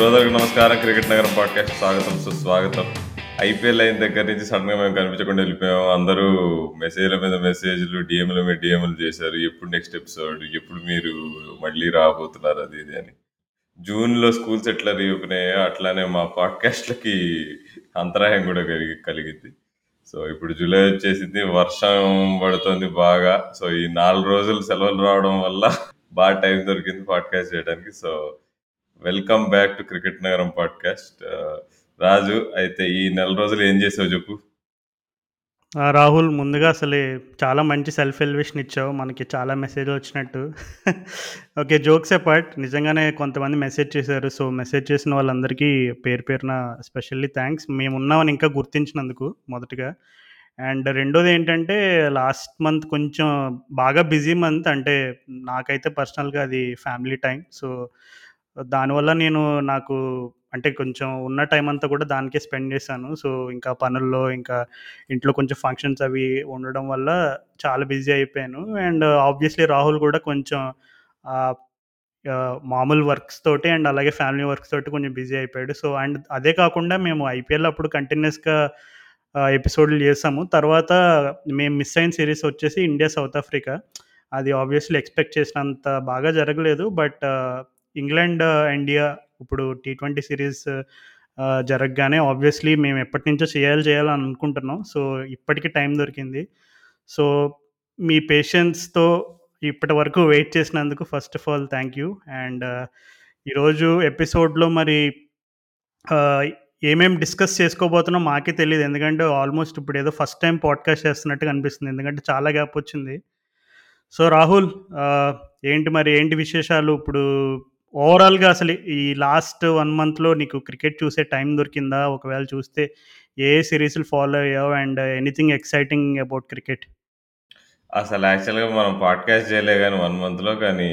శ్రోతలకు నమస్కారం. Cricket Nagaram podcast స్వాగతం సుస్వాగతం. ఐపీఎల్ అయిన దగ్గర నుంచి సడన్గా మేము కనిపించకుండా వెళ్ళిపోయాము అందరూ మెసేజ్ల మీద మెసేజ్లు డిఎంల మీద డిఎంలు చేశారు. ఎప్పుడు నెక్స్ట్ ఎపిసోడ్ ఎప్పుడు మీరు మళ్ళీ రాబోతున్నారు? అది ఇది అని. జూన్లో స్కూల్స్ ఎట్లా రీఓపెన్ అట్లానే మా పాడ్కాస్ట్లకి అంతరాయం కూడా కలిగి కలిగింది. సో ఇప్పుడు జూలై వచ్చేసింది. వర్షం పడుతుంది బాగా. సో ఈ నాలుగు రోజులు సెలవులు రావడం వల్ల బాగా టైం దొరికింది పాడ్కాస్ట్ చేయడానికి. So welcome back to cricket Nagaram podcast. Raju అయితే ఈ నెల రోజులు ఏం చేసావు చెప్పు. రాహుల్ ముందుగా అసలు చాలా మంచి సెల్ఫ్ ఎలివేషన్ ఇచ్చావు. మనకి చాలా మెసేజ్ వచ్చినట్టు. ఓకే జోక్స్ పార్ట్ నిజంగానే కొంతమంది మెసేజ్ చేశారు. సో మెసేజ్ చేసిన వాళ్ళందరికీ పేరు పేరున స్పెషల్లీ థ్యాంక్స్ మేము ఉన్నామని ఇంకా గుర్తించినందుకు మొదటగా. అండ్ రెండోది ఏంటంటే లాస్ట్ మంత్ కొంచెం బాగా బిజీ మంత్ అంటే నాకైతే పర్సనల్గా అది ఫ్యామిలీ టైం సో దానివల్ల నేను నాకు అంటే కొంచెం ఉన్న టైం అంతా కూడా దానికే స్పెండ్ చేశాను. సో ఇంకా పనుల్లో ఇంకా ఇంట్లో కొంచెం ఫంక్షన్స్ అవి ఉండడం వల్ల చాలా బిజీ అయిపోయాను. అండ్ ఆబ్వియస్లీ రాహుల్ కూడా కొంచెం మామూలు వర్క్స్ తోటి అండ్ అలాగే ఫ్యామిలీ వర్క్స్ తోటి కొంచెం బిజీ అయిపోయాడు. సో అండ్ అదే కాకుండా మేము ఐపీఎల్ అప్పుడు కంటిన్యూస్గా ఎపిసోడ్లు చేసాము. తర్వాత మేము మిస్ అయిన సిరీస్ వచ్చేసి ఇండియా సౌత్ ఆఫ్రికా. అది ఆబ్వియస్లీ ఎక్స్పెక్ట్ చేసినంత బాగా జరగలేదు. బట్ ఇంగ్లాండ్ ఇండియా ఇప్పుడు టీ ట్వంటీ సిరీస్ జరగగానే ఆబ్వియస్లీ మేము ఎప్పటి నుంచో చేయాలి చేయాలని అనుకుంటున్నాం. సో ఇప్పటికి టైం దొరికింది. సో మీ పేషెన్స్తో ఇప్పటి వరకు వెయిట్ చేసినందుకు first of all thank you and ఈరోజు ఎపిసోడ్లో మరి ఏమేమి డిస్కస్ చేసుకోబోతున్నాం మాకే తెలియదు ఎందుకంటే ఆల్మోస్ట్ ఇప్పుడు ఏదో ఫస్ట్ టైం పాడ్కాస్ట్ చేస్తున్నట్టుగా అనిపిస్తుంది. ఎందుకంటే చాలా గ్యాప్ వచ్చింది. సో రాహుల్ ఏంటి మరి ఏంటి విశేషాలు? ఇప్పుడు ఓవరాల్గా అసలు ఈ లాస్ట్ వన్ మంత్లో నీకు క్రికెట్ చూసే టైం దొరికిందా? ఒకవేళ చూస్తే ఏ సిరీస్లు ఫాలో అయ్యావు? And anything exciting about cricket? అసలు యాక్చువల్గా మనం పాడ్కాస్ట్ చేయలే కానీ వన్ మంత్లో కానీ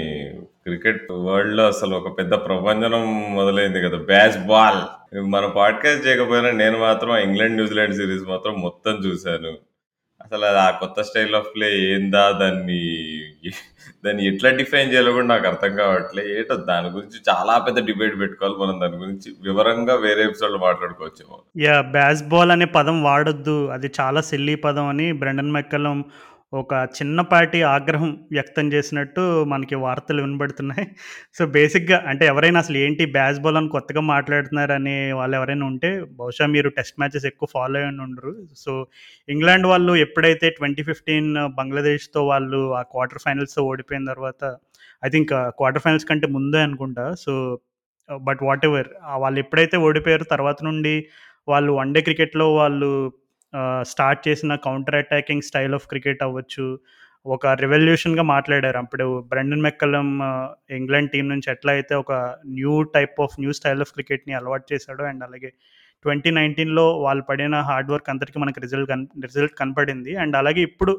క్రికెట్ వరల్డ్లో అసలు ఒక పెద్ద ప్రపంచం మొదలైంది కదా! బ్యాస్ బాల్ మనం పాడ్కాస్ట్ చేయకపోయినా నేను మాత్రం ఇంగ్లాండ్ న్యూజిలాండ్ సిరీస్ మాత్రం మొత్తం చూశాను. అసలు అది ఆ కొత్త స్టైల్ ఆఫ్ ప్లే ఏందా? దాన్ని దాన్ని ఎట్లా డిఫైన్ చేయాలో కూడా నాకు అర్థం కావట్లే ఏటో దాని గురించి చాలా పెద్ద డిబేట్ పెట్టుకోవాలి మనం. దాని గురించి వివరంగా వేరే ఎపిసోడ్ మాట్లాడుకోవచ్చు యా బ్యాస్ బాల్ అనే పదం వాడొద్దు. అది చాలా సిల్లీ పదం అని బ్రెండన్ మెక్కలం ఒక చిన్నపాటి ఆగ్రహం వ్యక్తం చేసినట్టు మనకి వార్తలు వినబడుతున్నాయి. సో బేసిక్గా అంటే ఎవరైనా అసలు ఏంటి బ్యాస్ బాల్ అని కొత్తగా మాట్లాడుతున్నారని వాళ్ళు ఎవరైనా ఉంటే బహుశా మీరు టెస్ట్ మ్యాచెస్ ఎక్కువ ఫాలో అయి ఉండరు. సో ఇంగ్లాండ్ వాళ్ళు ఎప్పుడైతే ట్వంటీ ఫిఫ్టీన్ బంగ్లాదేశ్తో వాళ్ళు ఆ క్వార్టర్ ఫైనల్స్తో ఓడిపోయిన తర్వాత ఐ థింక్ క్వార్టర్ ఫైనల్స్ కంటే ముందే అనుకుంటా. సో బట్ వాట్ ఎవర్ వాళ్ళు ఎప్పుడైతే ఓడిపోయారో తర్వాత నుండి వాళ్ళు వన్డే క్రికెట్లో వాళ్ళు స్టార్ట్ చేసిన counter attacking style of cricket అవ్వచ్చు. ఒక రెవల్యూషన్గా మాట్లాడారు. అప్పుడు బ్రెండన్ మెక్కలం ఇంగ్లాండ్ టీం నుంచి ఎట్లా అయితే ఒక new type of new style of క్రికెట్ని అలవాటు చేశాడు అండ్ అలాగే ట్వంటీ నైన్టీన్లో వాళ్ళు పడిన హార్డ్ వర్క్ అందరికీ మనకి రిజల్ట్ కన్ రిజల్ట్ కనపడింది. అండ్ అలాగే ఇప్పుడు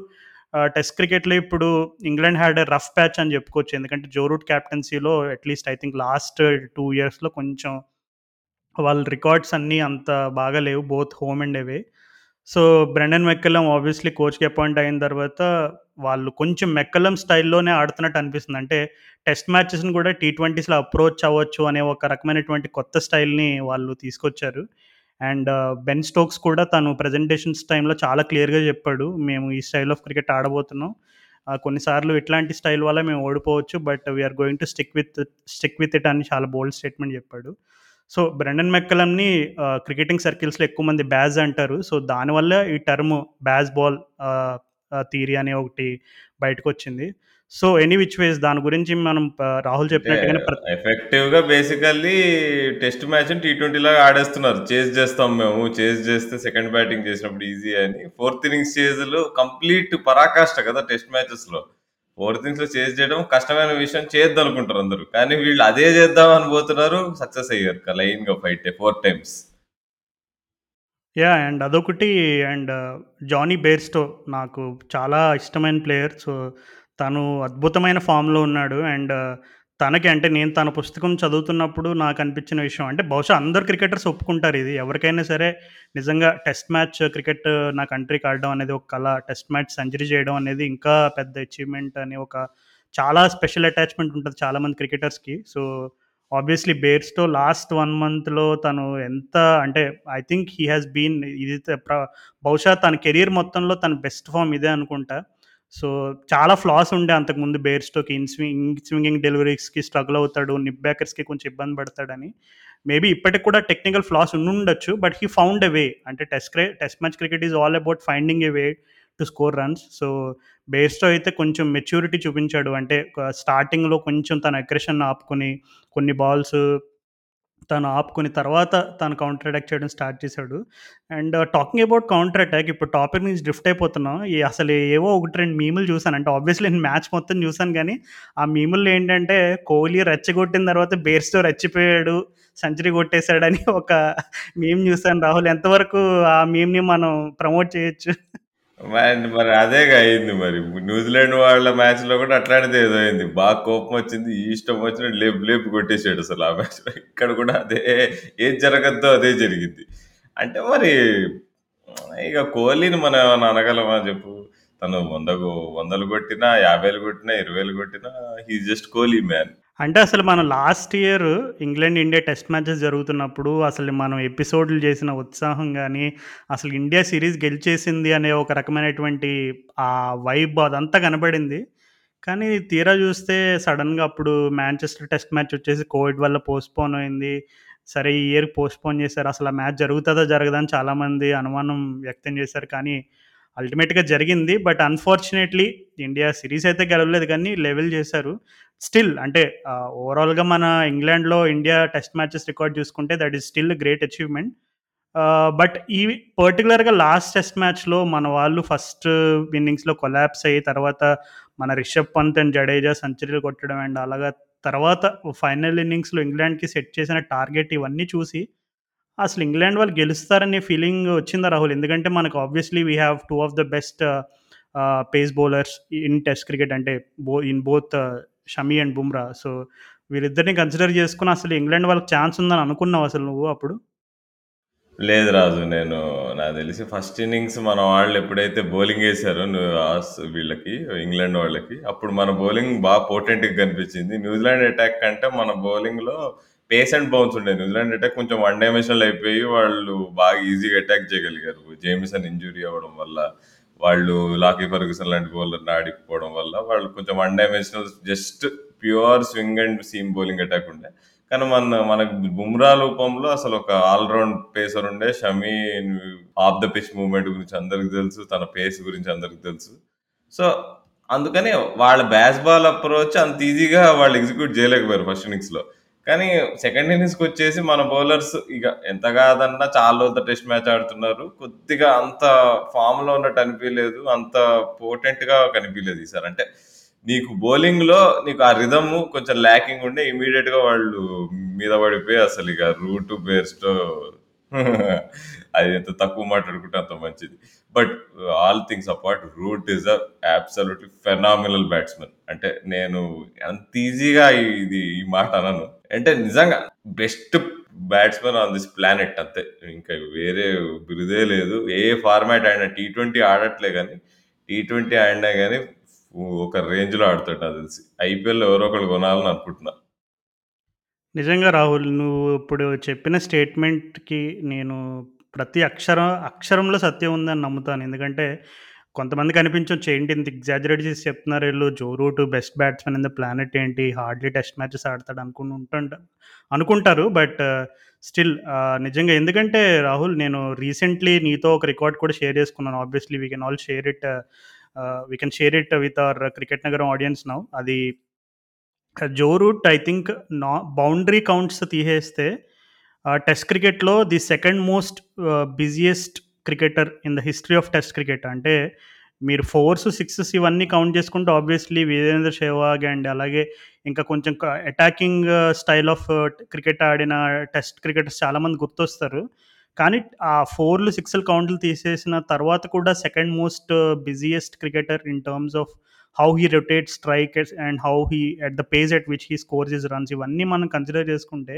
టెస్ట్ క్రికెట్లో ఇప్పుడు ఇంగ్లాండ్ హ్యాడ్ రఫ్ ప్యాచ్ అని చెప్పుకోవచ్చు. ఎందుకంటే Joe Root క్యాప్టెన్సీలో at least I think last two ఇయర్స్లో కొంచెం వాళ్ళ రికార్డ్స్ అన్నీ అంత బాగా లేవు. Both home and away so Brendon McCullum obviously కోచ్కి appoint అయిన తర్వాత వాళ్ళు కొంచెం మెక్కలం స్టైల్లోనే ఆడుతున్నట్టు అనిపిస్తుంది. అంటే టెస్ట్ మ్యాచెస్ని కూడా టీ ట్వంటీస్లో అప్రోచ్ అవ్వచ్చు అనే ఒక రకమైనటువంటి కొత్త స్టైల్ని వాళ్ళు తీసుకొచ్చారు. అండ్ బెన్ స్టోక్స్ కూడా తను ప్రజెంటేషన్స్ టైంలో చాలా క్లియర్గా చెప్పాడు. మేము ఈ స్టైల్ ఆఫ్ క్రికెట్ ఆడబోతున్నాం. కొన్నిసార్లు ఇట్లాంటి స్టైల్ వల్ల మేము ఓడిపోవచ్చు. But we are going to stick with stick with it అని చాలా బోల్డ్ స్టేట్మెంట్ చెప్పాడు. సో బ్రెండన్ మెక్కలంని క్రికెటింగ్ సర్కిల్స్లో ఎక్కువ మంది బ్యాజ్ అంటారు. సో దానివల్ల ఈ టర్మ్ బ్యాజ్ బాల్ థీరీ అనే ఒకటి బయటకు వచ్చింది సో ఎనీ విచ్ వేస్ దాని గురించి మనం రాహుల్ చెప్పినట్టుగానే ఎఫెక్టివ్గా basically test match T twenty లాగా ఆడేస్తున్నారు. చేజ్ చేస్తాం మేము. చేజ్ చేస్తే సెకండ్ బ్యాటింగ్ చేసినప్పుడు ఈజీ అని. ఫోర్త్ ఇన్నింగ్స్ చేజ్లో కంప్లీట్ పరాకాష్ట కదా టెస్ట్ మ్యాచెస్లో. ఫోర్త్ ఇన్నింగ్స్లో చేసి చేయడం కష్టమైన విషయం చేయొద్దు అనుకుంటారు అందరూ. కానీ వీళ్ళు అదే చేద్దాం అని పోతున్నారు సక్సెస్ అయ్యారు లైన్గా fight four times. Yeah and అదొకటి అండ్ జానీ బేర్స్టో నాకు చాలా ఇష్టమైన ప్లేయర్. సో తను అద్భుతమైన ఫామ్లో ఉన్నాడు. అండ్ తనకి అంటే నేను తన పుస్తకం చదువుతున్నప్పుడు నాకు అనిపించిన విషయం అంటే బహుశా అందరు క్రికెటర్స్ ఒప్పుకుంటారు ఇది. ఎవరికైనా సరే నిజంగా టెస్ట్ మ్యాచ్ క్రికెట్ నా కంట్రీకి ఆడడం అనేది ఒక కళ. టెస్ట్ మ్యాచ్ సెంచరీ చేయడం అనేది ఇంకా పెద్ద అచీవ్మెంట్ అని ఒక చాలా స్పెషల్ అటాచ్మెంట్ ఉంటుంది చాలామంది క్రికెటర్స్కి. సో ఆబ్వియస్లీ బేర్స్‌తో లాస్ట్ వన్ మంత్‌లో తను ఎంత అంటే I think he has been ఇది ప్ర బహుశా తన కెరియర్ మొత్తంలో తన బెస్ట్ ఫార్మ్ ఇదే అనుకుంటా. సో, చాలా ఫ్లాస్ ఉండే అంతకుముందు బేర్స్టోకి ఇన్ స్వింగ్ స్వింగింగ్ డెలివరీస్‌కి స్ట్రగుల్ అవుతాడు. నిప్ బ్యాకర్స్‌కి కొంచెం ఇబ్బంది పడతాడని. మేబీ ఇప్పటికి కూడా టెక్నికల్ ఫ్లాస్ ఉండొచ్చు but he found a way. అంటే టెస్ట్ క్రి test match cricket is all about finding a way to score runs. So, Bairstow అయితే కొంచెం మెచ్యూరిటీ చూపించాడు. అంటే స్టార్టింగ్‌లో కొంచెం తన అగ్రెషన్ ఆపుకొని కొన్ని బాల్స్ తను ఆపుకుని తర్వాత తను కౌంటర్ అటాక్ చేయడం స్టార్ట్ చేశాడు. And talking about counter attack ఇప్పుడు టాపిక్ నుంచి డ్రిఫ్ట్ అయిపోతున్నాం. ఈ అసలు ఏవో 1, 2 మీములు చూసాను. అంటే ఆబ్వియస్లీ నేను మ్యాచ్ మొత్తం చూసాను కానీ ఆ మీములు ఏంటంటే కోహ్లీ రెచ్చగొట్టిన తర్వాత బేర్స్తో రెచ్చిపోయాడు. సెంచరీ కొట్టేశాడని ఒక మేము చూసాను రాహుల్. ఎంతవరకు ఆ మీమ్‌ని మనం ప్రమోట్ చేయొచ్చు? మరి మరి అదేగా అయింది మరి. న్యూజిలాండ్ వాళ్ళ మ్యాచ్‌లో కూడా అట్లాంటిదే ఏదో అయింది. బాగా కోపం వచ్చింది. ఇష్టం వచ్చినట్టు లేపి లేపి కొట్టేసాడు అసలు ఆ మ్యాచ్‌లో. ఇక్కడ కూడా అదే ఏది జరగద్దో అదే జరిగింది. అంటే మరి ఇక కోహ్లీని మనం ఏమన్నా అనగలమా చెప్పు? తను వందకు వందలు కొట్టినా, 50లు కొట్టినా, 20లు కొట్టినా he is just Kohli man. అంటే అసలు మనం last year England, India test matches జరుగుతున్నప్పుడు అసలు మనం ఎపిసోడ్‌లు చేసిన ఉత్సాహం కానీ అసలు ఇండియా సిరీస్ గెలిచేసింది అనే ఒక రకమైనటువంటి ఆ వైబ్ అదంతా కనబడింది. కానీ తీరా చూస్తే సడన్గా అప్పుడు మ్యాంచెస్టర్ టెస్ట్ మ్యాచ్ వచ్చేసి కోవిడ్ వల్ల పోస్ట్‌పోన్ అయింది. సరే ఈ ఇయర్ పోస్ట్‌పోన్ చేశారు. అసలు ఆ మ్యాచ్ జరుగుతుందా జరగదా? అని చాలామంది అనుమానం వ్యక్తం చేశారు. కానీ అల్టిమేట్‌గా జరిగింది. బట్ అన్‌ఫార్చునేట్‌లీ ఇండియా సిరీస్ అయితే గెలవలేదు కానీ లెవెల్ చేశారు. స్టిల్ అంటే ఓవరాల్‌గా మన ఇంగ్లాండ్‌లో ఇండియా టెస్ట్ మ్యాచెస్ రికార్డ్ చూసుకుంటే that is still great achievement. But ఈ పర్టిక్యులర్‌గా లాస్ట్ టెస్ట్ మ్యాచ్‌లో మన వాళ్ళు ఫస్ట్ ఇన్నింగ్స్‌లో కొలాప్స్ అయ్యి తర్వాత మన రిషబ్ పంత్ అండ్ జడేజా సెంచరీలు కొట్టడం అండ్ అలాగా తర్వాత ఫైనల్ ఇన్నింగ్స్‌లో ఇంగ్లాండ్‌కి సెట్ చేసిన టార్గెట్ ఇవన్నీ చూసి అసలు ఇంగ్లాండ్ వాళ్ళు గెలుస్తారనే ఫీలింగ్ వచ్చిందా రాహుల్? ఎందుకంటే మనకు obviously we have two of the best pace bowlers in test cricket అంటే బో in both Shami and Bumrah. So, వీరిద్దరిని consider చేసుకుని అసలు ఇంగ్లాండ్ వాళ్ళకి ఛాన్స్ ఉందని అనుకున్నావు అసలు నువ్వు అప్పుడు? లేదు రాజు. నేను నాకు తెలిసి ఫస్ట్ ఇన్నింగ్స్ మన వాళ్ళు ఎప్పుడైతే బౌలింగ్ వేశారో నువ్వు వీళ్ళకి ఇంగ్లాండ్ వాళ్ళకి, అప్పుడు మన బౌలింగ్ బాగా పోటెంట్‌గా కనిపించింది. న్యూజిలాండ్ అటాక్ కంటే మన బౌలింగ్‌లో పేస్ అండ్ బౌన్స్ ఉండే. న్యూజిలాండ్ అటాక్ కొంచెం వన్ డైమెన్షనల్ అయిపోయి వాళ్ళు బాగా ఈజీగా అటాక్ చేయగలిగారు. జేమిసన్ ఇంజురీ అవ్వడం వల్ల, వాళ్ళు లాకీ ఫెర్గ్యూసన్ లాంటి బౌలర్‌ని ఆడిపోవడం వల్ల వాళ్ళు కొంచెం one dimensional just pure swing and seam bowling attack ఉండే. కానీ మన మనకు బుమ్రా రూపంలో అసలు ఒక ఆల్ రౌండ్ పేసర్ ఉండే. Shami off the pitch movement గురించి అందరికి తెలుసు. తన పేస్ గురించి అందరికి తెలుసు. సో, అందుకని వాళ్ళ బ్యాస్ బాల్ అప్రోచ్ అంత ఈజీగా వాళ్ళు ఎగ్జిక్యూట్ చేయలేకపోయారు ఫస్ట్ ఇన్నింగ్స్‌లో. కానీ సెకండ్ ఇన్నింగ్స్‌కొచ్చేసి మన బౌలర్స్ ఇక ఎంత కాదన్నా చాలా రోజుల టెస్ట్ మ్యాచ్ ఆడుతున్నారు. కొద్దిగా అంత ఫామ్‌లో ఉన్నట్టు అనిపించలేదు అంత పోటెంట్‌గా కనిపించలేదు ఈసారి. అంటే నీకు బౌలింగ్‌లో నీకు ఆ రిధము కొంచెం ల్యాకింగ్ ఉండే ఇమీడియట్గా వాళ్ళు మీద పడిపోయి అసలు ఇక రూట్ బేర్స్‌తో అది ఎంత తక్కువ మాట్లాడుకుంటే అంత మంచిది. But all things apart Root is a absolutely phenomenal batsmen అంటే నేను అంత ఈజీగా ఇది ఈ మాట అనను. అంటే నిజంగా best batsmen on this planet అంతే. ఇంకా వేరే బిరుదే లేదు. ఏ ఫార్మాట్ ఆడినా టీ20 ఆడట్లే కానీ టీ ట్వంటీ ఆడినా కానీ ఒక రేంజ్‌లో ఆడతాడు నాకు తెలిసి. ఐపీఎల్‌లో ఎవరో ఒకరు కొనాలని అనుకుంటున్నా. నిజంగా రాహుల్. నువ్వు ఇప్పుడు చెప్పిన స్టేట్మెంట్‌కి నేను ప్రతి అక్షరం అక్షరంలో సత్యం ఉందని నమ్ముతాను. ఎందుకంటే కొంతమంది అనిపించొచ్చు ఏంటి ఇంత ఎగ్జాజరేట్ చేసి చెప్తున్నారు వీళ్ళు Joe Root best batsmen in the planet ఏంటి హార్డ్లీ టెస్ట్ మ్యాచెస్ ఆడతాడు అనుకుని ఉంటుంట అనుకుంటారు. బట్ స్టిల్ నిజంగా ఎందుకంటే రాహుల్ నేను రీసెంట్‌లీ నీతో ఒక రికార్డ్ కూడా షేర్ చేసుకున్నాను. Obviously we can all share it we can share it with our cricket Nagaram audience now. అది జో రూట్ ఐ థింక్ నా బౌండరీ కౌంట్స్ తీసేస్తే టెస్ట్ క్రికెట్‌లో the second most busiest cricketer in the history of test cricket. అంటే మీరు fours, sixes ఇవన్నీ count చేసుకుంటే obviously Virender Sehwag and అలాగే ఇంకా కొంచెం అటాకింగ్ స్టైల్ ఆఫ్ క్రికెట్ ఆడిన టెస్ట్ క్రికెటర్స్ చాలామంది గుర్తొస్తారు. కానీ ఆ 4లు, 6లు కౌంట్‌లు తీసేసిన తర్వాత కూడా second most busiest cricketer in terms of how he rotate strike and how he at the pace at which he scores his runs ఇవన్నీ మనం కన్సిడర్ చేసుకుంటే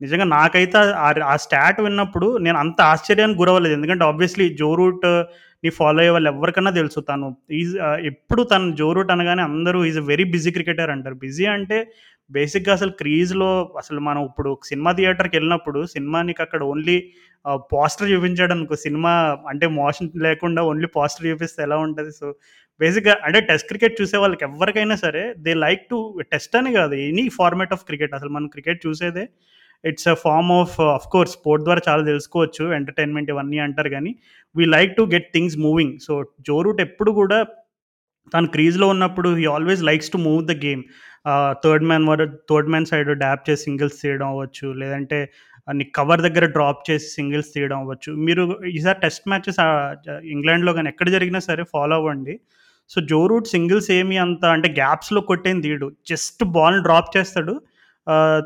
నిజంగా నాకైతే ఆ స్టాట్ విన్నప్పుడు నేను అంత ఆశ్చర్యానికి గురవ్వలేదు. ఎందుకంటే ఆబ్వియస్లీ జో రూట్‌ని ఫాలో అయ్యే వాళ్ళు ఎవరికన్నా తెలుసు తను ఈజ్ ఎప్పుడు తను జో రూట్ అనగానే అందరూ ఈజ్ వెరీ బిజీ క్రికెటర్ అంటారు. బిజీ అంటే బేసిక్‌గా అసలు క్రీజ్‌లో అసలు మనం ఇప్పుడు సినిమా థియేటర్‌కెళ్ళినప్పుడు సినిమా అక్కడ ఓన్లీ పోస్టర్ చూపించాడు అనుకో సినిమా అంటే మోషన్ లేకుండా ఓన్లీ పోస్టర్ చూపిస్తే ఎలా ఉంటుంది సో, బేసిక్‌గా అంటే టెస్ట్ క్రికెట్ చూసే వాళ్ళకి ఎవరికైనా సరే దే లైక్ టు టెస్ట్ అని కాదు ఎనీ ఫార్మాట్ ఆఫ్ క్రికెట్ అసలు మనం cricket చూసేదే it's a form of of course sport ద్వారా చాలా తెలుసుకోవచ్చు. ఎంటర్‌టైన్‌మెంట్ ఇవన్నీ అంటారు కానీ we like to get things moving. So, Joe Root ఎప్పుడు కూడా తను క్రీజ్‌లో ఉన్నప్పుడు he always likes to move the game. Third man వర థర్డ్ మ్యాన్ సైడ్ డ్యాప్ చేసి సింగిల్స్ తీయడం అవ్వచ్చు. లేదంటే ఆహ్, కవర్ దగ్గర డ్రాప్ చేసి సింగిల్స్ తీయడం అవ్వచ్చు. మీరు ఈసారి టెస్ట్ మ్యాచెస్ ఇంగ్లాండ్‌లో కానీ ఎక్కడ జరిగినా సరే ఫాలో అవ్వండి. సో, జో రూట్ సింగిల్స్ ఏమి అంత అంటే గ్యాప్స్‌లో కొట్టేం తీయడు. జస్ట్ బాల్‌ని డ్రాప్ చేస్తాడు.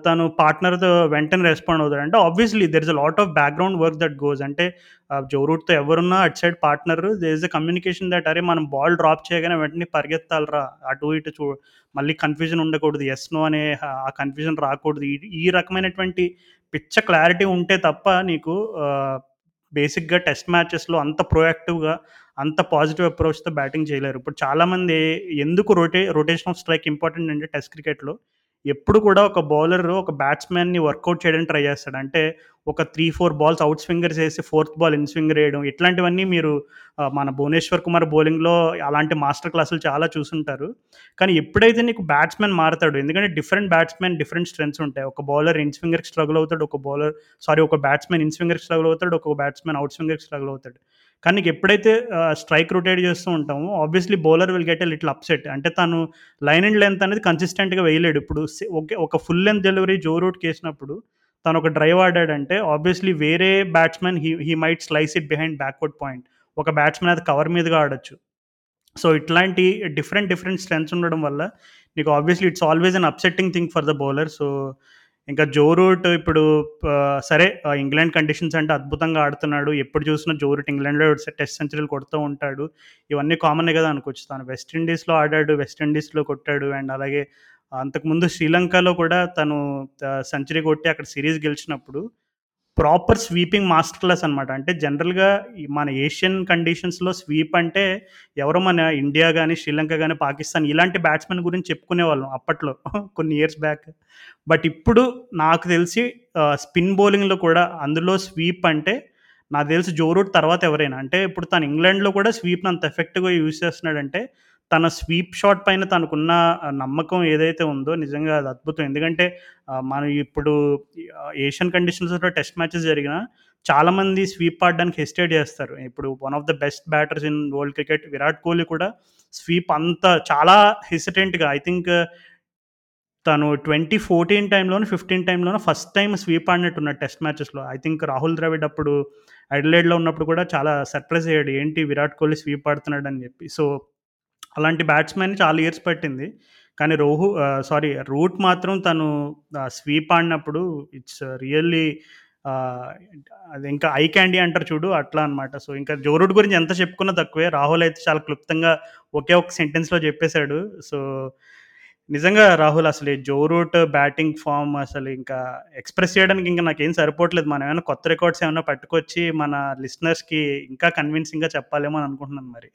తను పార్ట్నర్‌తో వెంటనే రెస్పాండ్ అవుతాడు. అంటే obviously there is a lot of background work that goes. అంటే జో రూట్‌తో ఎవరున్నా at side partner there is a communication that అరే మనం బాల్ డ్రాప్ చేయగానే వెంటనే పరిగెత్తాలిరా అటు ఇటు చూ మళ్ళీ కన్‌ఫ్యూజన్ ఉండకూడదు. ఎస్ నో అనే ఆ కన్‌ఫ్యూజన్ రాకూడదు. ఈ రకమైనటువంటి పిచ్చ క్లారిటీ ఉంటే తప్ప నీకు బేసిక్‌గా టెస్ట్ మ్యాచెస్‌లో అంత ప్రొయాక్టివ్‌గా అంత పాజిటివ్ అప్రోచ్‌తో బ్యాటింగ్ చేయలేరు. ఇప్పుడు చాలామంది ఎందుకు రొటే రొటేషన్ ఆఫ్ స్ట్రైక్ ఇంపార్టెంట్ అంటే టెస్ట్ క్రికెట్‌లో ఎప్పుడు కూడా ఒక బౌలర్ ఒక బ్యాట్స్మెన్ని వర్కౌట్ చేయడానికి ట్రై చేస్తాడు. అంటే ఒక 3, 4 బాల్స్ అవుట్ స్వింగర్స్ చేసి ఫోర్త్ బాల్ ఇన్ స్వింగర్ వేయడం ఇట్లాంటివన్నీ మీరు మన భువనేశ్వర్ కుమార్ బౌలింగ్‌లో అలాంటి మాస్టర్ క్లాసులు చాలా చూసుంటారు. కానీ ఎప్పుడైతే నీకు బ్యాట్స్మెన్ మారతాడు ఎందుకంటే డిఫరెంట్ బ్యాట్స్మెన్ డిఫరెంట్ స్ట్రెంగ్స్ ఉంటాయి. ఒక బౌలర్ ఇన్ స్వింగర్‌కి స్ట్రగుల్ అవుతాడు. ఒక బౌలర్ సారీ ఒక బ్యాట్స్మెన్ ఇన్ స్వింగర్‌కి స్ట్రగుల్ అవుతాడు. ఒక బ్యాట్స్మెన్ అవుట్ స్వింగర్‌కి స్ట్రగుల్ అవుతాడు. కానీ నీకు ఎప్పుడైతే స్ట్రైక్ రొటేట్ చేస్తూ ఉంటామో obviously bowler will get a little upset. అంటే తను లైన్ అండ్ లెంత్ అనేది కన్సిస్టెంట్‌గా వేయలేడు. ఇప్పుడు ఓకే ఒక ఫుల్ లెంత్ డెలివరీ జో రూట్‌కేసినప్పుడు తను ఒక డ్రైవ్ ఆడాడంటే ఆబ్వియస్‌లీ వేరే batsmen he he might slice it behind backward point. ఒక బ్యాట్స్మెన్ అది కవర్ మీదుగా ఆడొచ్చు. సో, ఇట్లాంటి డిఫరెంట్ డిఫరెంట్ స్ట్రెంగ్స్ ఉండడం వల్ల నీకు obviously it's always an upsetting thing for the bowler. So, ఇంకా జో రూట్ ఇప్పుడు సరే ఇంగ్లాండ్ కండిషన్స్ అంటే అద్భుతంగా ఆడుతున్నాడు. ఎప్పుడు చూసినా జో రూట్ ఇంగ్లాండ్‌లో టెస్ట్ సెంచరీలు కొడుతూ ఉంటాడు. ఇవన్నీ కామనే కదా అనుకోవచ్చు. తను వెస్టిండీస్లో ఆడాడు. వెస్టిండీస్లో కొట్టాడు. అండ్ అలాగే అంతకుముందు శ్రీలంకలో కూడా తను సెంచరీ కొట్టి అక్కడ సిరీస్ గెలిచినప్పుడు ప్రాపర్ స్వీపింగ్ మాస్టర్ క్లాస్ అనమాట. అంటే జనరల్‌గా మన ఏషియన్ కండిషన్స్‌లో స్వీప్ అంటే ఎవరో మన ఇండియా కానీ శ్రీలంక కానీ పాకిస్తాన్ ఇలాంటి బ్యాట్స్‌మెన్ గురించి చెప్పుకునే వాళ్ళం అప్పట్లో కొన్ని ఇయర్స్ బ్యాక్. బట్ ఇప్పుడు నాకు తెలిసి స్పిన్ బౌలింగ్‌లో కూడా అందులో స్వీప్ అంటే నాకు తెలిసి జోరూట్ తర్వాత ఎవరైనా. అంటే ఇప్పుడు తను ఇంగ్లాండ్‌లో కూడా స్వీప్‌ని అంత ఎఫెక్ట్గా యూజ్ చేస్తున్నాడంటే తన స్వీప్ షాట్ పైన తనకున్న నమ్మకం ఏదైతే ఉందో నిజంగా అది అద్భుతం. ఎందుకంటే మనం ఇప్పుడు ఏషియన్ కండిషన్స్‌లో టెస్ట్ మ్యాచెస్ జరిగినా చాలామంది స్వీప్ ఆడడానికి హెసిటేట్ చేస్తారు. ఇప్పుడు one of the best batters in world cricket Virat Kohli కూడా స్వీప్ అంత చాలా హెసిటెంట్‌గా ఐ థింక్ తను ట్వంటీ ఫోర్టీన్ టైంలోనూ ఫిఫ్టీన్ టైంలోనూ ఫస్ట్ టైం స్వీప్ ఆడినట్టున్నాడు టెస్ట్ మ్యాచెస్‌లో. ఐ థింక్ రాహుల్ ద్రవిడ్ అప్పుడు అడిలైడ్‌లో ఉన్నప్పుడు కూడా చాలా సర్ప్రైజ్ అయ్యాడు. ఏంటి విరాట్ కోహ్లీ స్వీప్ ఆడుతున్నాడని చెప్పి. సో, అలాంటి బ్యాట్స్‌మెన్ చాలా ఇయర్స్ పట్టింది. కానీ రోహు సారీ రూట్ మాత్రం తను స్వీప్ ఆడినప్పుడు ఇట్స్ రియల్లీ అది ఇంకా ఐ క్యాండీ అంటారు చూడు అట్లా అనమాట. సో, ఇంకా జో రూట్ గురించి ఎంత చెప్పుకున్నా తక్కువే. రాహుల్ అయితే చాలా క్లుప్తంగా ఒకే ఒక సెంటెన్స్‌లో చెప్పేశాడు సో, నిజంగా రాహుల్ అసలు ఈ జో రూట్ బ్యాటింగ్ ఫామ్ అసలు ఇంకా ఎక్స్‌ప్రెస్ చేయడానికి ఇంకా నాకేం సరిపోవట్లేదు. మనం ఏమైనా కొత్త రికార్డ్స్ ఏమైనా పట్టుకొచ్చి మన లిస్టనర్స్‌కి ఇంకా కన్విన్సింగ్‌గా చెప్పాలేమో అని అనుకుంటున్నాను మరి.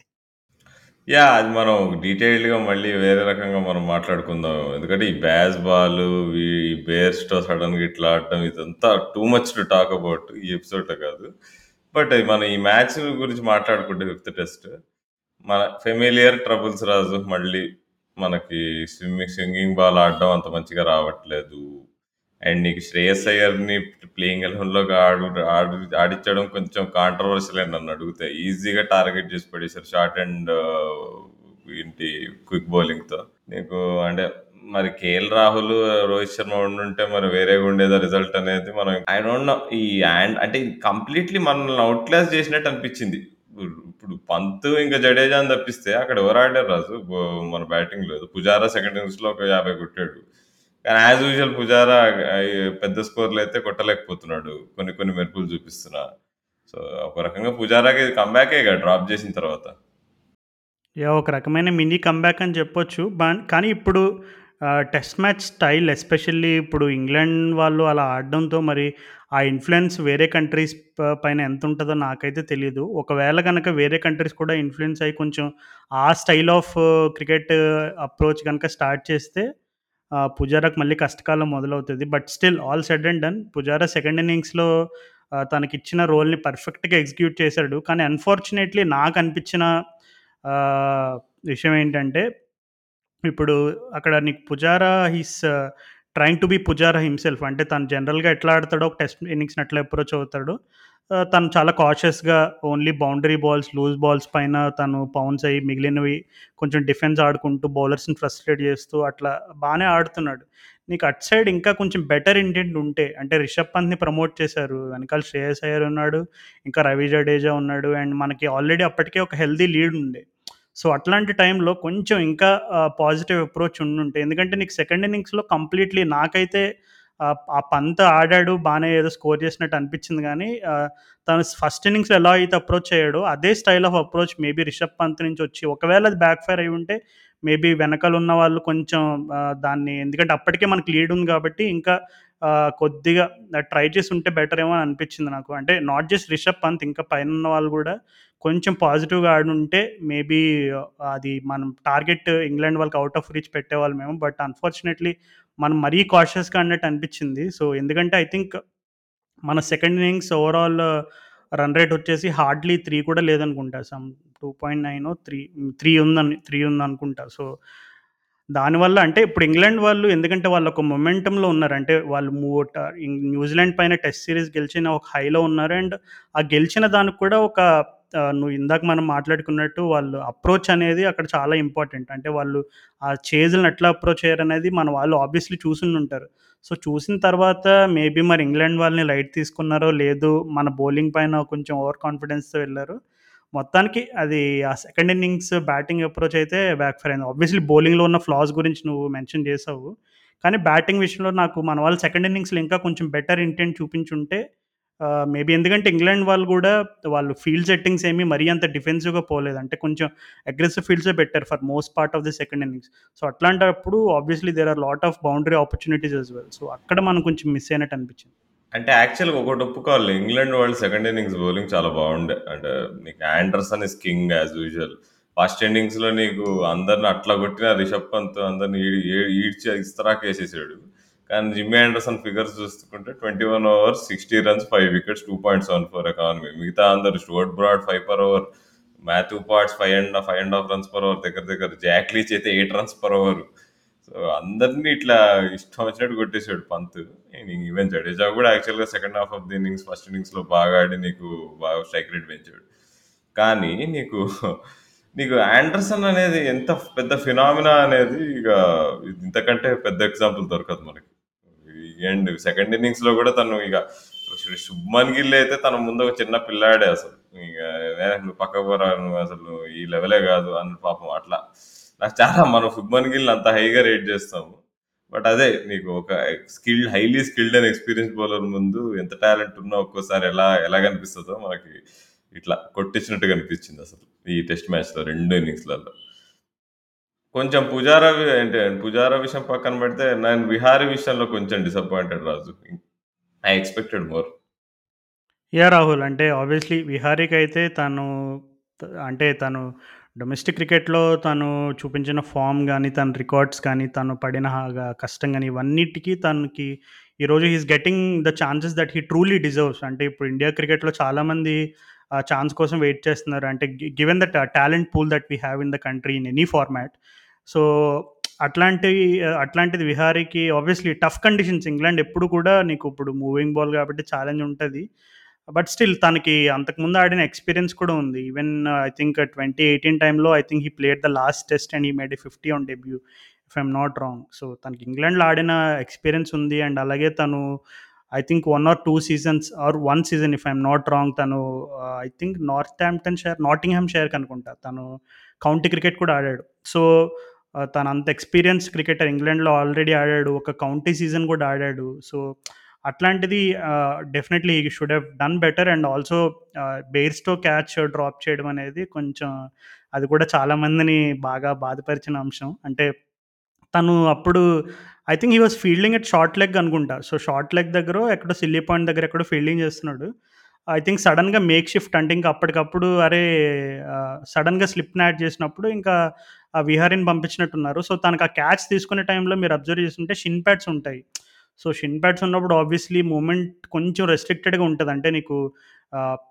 యా అది మనం డీటెయిల్డ్‌గా మళ్ళీ వేరే రకంగా మనం మాట్లాడుకుందాం. ఎందుకంటే ఈ బ్యాస్ బాలు, ఈ బేర్‌స్టో సడెన్‌గా ఇట్లా ఆడటం ఇదంతా too much to talk about ఈ ఎపిసోడ్‌లో కాదు. బట్ మనం ఈ మ్యాచ్ గురించి మాట్లాడుకుంటే ఫిఫ్త్ టెస్ట్ మన ఫెమిలియర్ ట్రబుల్స్ రాజు మళ్ళీ మనకి స్విమ్మింగ్ స్వింగింగ్ బాల్ ఆడడం అంత మంచిగా రావట్లేదు. అండ్ నీకు శ్రేయస్ అయ్యర్‌ని ప్లేయింగ్ ఎలెవెన్‌లోకి ఆడు ఆడు ఆడించడం కొంచెం కాంట్రోవర్షియలే నన్నడిగితే. ఈజీగా టార్గెట్ చేసి పడేశారు. షార్ట్ అండ్ uh, ఏంటి క్విక్ బౌలింగ్‌తో. నీకు అంటే మరి కేఎల్ రాహుల్, రోహిత్ శర్మ ఉండుంటే మరి వేరేగా ఉండేదా రిజల్ట్ అనేది మనం ఐ డోంట్ నో. ఈ యాండ్ అంటే కంప్లీట్‌లీ మనల్ని అవుట్ క్లాస్ చేసినట్టు అనిపించింది. ఇప్పుడు పంత్ ఇంకా జడేజా అని తప్పిస్తే అక్కడ ఎవరు ఆడారు రాజు మన బ్యాటింగ్ లేదు పుజారా సెకండ్ ఇన్నింగ్స్‌లో ఒక 50 కొట్టాడు. కానీ యాజ్ యూజువల్ పుజారా పెద్ద స్కోర్‌లు అయితే కొట్టలేకపోతున్నాడు. కొన్ని కొన్ని మెరుపులు చూపిస్తున్నా. సో, ఒక రకంగా పుజారాకి కంబ్యాకే కమ్‌బ్యాకేగా డ్రాప్ చేసిన తర్వాత. యా ఒక రకమైన మినీ కంబ్యాక్ అని చెప్పొచ్చు. బాన్ కానీ ఇప్పుడు టెస్ట్ మ్యాచ్ స్టైల్ ఎస్పెషల్లీ ఇప్పుడు ఇంగ్లాండ్ వాళ్ళు అలా ఆడడంతో మరి ఆ ఇన్ఫ్లుయెన్స్ వేరే కంట్రీస్ పైన ఎంత ఉంటుందో నాకైతే తెలియదు ఒకవేళ కనుక వేరే కంట్రీస్ కూడా ఇన్ఫ్లుయెన్స్ అయ్యి కొంచెం ఆ స్టైల్ ఆఫ్ క్రికెట్ అప్రోచ్ కనుక స్టార్ట్ చేస్తే పుజారాకు మళ్ళీ కష్టకాలం మొదలవుతుంది but still all said and done Pujara second ఇన్నింగ్స్‌లో తనకిచ్చిన రోల్‌ని పర్ఫెక్ట్‌గా ఎగ్జిక్యూట్ చేశాడు. కానీ అన్‌ఫార్చునేట్‌లీ నాకు అనిపించిన విషయం ఏంటంటే, ఇప్పుడు అక్కడ నీకు Pujara he's trying to be Pujara himself. అంటే తను జనరల్‌గా ఎట్లా ఆడతాడో ఒక టెస్ట్ ఇన్నింగ్స్‌ని ఎట్లా అప్రోచ్ అవుతాడు తను చాలా కాషియస్‌గా only boundary balls, loose balls పైన తను పౌన్స్ అయ్యి మిగిలినవి కొంచెం డిఫెన్స్ ఆడుకుంటూ బౌలర్స్‌ని ఫ్రస్ట్రేట్ చేస్తూ అట్లా బాగానే ఆడుతున్నాడు. నీకు అట్ సైడ్ ఇంకా కొంచెం బెటర్ ఇంటెంట్ ఉంటే అంటే రిషబ్ పంత్‌ని ప్రమోట్ చేశారు. వెనకాల శ్రేయస్ అయ్యర్ ఉన్నాడు. ఇంకా రవి జడేజా ఉన్నాడు. అండ్ మనకి ఆల్రెడీ అప్పటికే ఒక హెల్దీ లీడ్ ఉండే సో, అట్లాంటి టైంలో కొంచెం ఇంకా పాజిటివ్ అప్రోచ్ ఉండుంటే ఎందుకంటే నీకు సెకండ్ ఇన్నింగ్స్‌లో కంప్లీట్‌లీ నాకైతే ఆ పంత ఆడాడు బాగానే ఏదో స్కోర్ చేసినట్టు అనిపించింది కానీ తను ఫస్ట్ ఇన్నింగ్స్‌లో ఎలా అయితే అప్రోచ్ అయ్యాడో అదే style of approach maybe Rishabh Pant నుంచి వచ్చి ఒకవేళ అది బ్యాక్ ఫైర్ అయ్యి ఉంటే మేబీ వెనకాల ఉన్న వాళ్ళు కొంచెం దాన్ని ఎందుకంటే అప్పటికే మనకు లీడ్ ఉంది కాబట్టి ఇంకా కొద్దిగా ట్రై చేసి ఉంటే బెటర్ ఏమో అని అనిపించింది నాకు. అంటే నాట్ జస్ట్ రిషబ్ పంత్ ఇంకా పైనున్న వాళ్ళు కూడా కొంచెం పాజిటివ్‌గా ఆడుంటే మేబీ అది మనం టార్గెట్ ఇంగ్లాండ్ వాళ్ళకి అవుట్ ఆఫ్ రీచ్ పెట్టేవాళ్ళమేమో. బట్ అన్‌ఫార్చునేట్‌లీ మనం మరీ కాషియస్‌గా అన్నట్టు అనిపించింది. సో, ఎందుకంటే ఐ థింక్ మన second innings overall run rate వచ్చేసి హార్డ్‌లీ త్రీ కూడా లేదనుకుంటా. సమ్ 2.9 3 3 ఉందని త్రీ ఉందనుకుంటా. సో, దానివల్ల అంటే ఇప్పుడు ఇంగ్లాండ్ వాళ్ళు ఎందుకంటే వాళ్ళు ఒక మొమెంటంలో ఉన్నారు. అంటే వాళ్ళు మూట న్యూజిలాండ్ పైన టెస్ట్ సిరీస్ గెలిచిన ఒక హైలో ఉన్నారు. అండ్ ఆ గెలిచిన దానికి కూడా ఒక నువ్వు ఇందాక మనం మాట్లాడుకున్నట్టు వాళ్ళు అప్రోచ్ అనేది అక్కడ చాలా ఇంపార్టెంట్. అంటే వాళ్ళు ఆ చేజ్‌లని ఎట్లా అప్రోచ్ అయ్యారనేది మన వాళ్ళు ఆబ్వియస్‌లీ చూసుండుంటారు. సో, చూసిన తర్వాత మేబీ మరి ఇంగ్లాండ్ వాళ్ళని లైట్ తీసుకున్నారో లేదు మన బౌలింగ్ పైన కొంచెం ఓవర్ కాన్ఫిడెన్స్‌తో వెళ్ళారు మొత్తానికి అది ఆ సెకండ్ ఇన్నింగ్స్ బ్యాటింగ్ అప్రోచ్ అయితే బ్యాక్ ఫైర్ అయింది. ఆబ్వియస్‌లీ బౌలింగ్‌లో ఉన్న ఫ్లాస్ గురించి నువ్వు మెన్షన్ చేసావు. కానీ బ్యాటింగ్ విషయంలో నాకు మన వాళ్ళు సెకండ్ ఇన్నింగ్స్‌లో ఇంకా కొంచెం బెటర్ ఇంటెంట్ చూపించుంటే మేబీ ఎందుకంటే ఇంగ్లాండ్ వాళ్ళు కూడా వాళ్ళు ఫీల్డ్ సెట్టింగ్స్ ఏమి మరీ అంత డిఫెన్సివ్‌గా పోలేదు. అంటే కొంచెం అగ్రెసివ్ ఫీల్డ్సే పెట్టారు for most part of the second innings. So, అట్లాంటప్పుడు obviously there are lot of boundary opportunities as well. So, అక్కడ మనం కొంచెం మిస్ అయినట్టు అనిపించింది. అంటే యాక్చువల్‌గా ఒకటి ఒప్పుకోవాలి. ఇంగ్లాండ్ వాళ్ళు సెకండ్ ఇన్నింగ్స్ బౌలింగ్ చాలా బాగుండే. అంటే నీకు Anderson is king as usual. First ఇన్నింగ్స్‌లో నీకు అందరిని అట్లా కొట్టిన రిషబ్ పంత్ అందరిని ఈడ్చి ఇస్తరాకేసేసాడు. కానీ జిమ్మీ ఆండర్సన్ ఫిగర్స్ చూసుకుంటే 21 overs 60 runs, five wickets, 2.74 economy. మిగతా అందరు Stuart Broad five per over, Matthew Potts five and five and half runs per over దగ్గర దగ్గర జాక్ లీచ్ అయితే eight runs per over. So, అందరిని ఇట్లా ఇష్టం వచ్చినట్టు కొట్టేసాడు పంత్. ఈవెన్ జడేజా కూడా యాక్చువల్‌గా second half of the innings first ఇన్నింగ్స్‌లో బాగా ఆడి నీకు బాగా స్ట్రైక్ రేట్ పెంచాడు. కానీ నీకు నీకు ఆండర్సన్ అనేది ఎంత పెద్ద ఫినామినా అనేది ఇక ఇంతకంటే పెద్ద ఎగ్జాంపుల్ దొరకదు మనకి. అండ్ సెకండ్ ఇన్నింగ్స్‌లో కూడా తను ఇక శుభ్మన్ గిల్ అయితే తన ముందు ఒక చిన్న పిల్లాడే అసలు. ఇక నువ్వు పక్క నువ్వు అసలు ఈ లెవెలే కాదు" అని పాపం అట్లా. నాకు చాలా మనం శుభ్మన్ గిల్‌ని అంత హైగా రేట్ చేస్తాము. బట్ అదే నీకు ఒక skilled highly skilled and experience bowler ముందు ఎంత టాలెంట్ ఉన్నా ఒక్కోసారి ఎలా ఎలా కనిపిస్తుందో మనకి ఇట్లా కొట్టించినట్టు కనిపించింది అసలు. ఈ టెస్ట్ మ్యాచ్‌లో రెండు ఇన్నింగ్స్‌లలో. కొంచెం పుజారావి అంటే పుజారా విషయం పక్కన పెడితే నేను విహారీ విషయంలో కొంచెం disappointed Raju. I expected more. Yeah Rahul. అంటే ఆబ్వియస్‌లీ అయితే తను అంటే తను డొమెస్టిక్ క్రికెట్‌లో తను చూపించిన ఫామ్ కానీ తన రికార్డ్స్ కానీ, తను పడిన కష్టం కానీ ఇవన్నిటికి తనకి ఈరోజు he's getting getting the chances that he truly deserves. అంటే ఇప్పుడు ఇండియా క్రికెట్‌లో చాలామంది ఆ ఛాన్స్ కోసం వెయిట్ చేస్తున్నారు. అంటే given the talent pool that we have in the country in any format. So, అట్లాంటి అట్లాంటిది విహారీకి ఆబ్వియస్‌లీ టఫ్ కండిషన్స్ ఇంగ్లాండ్ ఎప్పుడు కూడా నీకు ఇప్పుడు మూవింగ్ బాల్ కాబట్టి ఛాలెంజ్ ఉంటుంది బట్ స్టిల్ తనకి అంతకుముందు ఆడిన ఎక్స్‌పీరియన్స్ కూడా ఉంది. Even I think twenty eighteen టైంలో I think he played the last test and he made fifty on debut if I'm not wrong. So, తనకి ఇంగ్లాండ్‌లో ఆడిన ఎక్స్‌పీరియన్స్ ఉంది. అండ్ అలాగే తను I think one or two seasons or one season if I'm not wrong తను I think Northamptonshire Nottinghamshire అనుకుంటా. తను county cricket కూడా ఆడాడు. సో, తను అంత ఎక్స్‌పీరియన్స్ క్రికెటర్ ఇంగ్లాండ్‌లో ఆల్రెడీ ఆడాడు. ఒక కౌంటీ సీజన్ కూడా ఆడాడు. సో, అట్లాంటిది definitely he should have done better and also Bairstow catch drop చేయడం అనేది కొంచెం అది కూడా చాలా మందిని బాగా బాధపరిచిన అంశం. అంటే తను అప్పుడు I think he was fielding at short leg అనుకుంటా. సో, షార్ట్ లెగ్ దగ్గర ఎక్కడో సిల్లీ పాయింట్ దగ్గర ఎక్కడో ఫీల్డింగ్ చేస్తున్నాడు. ఐ థింక్ సడన్గా మేక్ షిఫ్ట్ అంటే ఇంకా అప్పటికప్పుడు అరే సడన్గా స్లిప్ స్లిప్‌ని యాడ్ చేసినప్పుడు ఇంకా ఆ విహారీని పంపించినట్టున్నారు. సో, తనకు ఆ క్యాచ్ తీసుకునే టైంలో మీరు అబ్జర్వ్ చేస్తుంటే షిన్ ప్యాడ్స్ ఉంటాయి. సో, షిన్ ప్యాడ్స్ ఉన్నప్పుడు ఆబ్వియస్లీ మూమెంట్ కొంచెం రెస్ట్రిక్టెడ్‌గా ఉంటుంది అంటే నీకు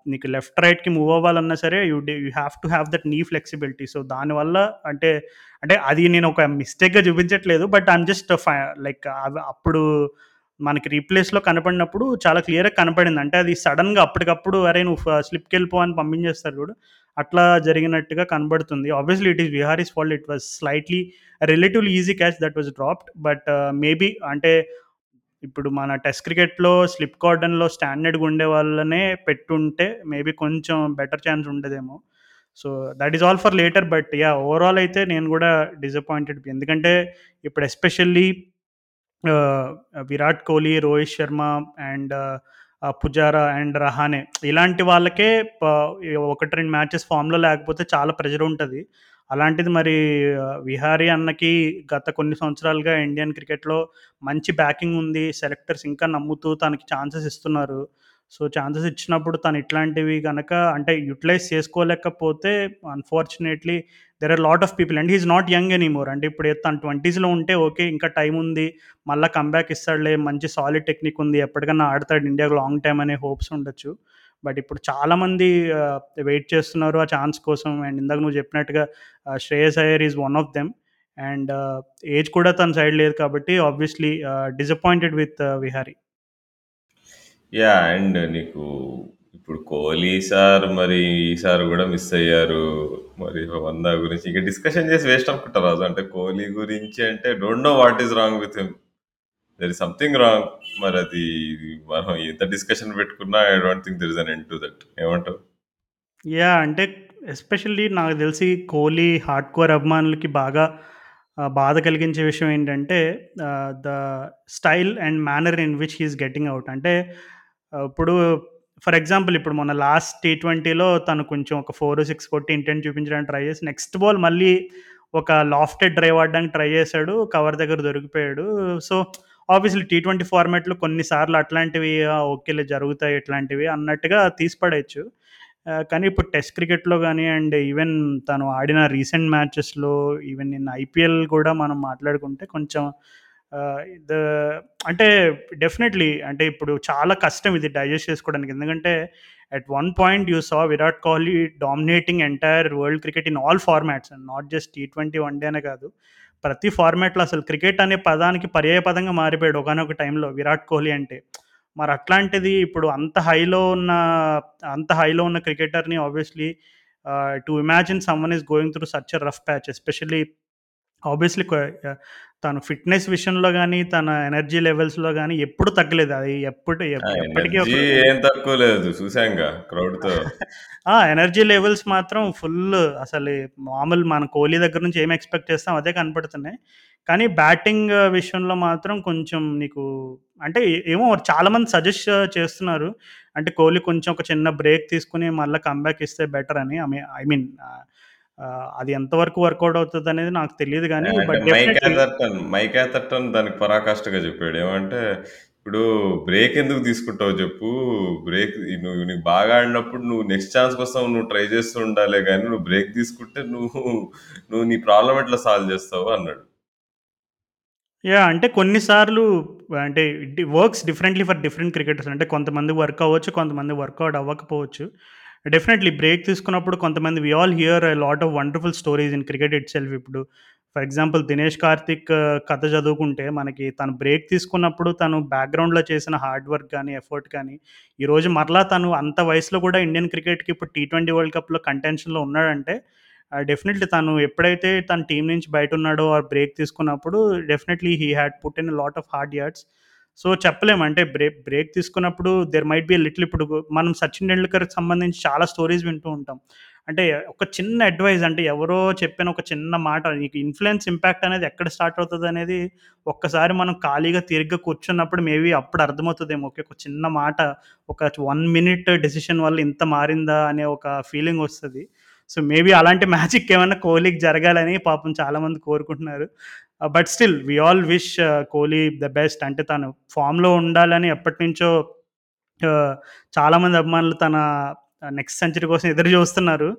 నీకు లెఫ్ట్, రైట్‌కి మూవ్ అవ్వాలన్నా సరే you the you have to have that knee flexibility. So, దానివల్ల అంటే, అంటే అది నేను ఒక మిస్టేక్‌గా చూపించట్లేదు. But I'm just fine like అప్పుడు మనకి రీప్లేస్‌లో కనపడినప్పుడు చాలా క్లియర్‌గా కనపడింది. అంటే అది సడన్గా అప్పటికప్పుడు అరే నువ్వు స్లిప్కి వెళ్ళిపో అని పంపించేస్తారు చూడు. అట్లా జరిగినట్టుగా కనబడుతుంది. Obviously it is Vihari's fault. It was slightly relatively easy catch that was dropped. But maybe అంటే ఇప్పుడు మన టెస్ట్ క్రికెట్‌లో స్లిప్ కార్డన్‌లో స్టాండర్డ్‌గా ఉండే వాళ్ళనే పెట్టుంటే మేబీ కొంచెం బెటర్ ఛాన్స్ ఉండేదేమో. So, that is all for later. But yeah overall అయితే నేను కూడా డిసప్పాయింటెడ్. ఎందుకంటే ఇప్పుడు especially uh, Virat Kohli, Rohit Sharma and Pujara and Rahane ఇలాంటి వాళ్ళకే ఒకటి రెండు మ్యాచెస్ ఫామ్‌లో లేకపోతే చాలా ప్రెషర్ ఉంటుంది అలాంటిది మరి విహారీ అన్నకి గత కొన్ని సంవత్సరాలుగా ఇండియన్ క్రికెట్‌లో మంచి బ్యాకింగ్ ఉంది. సెలెక్టర్స్ ఇంకా నమ్ముతూ తనకి ఛాన్సెస్ ఇస్తున్నారు. సో, ఛాన్సెస్ ఇచ్చినప్పుడు తను ఇట్లాంటివి కనుక అంటే utilise చేసుకోలేకపోతే unfortunately there are lot of people and he not young anymore. అంటే ఇప్పుడు తను 20స్‌లో ఉంటే ఓకే. ఇంకా టైం ఉంది. మళ్ళీ కంబ్యాక్ ఇస్తాడులే. మంచి సాలిడ్ టెక్నిక్ ఉంది. ఎప్పటికన్నా ఆడతాడు ఇండియాకు లాంగ్ టైమ్ అనే హోప్స్ ఉండొచ్చు. బట్ ఇప్పుడు చాలామంది uh, వెయిట్ చేస్తున్నారు ఆ ఛాన్స్ కోసం. అండ్ ఇందాక నువ్వు చెప్పినట్టుగా Shreyas Iyer is one of them. And age కూడా తన సైడ్ లేదు కాబట్టి obviously disappointed with Vihari. Yeah and నీకు ఇప్పుడు కోహ్లీ సార్ మరి ఈసారి కూడా మిస్ అయ్యారు. మరి వంద గురించి ఇక డిస్కషన్ చేసి వేస్ట్ అనుకుంటా రాజు. అంటే కోహ్లీ గురించి అంటే don't know what is wrong with him. There is something wrong. మరది మనం ఎంత డిస్కషన్ పెట్టుకున్నా I don't think there is an end to that. ఏమంటావు? యాహ్! అంటే ఎస్పెషల్లీ నాకు తెలిసి కోహ్లీ హార్డ్‌కోర్ అభిమానులకి బాగా ఆహ్, బాధ కలిగించే విషయం ఏంటంటే ఆహ్, the style and manner in which he is getting out. అంటే ఆహ్, ఇప్పుడు ఫర్ ఎగ్జాంపుల్ ఇప్పుడు మొన్న లాస్ట్ టీ20లో తను కొంచెం ఒక 4, 6 కొట్టి ఇంటెంట్ చూపించడానికి ట్రై చేసి నెక్స్ట్ బాల్ మళ్ళీ ఒక లాఫ్టెడ్ డ్రైవ్ ఆడడానికి ట్రై చేశాడు. కవర్ దగ్గర దొరికిపోయాడు. సో, ఆబ్వియస్లీ టీ20 ఫార్మాట్‌లో కొన్నిసార్లు అట్లాంటివి ఓకే ఓకేలే జరుగుతాయి ఇట్లాంటివి అన్నట్టుగా తీసిపడవచ్చు కానీ ఇప్పుడు టెస్ట్ క్రికెట్‌లో కానీ అండ్ ఈవెన్ తను ఆడిన రీసెంట్ మ్యాచెస్‌లో ఈవెన్ నిన్న ఐపీఎల్ కూడా మనం మాట్లాడుకుంటే కొంచెం ద అంటే డెఫినెట్‌లీ అంటే ఇప్పుడు చాలా కష్టం ఇది డైజెస్ట్ చేసుకోవడానికి. ఎందుకంటే at one point you saw Virat Kohli dominating entire world cricket in all formats and not just ఈ ట్వంటీ వన్ డే అనే కాదు. ప్రతి ఫార్మాట్‌లో అసలు క్రికెట్ అనే పదానికి పర్యాయపదంగా మారిపోయాడు ఒకనొక టైంలో విరాట్ కోహ్లీ అంటే. మరి అట్లాంటిది ఇప్పుడు అంత హైలో ఉన్న అంత హైలో ఉన్న క్రికెటర్‌ని obviously to imagine someone is going through such rough patch especially obviously తను ఫిట్‌నెస్ విషయంలో గాని, తన ఎనర్జీ లెవెల్స్‌లో గాని ఎప్పుడు తగ్గలేదు. అది ఎప్పుడు ఎప్పటికి ఏం తక్కువ లేదు. చూసాంగా క్రౌడ్‌తో. ఆ! ఎనర్జీ లెవెల్స్ మాత్రం ఫుల్ అసలు మామూలు మన కోహ్లీ దగ్గర నుంచి ఏం ఎక్స్‌పెక్ట్ చేస్తాం అదే కనపడుతున్నాయి. కానీ బ్యాటింగ్ విషయంలో మాత్రం కొంచెం నీకు అంటే ఏమో చాలామంది సజెస్ట్ చేస్తున్నారు. అంటే కోహ్లీ కొంచెం ఒక చిన్న బ్రేక్ తీసుకొని మళ్ళా కమ్‌బ్యాక్ ఇస్తే బెటర్ అని. ఐ మీన్ అది ఎంతవరకు వర్కౌట్ అవుతదనేది నాకు తెలీదు గానీ అంటే బట్ మైక్ ఎథర్టన్, దానికి పరాకాష్ఠగా చెప్పాడు. ఏమంటే, "ఇప్పుడు బ్రేక్ ఎందుకు తీసుకుంటావు చెప్పు. బ్రేక్ నువ్వు నీకు బాగా ఆడినప్పుడు నువ్వు నెక్స్ట్ ఛాన్స్ కోసం నువ్వు ట్రై చేస్తూ ఉండాలే గానీ, నువ్వు బ్రేక్ తీసుకుంటే నువ్వు నువ్వు నీ ప్రాబ్లమ్ ఎట్లా సాల్వ్ చేస్తావు" అన్నాడు. యాహ్! అంటే కొన్ని సార్లు అంటే it works differently for different cricketers. అంటే కొంతమందికి వర్క్ అవ్వచ్చు. కొంతమందికి వర్కౌట్ అవ్వకపోవచ్చు. డెఫినెట్‌లీ బ్రేక్ తీసుకున్నప్పుడు కొంతమంది we all hear a lot of wonderful stories in cricket itself ఇప్పుడు ఫర్ ఎగ్జాంపుల్ 'దినేష్ కార్తిక్' కథ చదువుకుంటే మనకి తను బ్రేక్ తీసుకున్నప్పుడు తను బ్యాక్‌గ్రౌండ్‌లో చేసిన హార్డ్ వర్క్ కానీ ఎఫర్ట్ కానీ, ఈరోజు మరలా తను అంత వయసులో కూడా ఇండియన్ క్రికెట్‌కి ఇప్పుడు టీ20 వరల్డ్ కప్‌లో కంటెన్షన్‌లో ఉన్నాడంటే uh, డెఫినెట్‌లీ తను ఎప్పుడైతే తన టీం నుంచి బయట ఉన్నాడో ఆర్ బ్రేక్ తీసుకున్నప్పుడు definitely he had put in lot of hard yards. So, చెప్పలేము అంటే బ్రేక్ బ్రేక్ తీసుకున్నప్పుడు దేర్ మైట్ బి లిటిల్ ఇప్పుడు మనం 'సచిన్ టెండూల్కర్‌కి' సంబంధించి చాలా స్టోరీస్ వింటూ ఉంటాం. అంటే ఒక చిన్న అడ్వైజ్ అంటే ఎవరో చెప్పిన ఒక చిన్న మాట నీకు ఇన్‌ఫ్లుయెన్స్ ఇంపాక్ట్ అనేది ఎక్కడ స్టార్ట్ అవుతుంది అనేది ఒక్కసారి మనం ఖాళీగా తిరిగి కూర్చున్నప్పుడు మేబీ అప్పుడు అర్థమవుతుందేమో ఓకే. ఒక చిన్న మాట ఒక వన్ మినిట్ డెసిషన్ వల్ల ఇంత మారిందా అనే ఒక ఫీలింగ్ వస్తుంది సో, మేబీ అలాంటి మ్యాజిక్ ఏమైనా కోహ్లీకి జరగాలని పాపం చాలామంది కోరుకుంటున్నారు. But still we all wish Kohli the best. అంటే తను ఫామ్‌లో ఉండాలని ఎప్పటినుంచో నుంచో uh, చాలామంది అభిమానులు తన uh, నెక్స్ట్ సెంచరీ కోసం ఎదురు చూస్తున్నారు.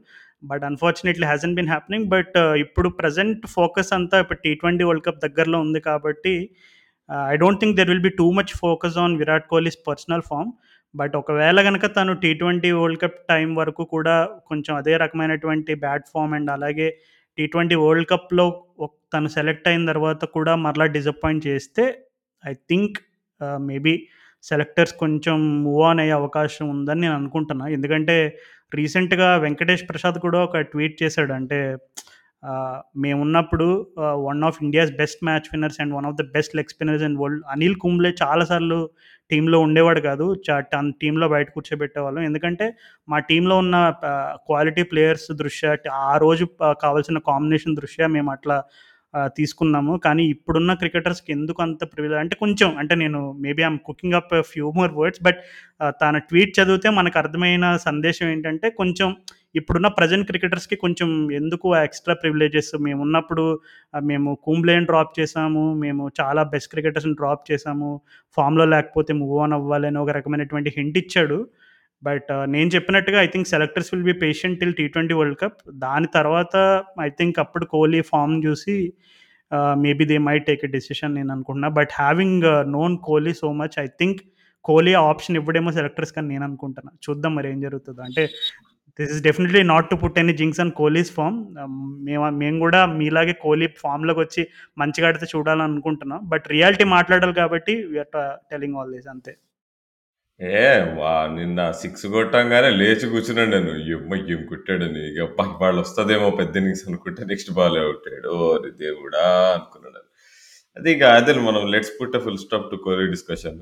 But unfortunately hasn't been happening but ఇప్పుడు ప్రజెంట్ ఫోకస్ అంతా ఇప్పుడు టీ ట్వంటీ వరల్డ్ కప్ దగ్గరలో ఉంది కాబట్టి I don't think there will be too much focus on Virat Kohli's personal form but ఒకవేళ కనుక తను T twenty world cup time వరకు కూడా కొంచెం అదే రకమైనటువంటి బ్యాట్ ఫామ్ అండ్ అలాగే టీ ట్వంటీ వరల్డ్ కప్లో తను సెలెక్ట్ అయిన తర్వాత కూడా మరలా డిసప్పాయింట్ చేస్తే ఐ థింక్ మేబీ సెలెక్టర్స్ కొంచెం మూవ్ ఆన్ అయ్యే అవకాశం ఉందని నేను అనుకుంటున్నా. ఎందుకంటే రీసెంట్గా వెంకటేష్ ప్రసాద్ కూడా ఒక ట్వీట్ చేశాడు. అంటే మేమున్నప్పుడు one of India's best match winners and one of the best leg spinners and world Anil Kumble చాలాసార్లు టీంలో ఉండేవాడు కాదు. తన టీంలో బయట కూర్చోబెట్టేవాళ్ళం. ఎందుకంటే మా టీంలో ఉన్న క్వాలిటీ ప్లేయర్స్ దృష్ట్యా ఆ రోజు కావాల్సిన కాంబినేషన్ దృష్ట్యా మేము అట్లా తీసుకున్నాము. కానీ ఇప్పుడున్న క్రికెటర్స్కి ఎందుకు అంత ప్రివిలేజ్ అంటే కొంచెం అంటే నేను maybe I'm cooking up few more words but తన ట్వీట్ చదివితే మనకు అర్థమైన సందేశం ఏంటంటే కొంచెం ఇప్పుడున్న ప్రజెంట్ క్రికెటర్స్కి కొంచెం ఎందుకు ఎక్స్ట్రా ప్రివిలేజెస్ మేము ఉన్నప్పుడు మేము కుంబ్లేని డ్రాప్ చేసాము మేము చాలా బెస్ట్ క్రికెటర్స్ని డ్రాప్ చేసాము. ఫామ్లో లేకపోతే మూవ్ ఆన్ అవ్వాలని ఒక రకమైనటువంటి హింట్ ఇచ్చాడు. బట్ నేను చెప్పినట్టుగా I think selectors will be patient till T twenty world cup దాని తర్వాత ఐ థింక్ అప్పుడు కోహ్లీ ఫామ్ చూసి maybe they may take a decision నేను అనుకుంటున్నా. But having known Kohli so much I think Kohli option ఇవ్వడేమో selectors కానీ నేను అనుకుంటున్నా. చూద్దాం మరి ఏం జరుగుతుందో. అంటే this is definitely not to put any jinx and Kohli's form మేము మేము కూడా మీలాగే కోహ్లీ ఫామ్లోకి వచ్చి మంచిగా ఆడితే చూడాలని అనుకుంటున్నాం. బట్ రియాలిటీ మాట్లాడాలి కాబట్టి వీఆర్ టెలింగ్ ఆల్ దిస్ అంతే. ఏ వా నిన్న సిక్స్ కొట్టంగానే లేచి కూర్చున్నాడు నేను. ఎమ్మ ఏం కొట్టాడని ఇక అబ్బా, వస్తుందేమో పెద్ద ఇన్నింగ్స్ అనుకుంటే నెక్స్ట్ బాల్ అవుతాడు దేవుడా అనుకున్నాడు అది ఇక అదే మనం let's put full stop to Kohli discussion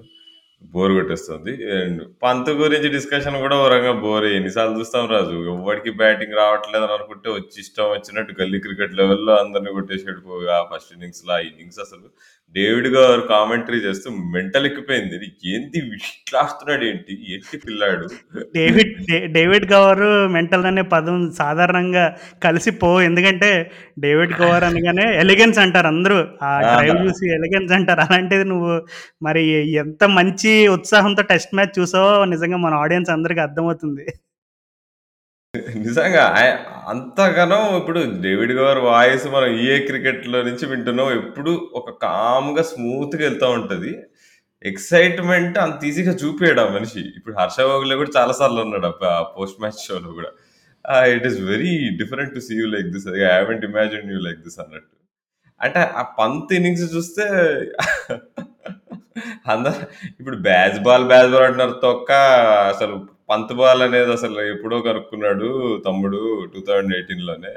bore కొట్టేస్తుంది. అండ్ పంత్ గురించి డిస్కషన్ కూడా వరంగా రకంగా బోర్ ఎన్నిసార్లు చూస్తాం రాజు. ఎవరికి బ్యాటింగ్ రావట్లేదు అని అనుకుంటే వచ్చి ఇష్టం వచ్చినట్టు గల్లీ క్రికెట్ లెవెల్లో అందరిని కొట్టేసాడు పోగా ఫస్ట్ ఇన్నింగ్స్లో ఆ ఇన్నింగ్స్ అసలు. డేవిడ్ గారు కామెంటరీ చేస్తూ మెంటల్ ఎక్కిపోయింది. ఇది ఏంది? ఇట్లా ఆడుతున్నాడు ఏంటి? ఏంటి పిల్లాడు? డేవిడ్ డేవిడ్ గవర్ మెంటల్ అనే పదం సాధారణంగా కలిసి పో. ఎందుకంటే డేవిడ్ గవర్ అనగానే ఎలిగెన్స్ అంటారు అందరూ. ఆ డ్రైవ్ చూసి ఎలిగెన్స్ అంటారు. అలాంటిది నువ్వు మరి ఎంత మంచి ఉత్సాహంతో టెస్ట్ మ్యాచ్ చూసావో నిజంగా మన ఆడియన్స్ అందరికీ అర్థమవుతుంది. నిజంగా ఆయ- అంతగానో ఇప్పుడు డేవిడ్ గారు వాయిస్ మనం ఏ క్రికెట్లో నుంచి వింటున్నాం. ఎప్పుడు ఒక కామ్గా స్మూత్గా ఉంటది. ఎక్సైట్మెంట్ అంత ఈజీగా చూపించాడు ఆ మనిషి. ఇప్పుడు హర్ష గోగులే కూడా చాలా సార్లు ఉన్నాడు ఆ పోస్ట్ మ్యాచ్ షోలో కూడా. It is very different to see you like this. I haven't imagine you like this అన్నట్టు. అంటే ఆ పంత్ ఇన్నింగ్స్ చూస్తే అందరు ఇప్పుడు బ్యాజ్ బాల్ బ్యాజ్ బాల్ అంటున్నారు తొక్క అసలు పంత్ బాల్ అనేది అసలు ఎప్పుడో కనుక్కున్నాడు తమ్ముడు టూ థౌజండ్ ఎయిటీన్లోనే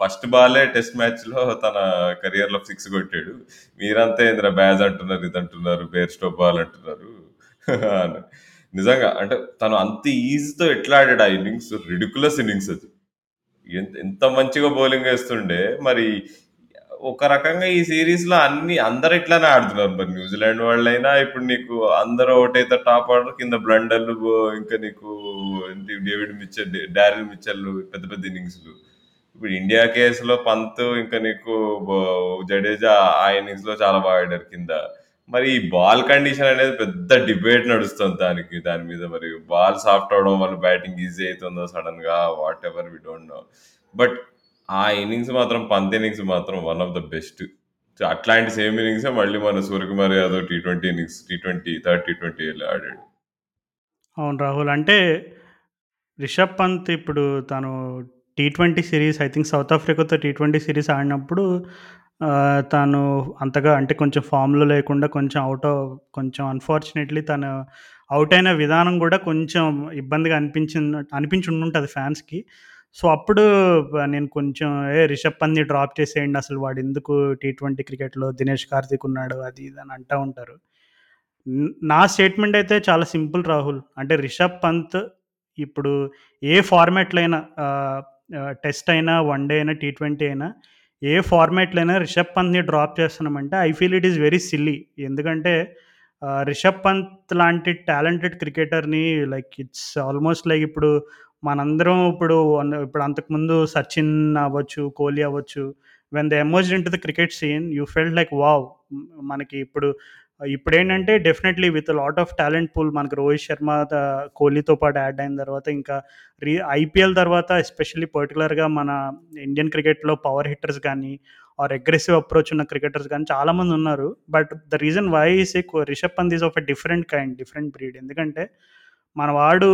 ఫస్ట్ బాలే టెస్ట్ మ్యాచ్లో తన కెరియర్లో సిక్స్ కొట్టాడు. మీరంతా ఇంద్ర బ్యాజ్ అంటున్నారు ఇది అంటున్నారు బేర్ స్టోప్ బాల్ అంటున్నారు అని. నిజంగా అంటే తను అంత ఈజీతో ఎట్లా ఆడాడు ఆ ఇన్నింగ్స్? రిడికులస్ ఇన్నింగ్స్ అది. ఎంత మంచిగా బౌలింగ్ వేస్తుండే మరి ఒక రకంగా ఈ సిరీస్లో అన్ని అందరు ఇట్లానే ఆడుతున్నారు. మరి న్యూజిలాండ్ వాళ్ళైనా ఇప్పుడు నీకు అందరూ ఒకటైతే టాప్ ఆర్డర్ కింద బ్లండర్లు ఇంకా నీకు ఏంటి డేవిడ్ మిచ్చల్ డారిల్ మిచ్చర్లు పెద్ద పెద్ద ఇన్నింగ్స్లు. ఇప్పుడు ఇండియా కేసులో పంత్ ఇంకా నీకు జడేజా ఆ ఇన్నింగ్స్లో చాలా బాగా ఆడారు కింద. మరి ఈ బాల్ కండిషన్ అనేది పెద్ద డిబేట్ నడుస్తుంది దానికి దాని మీద మరి. బాల్ సాఫ్ట్ అవడం వల్ల బ్యాటింగ్ ఈజీ అవుతుందో సడన్గా whatever we don't know. But ఆ ఇన్నింగ్స్ మాత్రం పంత్ ఇన్నింగ్స్ మాత్రం వన్ ఆఫ్ ద బెస్ట్ అట్లాంటి సేమ్ ఇన్నింగ్స్ మళ్ళీ మన Suryakumar Yadav T twenty innings T twenty third T twenty ఆడాడు. అవును రాహుల్ అంటే రిషబ్ పంత్ ఇప్పుడు తను T twenty series I think South ఆఫ్రికాతో T twenty series ఆడినప్పుడు తను అంతగా అంటే కొంచెం ఫామ్లో లేకుండా కొంచెం అవుట్ కొంచెం అన్ఫార్చునేట్లీ తను అవుట్ అయిన విధానం కూడా కొంచెం ఇబ్బందిగా అనిపించింది అనిపించి ఉండుంటుంది ఫ్యాన్స్కి సో అప్పుడు నేను కొంచెం ఏ రిషబ్ పంత్ని డ్రాప్ చేసేయండి అసలు వాడు ఎందుకు టీ ట్వంటీ క్రికెట్లో దినేష్ కార్తిక్ ఉన్నాడు? అది ఇది అని అంటూ ఉంటారు. నా స్టేట్మెంట్ అయితే చాలా సింపుల్ రాహుల్. అంటే రిషబ్ పంత్ ఇప్పుడు ఏ ఫార్మాట్లో అయినా టెస్ట్ అయినా వన్ డే అయినా టీ ట్వంటీ అయినా ఏ ఫార్మాట్లో అయినా రిషబ్ పంత్ని డ్రాప్ చేస్తున్నామంటే I feel it is very silly ఎందుకంటే రిషబ్ పంత్ లాంటి టాలెంటెడ్ క్రికెటర్ని లైక్ ఇట్స్ ఆల్మోస్ట్ లైక్ ఇప్పుడు మనందరం ఇప్పుడు ఇప్పుడు అంతకుముందు సచిన్ అవ్వచ్చు కోహ్లీ అవ్వచ్చు when they emerged into the cricket scene you felt like wow మనకి ఇప్పుడు ఇప్పుడేంటంటే definitely with lot of talent pool మనకు రోహిత్ శర్మ కోహ్లీతో పాటు యాడ్ అయిన తర్వాత ఇంకా రీ ఐపీఎల్ తర్వాత ఎస్పెషల్లీ పర్టికులర్గా మన ఇండియన్ క్రికెట్‌లో పవర్ హిట్టర్స్ కానీ ఆర్ అగ్రెసివ్ అప్రోచ్ ఉన్న క్రికెటర్స్ కానీ చాలామంది ఉన్నారు. But the reason why is say Rishabh Pant is of a different kind, different breed. ఎందుకంటే మన వాడు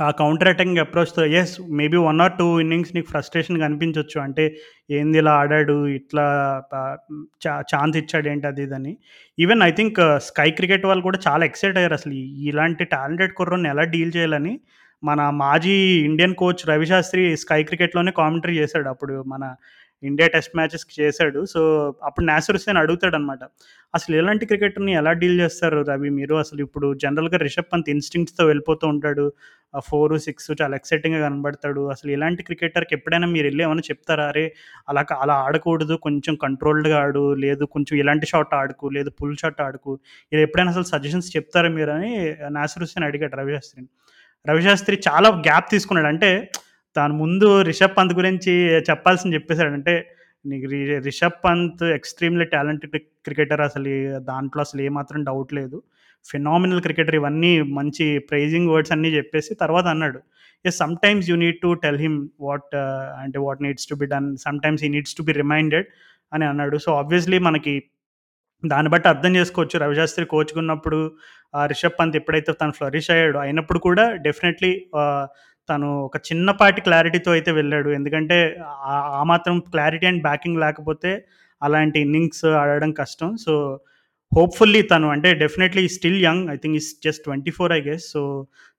ఆ counter attacking అప్రోచ్‌తో yes maybe one or two innings నీకు ఫ్రస్ట్రేషన్ కనిపించవచ్చు అంటే ఏంది ఇలా ఆడాడు, ఇట్లా ఛాన్స్ ఇచ్చాడు ఏంటి అది ఇదని. Even I think Sky Cricket వాళ్ళు కూడా చాలా ఎక్సైట్ అయ్యారు అసలు ఇలాంటి టాలెంటెడ్ కుర్రోడిని ఎలా డీల్ చేయాలని. మన మాజీ ఇండియన్ కోచ్ రవిశాస్త్రి స్కై క్రికెట్‌లోనే కామెంటరీ చేశాడు. అప్పుడు మన ఇండియా టెస్ట్ మ్యాచెస్ చేశాడు. సో, అప్పుడు నాసిర్ హుస్సేన్ అడుగుతాడనమాట. అసలు ఇలాంటి క్రికెటర్‌ని ఎలా డీల్ చేస్తారు రవి మీరు? అసలు ఇప్పుడు జనరల్‌గా రిషబ్ పంత్ ఇన్స్టింగ్స్తో వెళ్ళిపోతూ ఉంటాడు. ఆ 4, 6 చాలా ఎక్సైటింగ్‌గా కనబడతాడు. అసలు ఇలాంటి క్రికెటర్‌కి ఎప్పుడైనా మీరు వెళ్ళి ఏమైనా చెప్తారా? అరే! అలా అలా ఆడకూడదు. కొంచెం కంట్రోల్డ్‌గా ఆడు. లేదు కొంచెం ఇలాంటి షాట్ ఆడుకు లేదు పుల్ షాట్ ఆడుకు ఇలా ఎప్పుడైనా అసలు సజెషన్స్ చెప్తారా మీరు అని నాసర్ హుస్సేన్ అడిగాడు రవిశాస్త్రిని. రవిశాస్త్రి చాలా గ్యాప్ తీసుకున్నాడు. అంటే తాను ముందు రిషబ్ పంత్ గురించి చెప్పాల్సింది చెప్పేశాడు అంటే నీకు Rishabh Pant extremely talented cricketer అసలు దాంట్లో అసలు ఏమాత్రం డౌట్ లేదు. ఫినామినల్ క్రికెటర్ ఇవన్నీ మంచి ప్రైజింగ్ వర్డ్స్ అన్నీ చెప్పేసి తర్వాత అన్నాడు. Yes sometimes you need to tell him what అంటే what needs to be done. Sometimes he needs to be reminded అని అన్నాడు. సో, ఆబ్వియస్‌లీ మనకి దాన్ని బట్టి అర్థం చేసుకోవచ్చు. రవిశాస్త్రి కోచ్‌గా ఉన్నప్పుడు రిషబ్ పంత్ ఎప్పుడైతే తను ఫ్లరిష్ అయ్యాడో అయినప్పుడు కూడా డెఫినెట్‌లీ తను ఒక చిన్నపాటి క్లారిటీతో అయితే వెళ్ళాడు. ఎందుకంటే ఆ మాత్రం క్లారిటీ అండ్ బ్యాకింగ్ లేకపోతే అలాంటి ఇన్నింగ్స్ ఆడడం కష్టం. సో, హోప్‌ఫుల్లీ తను అంటే definitely still young. I think is just 24 I guess. So,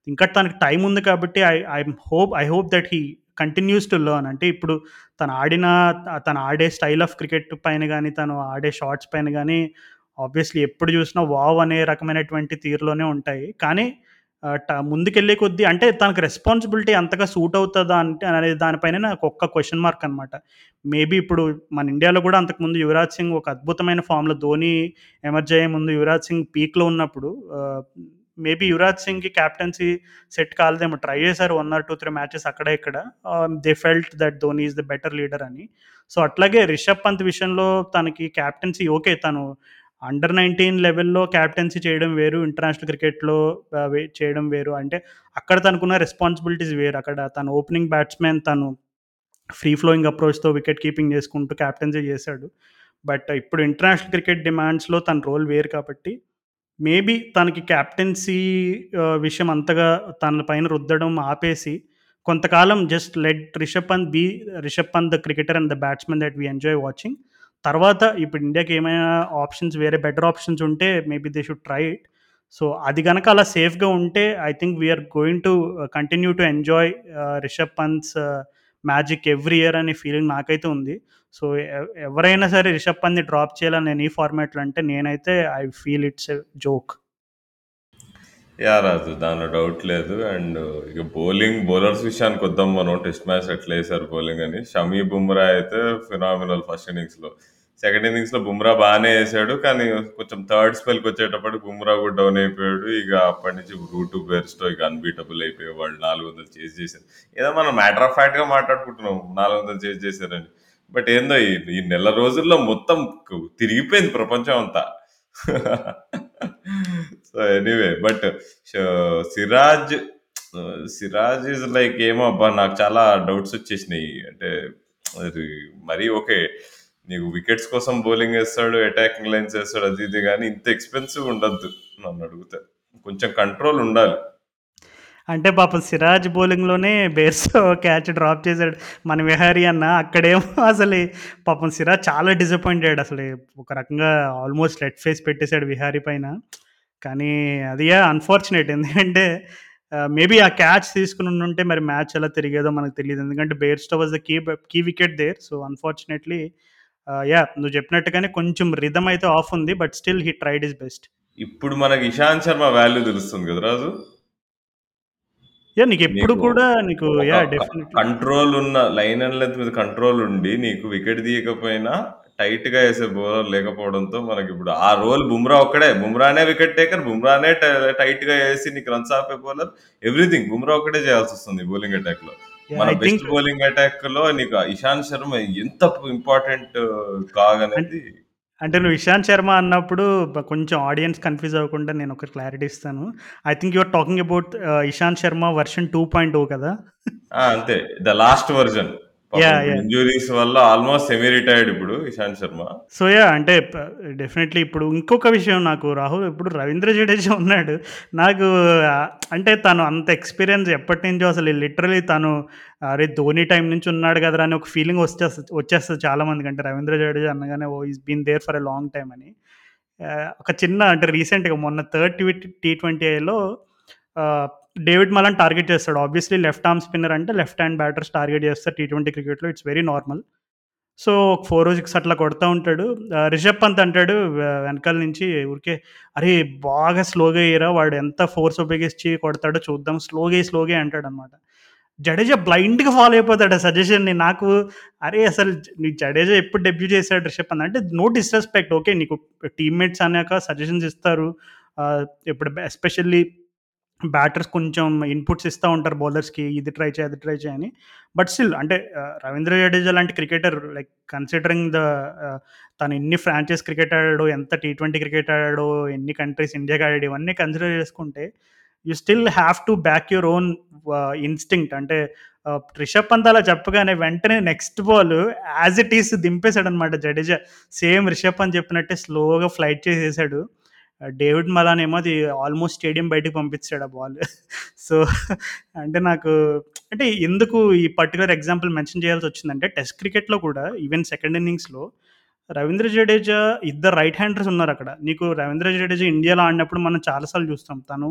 ఇంకా తనకి టైం ఉంది కాబట్టి I I hope I hope that he continues to learn అంటే ఇప్పుడు తను ఆడిన తను ఆడే స్టైల్ ఆఫ్ క్రికెట్ పైన కానీ తను ఆడే షార్ట్స్ పైన కానీ ఆబ్వియస్‌లీ ఎప్పుడు చూసినా వావ్! అనే రకమైనటువంటి తీరులోనే ఉంటాయి. కానీ ముందుకెళ్ళే కొద్దీ అంటే తనకు రెస్పాన్సిబిలిటీ అంతగా సూట్ అవుతుందా అంటే అనే దానిపైన నాకు ఒక్క క్వశ్చన్ మార్క్ అనమాట. మేబీ ఇప్పుడు మన ఇండియాలో కూడా అంతకుముందు యువరాజ్ సింగ్ ఒక అద్భుతమైన ఫామ్‌లో ధోని ఎమర్జ్ అయ్యే ముందు యువరాజ్ సింగ్ పీక్‌లో ఉన్నప్పుడు మేబీ యువరాజ్ సింగ్‌కి కెప్టెన్సీ సెట్ కాలేదేమో. ట్రై చేశారు వన్ ఆర్ 2, 3 మ్యాచెస్ అక్కడ ఇక్కడ. They felt that Dhoni is the better leader అని. సో, అట్లాగే రిషబ్ పంత్ విషయంలో తనకి కెప్టెన్సీ ఓకే. తను అండర్ 19 లెవెల్‌లో క్యాప్టెన్సీ చేయడం వేరు. ఇంటర్నేషనల్ క్రికెట్‌లో చేయడం వేరు. అంటే అక్కడ తనకున్న రెస్పాన్సిబిలిటీస్ వేరు. అక్కడ తన ఓపెనింగ్ బ్యాట్స్‌మెన్ తను ఫ్రీ ఫ్లోయింగ్ అప్రోచ్‌తో వికెట్ కీపింగ్ చేసుకుంటూ క్యాప్టెన్సీ చేశాడు. బట్ ఇప్పుడు ఇంటర్నేషనల్ క్రికెట్ డిమాండ్స్‌లో తన రోల్ వేరు కాబట్టి మేబీ తనకి కెప్టెన్సీ విషయం అంతగా తన పైన రుద్దడం ఆపేసి కొంతకాలం just let Rishabh Pant be Rishabh Pant the cricketer and the batsmen that we enjoy watching. తర్వాత ఇప్పుడు ఇండియాకి ఏమైనా ఆప్షన్స్ వేరే బెటర్ ఆప్షన్స్ ఉంటే maybe they should try it. So, అది కనుక అలా సేఫ్‌గా ఉంటే I think we are going to continue to enjoy Rishabh Pant's magic every year అనే ఫీలింగ్ నాకైతే ఉంది. సో, ఎవరైనా సరే రిషబ్ పంత్‌ని డ్రాప్ చేయాలని నేను ఈ ఫార్మాట్‌లో అంటే నేనైతే I feel it's a joke. Yeah! Raju దానిలో డౌట్ లేదు. అండ్ ఇక బౌలింగ్ బౌలర్స్ విషయానికి వద్దాం మనం. టెస్ట్ మ్యాచ్ ఎట్లా వేసారు బౌలింగ్ అని. షమీ బుమ్రా అయితే ఫినామినల్ ఫస్ట్ ఇన్నింగ్స్‌లో. సెకండ్ ఇన్నింగ్స్‌లో బుమ్రా బాగానే వేసాడు కానీ కొంచెం థర్డ్ స్పెల్‌కి వచ్చేటప్పటికి బుమ్రా కూడా డౌన్ అయిపోయాడు. ఇక అప్పటి నుంచి రూటు బేర్స్‌తో ఇక అన్‌బీటబుల్ అయిపోయి వాళ్ళు 400 చేజ్ చేశారు. ఏదో మనం మ్యాటర్ ఆఫ్ ఫ్యాక్ట్‌గా మాట్లాడుకుంటున్నాం 400 చేజ్ చేశారని. బట్ ఏందో ఈ నెల రోజుల్లో మొత్తం తిరిగిపోయింది ప్రపంచం అంతా. So, anyway but Siraj Siraj is like ఏమో అబ్బా! నాకు చాలా డౌట్స్ వచ్చేసినాయి. అంటే అది ఓకే. నీకు వికెట్స్ కోసం బౌలింగ్ వేస్తాడు అటాకింగ్ లైన్స్ వేస్తాడు అది ఇది కానీ ఇంత ఎక్స్‌పెన్సివ్ ఉండద్దు నన్ను అడిగితే కొంచెం కంట్రోల్ ఉండాలి. అంటే పాపం సిరాజ్ బౌలింగ్‌లోనే బేర్స్‌తో క్యాచ్ డ్రాప్ చేసాడు మన విహారీ అన్న. అక్కడేమో అసలు పాపం సిరాజ్ చాలా డిసప్పాయింట్ అసలు. ఒక రకంగా ఆల్మోస్ట్ రెడ్ ఫేస్ పెట్టేశాడు విహారీ పైన. కానీ అది అన్‌ఫార్చునేట్ ఎందుకంటే మేబీ ఆ క్యాచ్ తీసుకుని ఉంటే మరి మ్యాచ్ ఎలా తిరిగేదో మనకు తెలియదు ఎందుకంటే Bairstow was the key key wicket there. So, unfortunately yeah! నువ్వు చెప్పినట్టుగానే కొంచెం రిథమ్ అయితే ఆఫ్ ఉంది. But still he tried his best. ఇప్పుడు మనకి ఇషాంత్ శర్మ వాల్యూ తెలుస్తుంది కదా రాజు? నీకెప్పుడు నీకు కూడా నీకు! క డెఫినెట్‌లీ. కంట్రోల్ ఉన్న లైన్ అండ్ లెంత్ మీద కంట్రోల్ ఉండి నీకు వికెట్ తీయకపోయినా టైట్‌గా ఏసే బౌలర్ లేకపోవడంతో మనకిప్పుడు ఆ రోల్ బుమ్రా ఒక్కడే. బుమ్రానే వికెట్ టేకర్. బుమ్రానే ట టైట్‌గా ఏసి నీకు రన్స్ ఆపే బౌలర్. ఎవ్రీథింగ్ బుమ్రా ఒక్కడే చేయాల్సొస్తుంది బౌలింగ్ అటాక్‌లో. యాహ్! మన బెస్ట్ బౌలింగ్ అటాక్‌లో నీకు ఇషాంత్ శర్మ ఎంత ఇంపార్టెంట్ కాగ్ అన్ అనేది అంటే నువ్వు ఇషాంత్ శర్మ అన్నప్పుడు కొంచెం ఆడియన్స్ కన్‌ఫ్యూజ్ అవ్వకుండా నేను ఒక క్లారిటీ ఇస్తాను. I think you are talking about Ishant Sharma version 2.0 కదా! ఆ! అంతే. The last version. ఇంజ్యూరీస్ వల్ల ఆల్మోస్ట్ సెమీ రిటైర్డ్ ఇప్పుడు ఇషాంత్ శర్మ. So, yeah! అంటే డెఫినెట్లీ ఇప్పుడు ఇంకొక విషయం నాకు రాహుల్ ఇప్పుడు రవీంద్ర జడేజా ఉన్నాడు. నాకు అంటే తను అంత ఎక్స్‌పీరియన్స్ ఎప్పటినుంచో అసలు లిటరల్లీ తను అరే! ధోని టైమ్ నుంచి ఉన్నాడు కదరా! అని ఒక ఫీలింగ్ వచ్చేస్తది వచ్చేస్తది చాలా మందికి. అంటే రవీంద్ర జడేజా అనగానే ఓహ్! He's been there for a long time అని. ఒక చిన్న అంటే రీసెంట్‌గా మొన్న థర్డ్ టీ టీ20ఐలో ఆహ్, డేవిడ్ మలన్ టార్గెట్ చేస్తాడు. ఆబ్వియస్లీ లెఫ్ట్ ఆర్మ్ స్పిన్నర్ అంటే లెఫ్ట్ హ్యాండ్ బ్యాటర్స్ టార్గెట్ చేస్తారు టీ20 క్రికెట్‌లో ఇట్స్ వెరీ నార్మల్. సో, ఒక 4 6 అట్లా కొడుతూ ఉంటాడు. రిషబ్ పంత్ అంటాడు వెనకాల నుంచి ఊరికే "అరే! బాగా స్లోగా ఎయ్యరా వాడు ఎంత ఫోర్స్ ఉపయోగించి కొడతాడో చూద్దాం. స్లోగా స్లోగా ఎయి" అంటాడనమాట. జడేజా బ్లైండ్‌గా ఫాలో అయిపోతాడు ఆ సజెషన్‌ని. నాకు అరే! అసలు నీ జడేజా ఎప్పుడు డెబ్యూ చేశాడు రిషబ్ పంత్ అంటే నో డిస్‌రెస్పెక్ట్ ఓకే. నీకు టీమ్‌మేట్స్ అన్నాక సజెషన్స్ ఇస్తారు. ఇప్పుడు ఎస్పెషల్లీ బ్యాటర్స్ కొంచెం ఇన్‌పుట్స్ ఇస్తా ఉంటారు బౌలర్స్‌కి. ఇది ట్రై చేయి, అది ట్రై చేయని బట్ స్టిల్ అంటే రవీంద్ర జడేజా లాంటి క్రికెటర్ లైక్ కన్సిడరింగ్ ద తను ఎన్ని ఫ్రాంచైజ్ క్రికెట్ ఆడాడు ఎంత టీ20 క్రికెట్ ఆడాడు ఎన్ని కంట్రీస్ ఇండియాకి ఆడాడు ఇవన్నీ కన్సిడర్ చేసుకుంటే you still have to back your own instinct అంటే రిషబ్ పంత్ అలా చెప్పగానే వెంటనే next ball as it is దింపేసాడనమాట Jadeja. Same Rishabh Pant చెప్పినట్టే స్లోగా ఫ్లైట్ చేసేసాడు. డేవిడ్ మలాన్ ఏమో అది ఆల్మోస్ట్ స్టేడియం బయటికి పంపించాడు ఆ బాల్. సో, అంటే నాకు అంటే ఎందుకు ఈ పర్టికులర్ ఎగ్జాంపుల్ మెన్షన్ చేయాల్సి వచ్చిందంటే టెస్ట్ క్రికెట్‌లో కూడా ఈవెన్ సెకండ్ ఇన్నింగ్స్‌లో రవీంద్ర జడేజా ఇద్దరు రైట్ హ్యాండర్స్ ఉన్నారు అక్కడ నీకు రవీంద్ర జడేజా ఇండియాలో ఆడినప్పుడు మనం చాలాసార్లు చూస్తాం. తను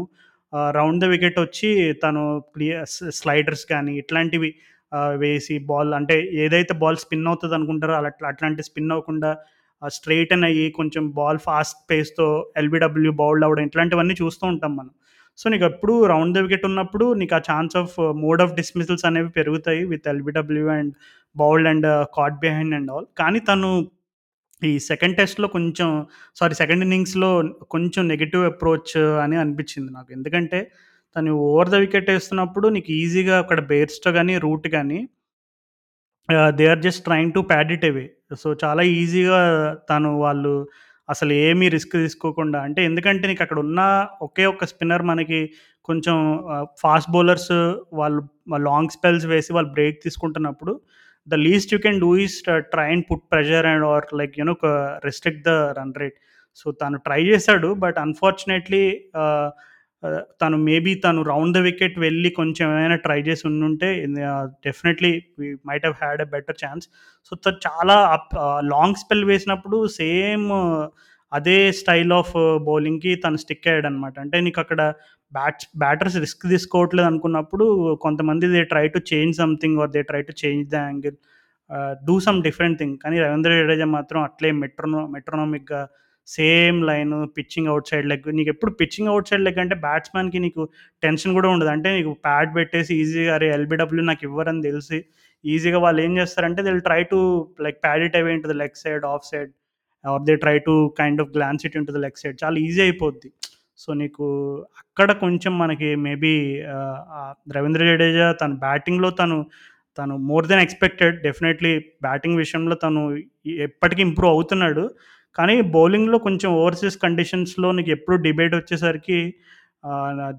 రౌండ్ ద వికెట్ వచ్చి తను క్లియర్ స్లైడర్స్ కానీ ఇట్లాంటివి వేసి బాల్ అంటే ఏదైతే బాల్ స్పిన్ అవుతుంది అనుకుంటారో అలా అట్లాంటి స్పిన్ అవ్వకుండా ఆహ్, అయ్యి కొంచెం బాల్ ఫాస్ట్ పేస్‌తో ఎల్బిడబ్ల్యూ బౌల్డ్ అవ్వడం ఇట్లాంటివన్నీ చూస్తూ ఉంటాం మనం. సో, నీకు ఎప్పుడు రౌండ్ ద వికెట్ ఉన్నప్పుడు నీకు ఆ chance of mode of dismissals అనేవి పెరుగుతాయి with LBW and bowled and caught behind and all. కానీ తను ఈ సెకండ్ టెస్ట్‌లో కొంచెం సారీ సెకండ్ ఇన్నింగ్స్‌లో కొంచెం నెగిటివ్ అప్రోచ్ అని అనిపించింది నాకు. ఎందుకంటే తను ఓవర్ ద వికెట్ వేస్తున్నప్పుడు నీకు ఈజీగా అక్కడ బేర్స్ట్ కానీ రూట్ కానీ ఆహ్, they are just trying to pad it away. So, చాలా ఈజీగా తను వాళ్ళు అసలు ఏమి రిస్క్ తీసుకోకుండా అంటే ఎందుకంటే నీకు అక్కడ ఉన్న ఒకే ఒక్క స్పిన్నర్ మనకి కొంచెం ఆహ్, ఫాస్ట్ బౌలర్స్ వాళ్ళు లాంగ్ స్పెల్స్ వేసి వాళ్ళు బ్రేక్ తీసుకుంటున్నప్పుడు the least you can do is try and put pressure and or like you know క restrict the run rate. So, తను ట్రై చేశాడు. బట్ అన్‌ఫార్చునేట్‌లీ ఆహ్, తను మేబీ తను round the wicket వెళ్ళి కొంచెం ఏమైనా ట్రై చేసి ఉండుంటే definitely we might have had a better chance. So, తను చాలా అప్ లాంగ్ స్పెల్ వేసినప్పుడు సేమ్ అదే స్టైల్ ఆఫ్ బౌలింగ్‌కి తను స్టిక్ అయ్యాడు అనమాట అంటే నీకు అక్కడ బ్యాట్స్ బ్యాటర్స్ రిస్క్ తీసుకోవట్లేదు అనుకున్నప్పుడు కొంతమంది they try to change something or they try to change the angle do some different thing. కానీ రవీంద్ర జడేజా మాత్రం అట్లే మెట్రోనో మెట్రోనోమిక్‌గా same line pitching outside leg. నీకు ఎప్పుడు పిచ్చింగ్ అవుట్ సైడ్ లెగ్ అంటే బ్యాట్స్మెన్కి నీకు టెన్షన్ కూడా ఉండదు. అంటే నీకు ప్యాడ్ పెట్టేసి ఈజీగా అరే ఎల్బిడబ్ల్యూ నాకు ఇవ్వరని తెలిసి ఈజీగా వాళ్ళు ఏం చేస్తారంటే they'll try to like pad it away into the leg side, off side or they try to kind of glance it into the leg side. చాలా ఈజీ అయిపోద్ది. సో, నీకు అక్కడ కొంచెం మనకి మేబీ రవీంద్ర జడేజా తన బ్యాటింగ్‌లో తను తను more than expected definitely batting విషయంలో తను ఎప్పటికీ ఇంప్రూవ్ అవుతున్నాడు. కానీ బౌలింగ్‌లో కొంచెం ఓవర్‌సీస్ కండిషన్స్‌లో నీకు ఎప్పుడు డిబేట్ వచ్చేసరికి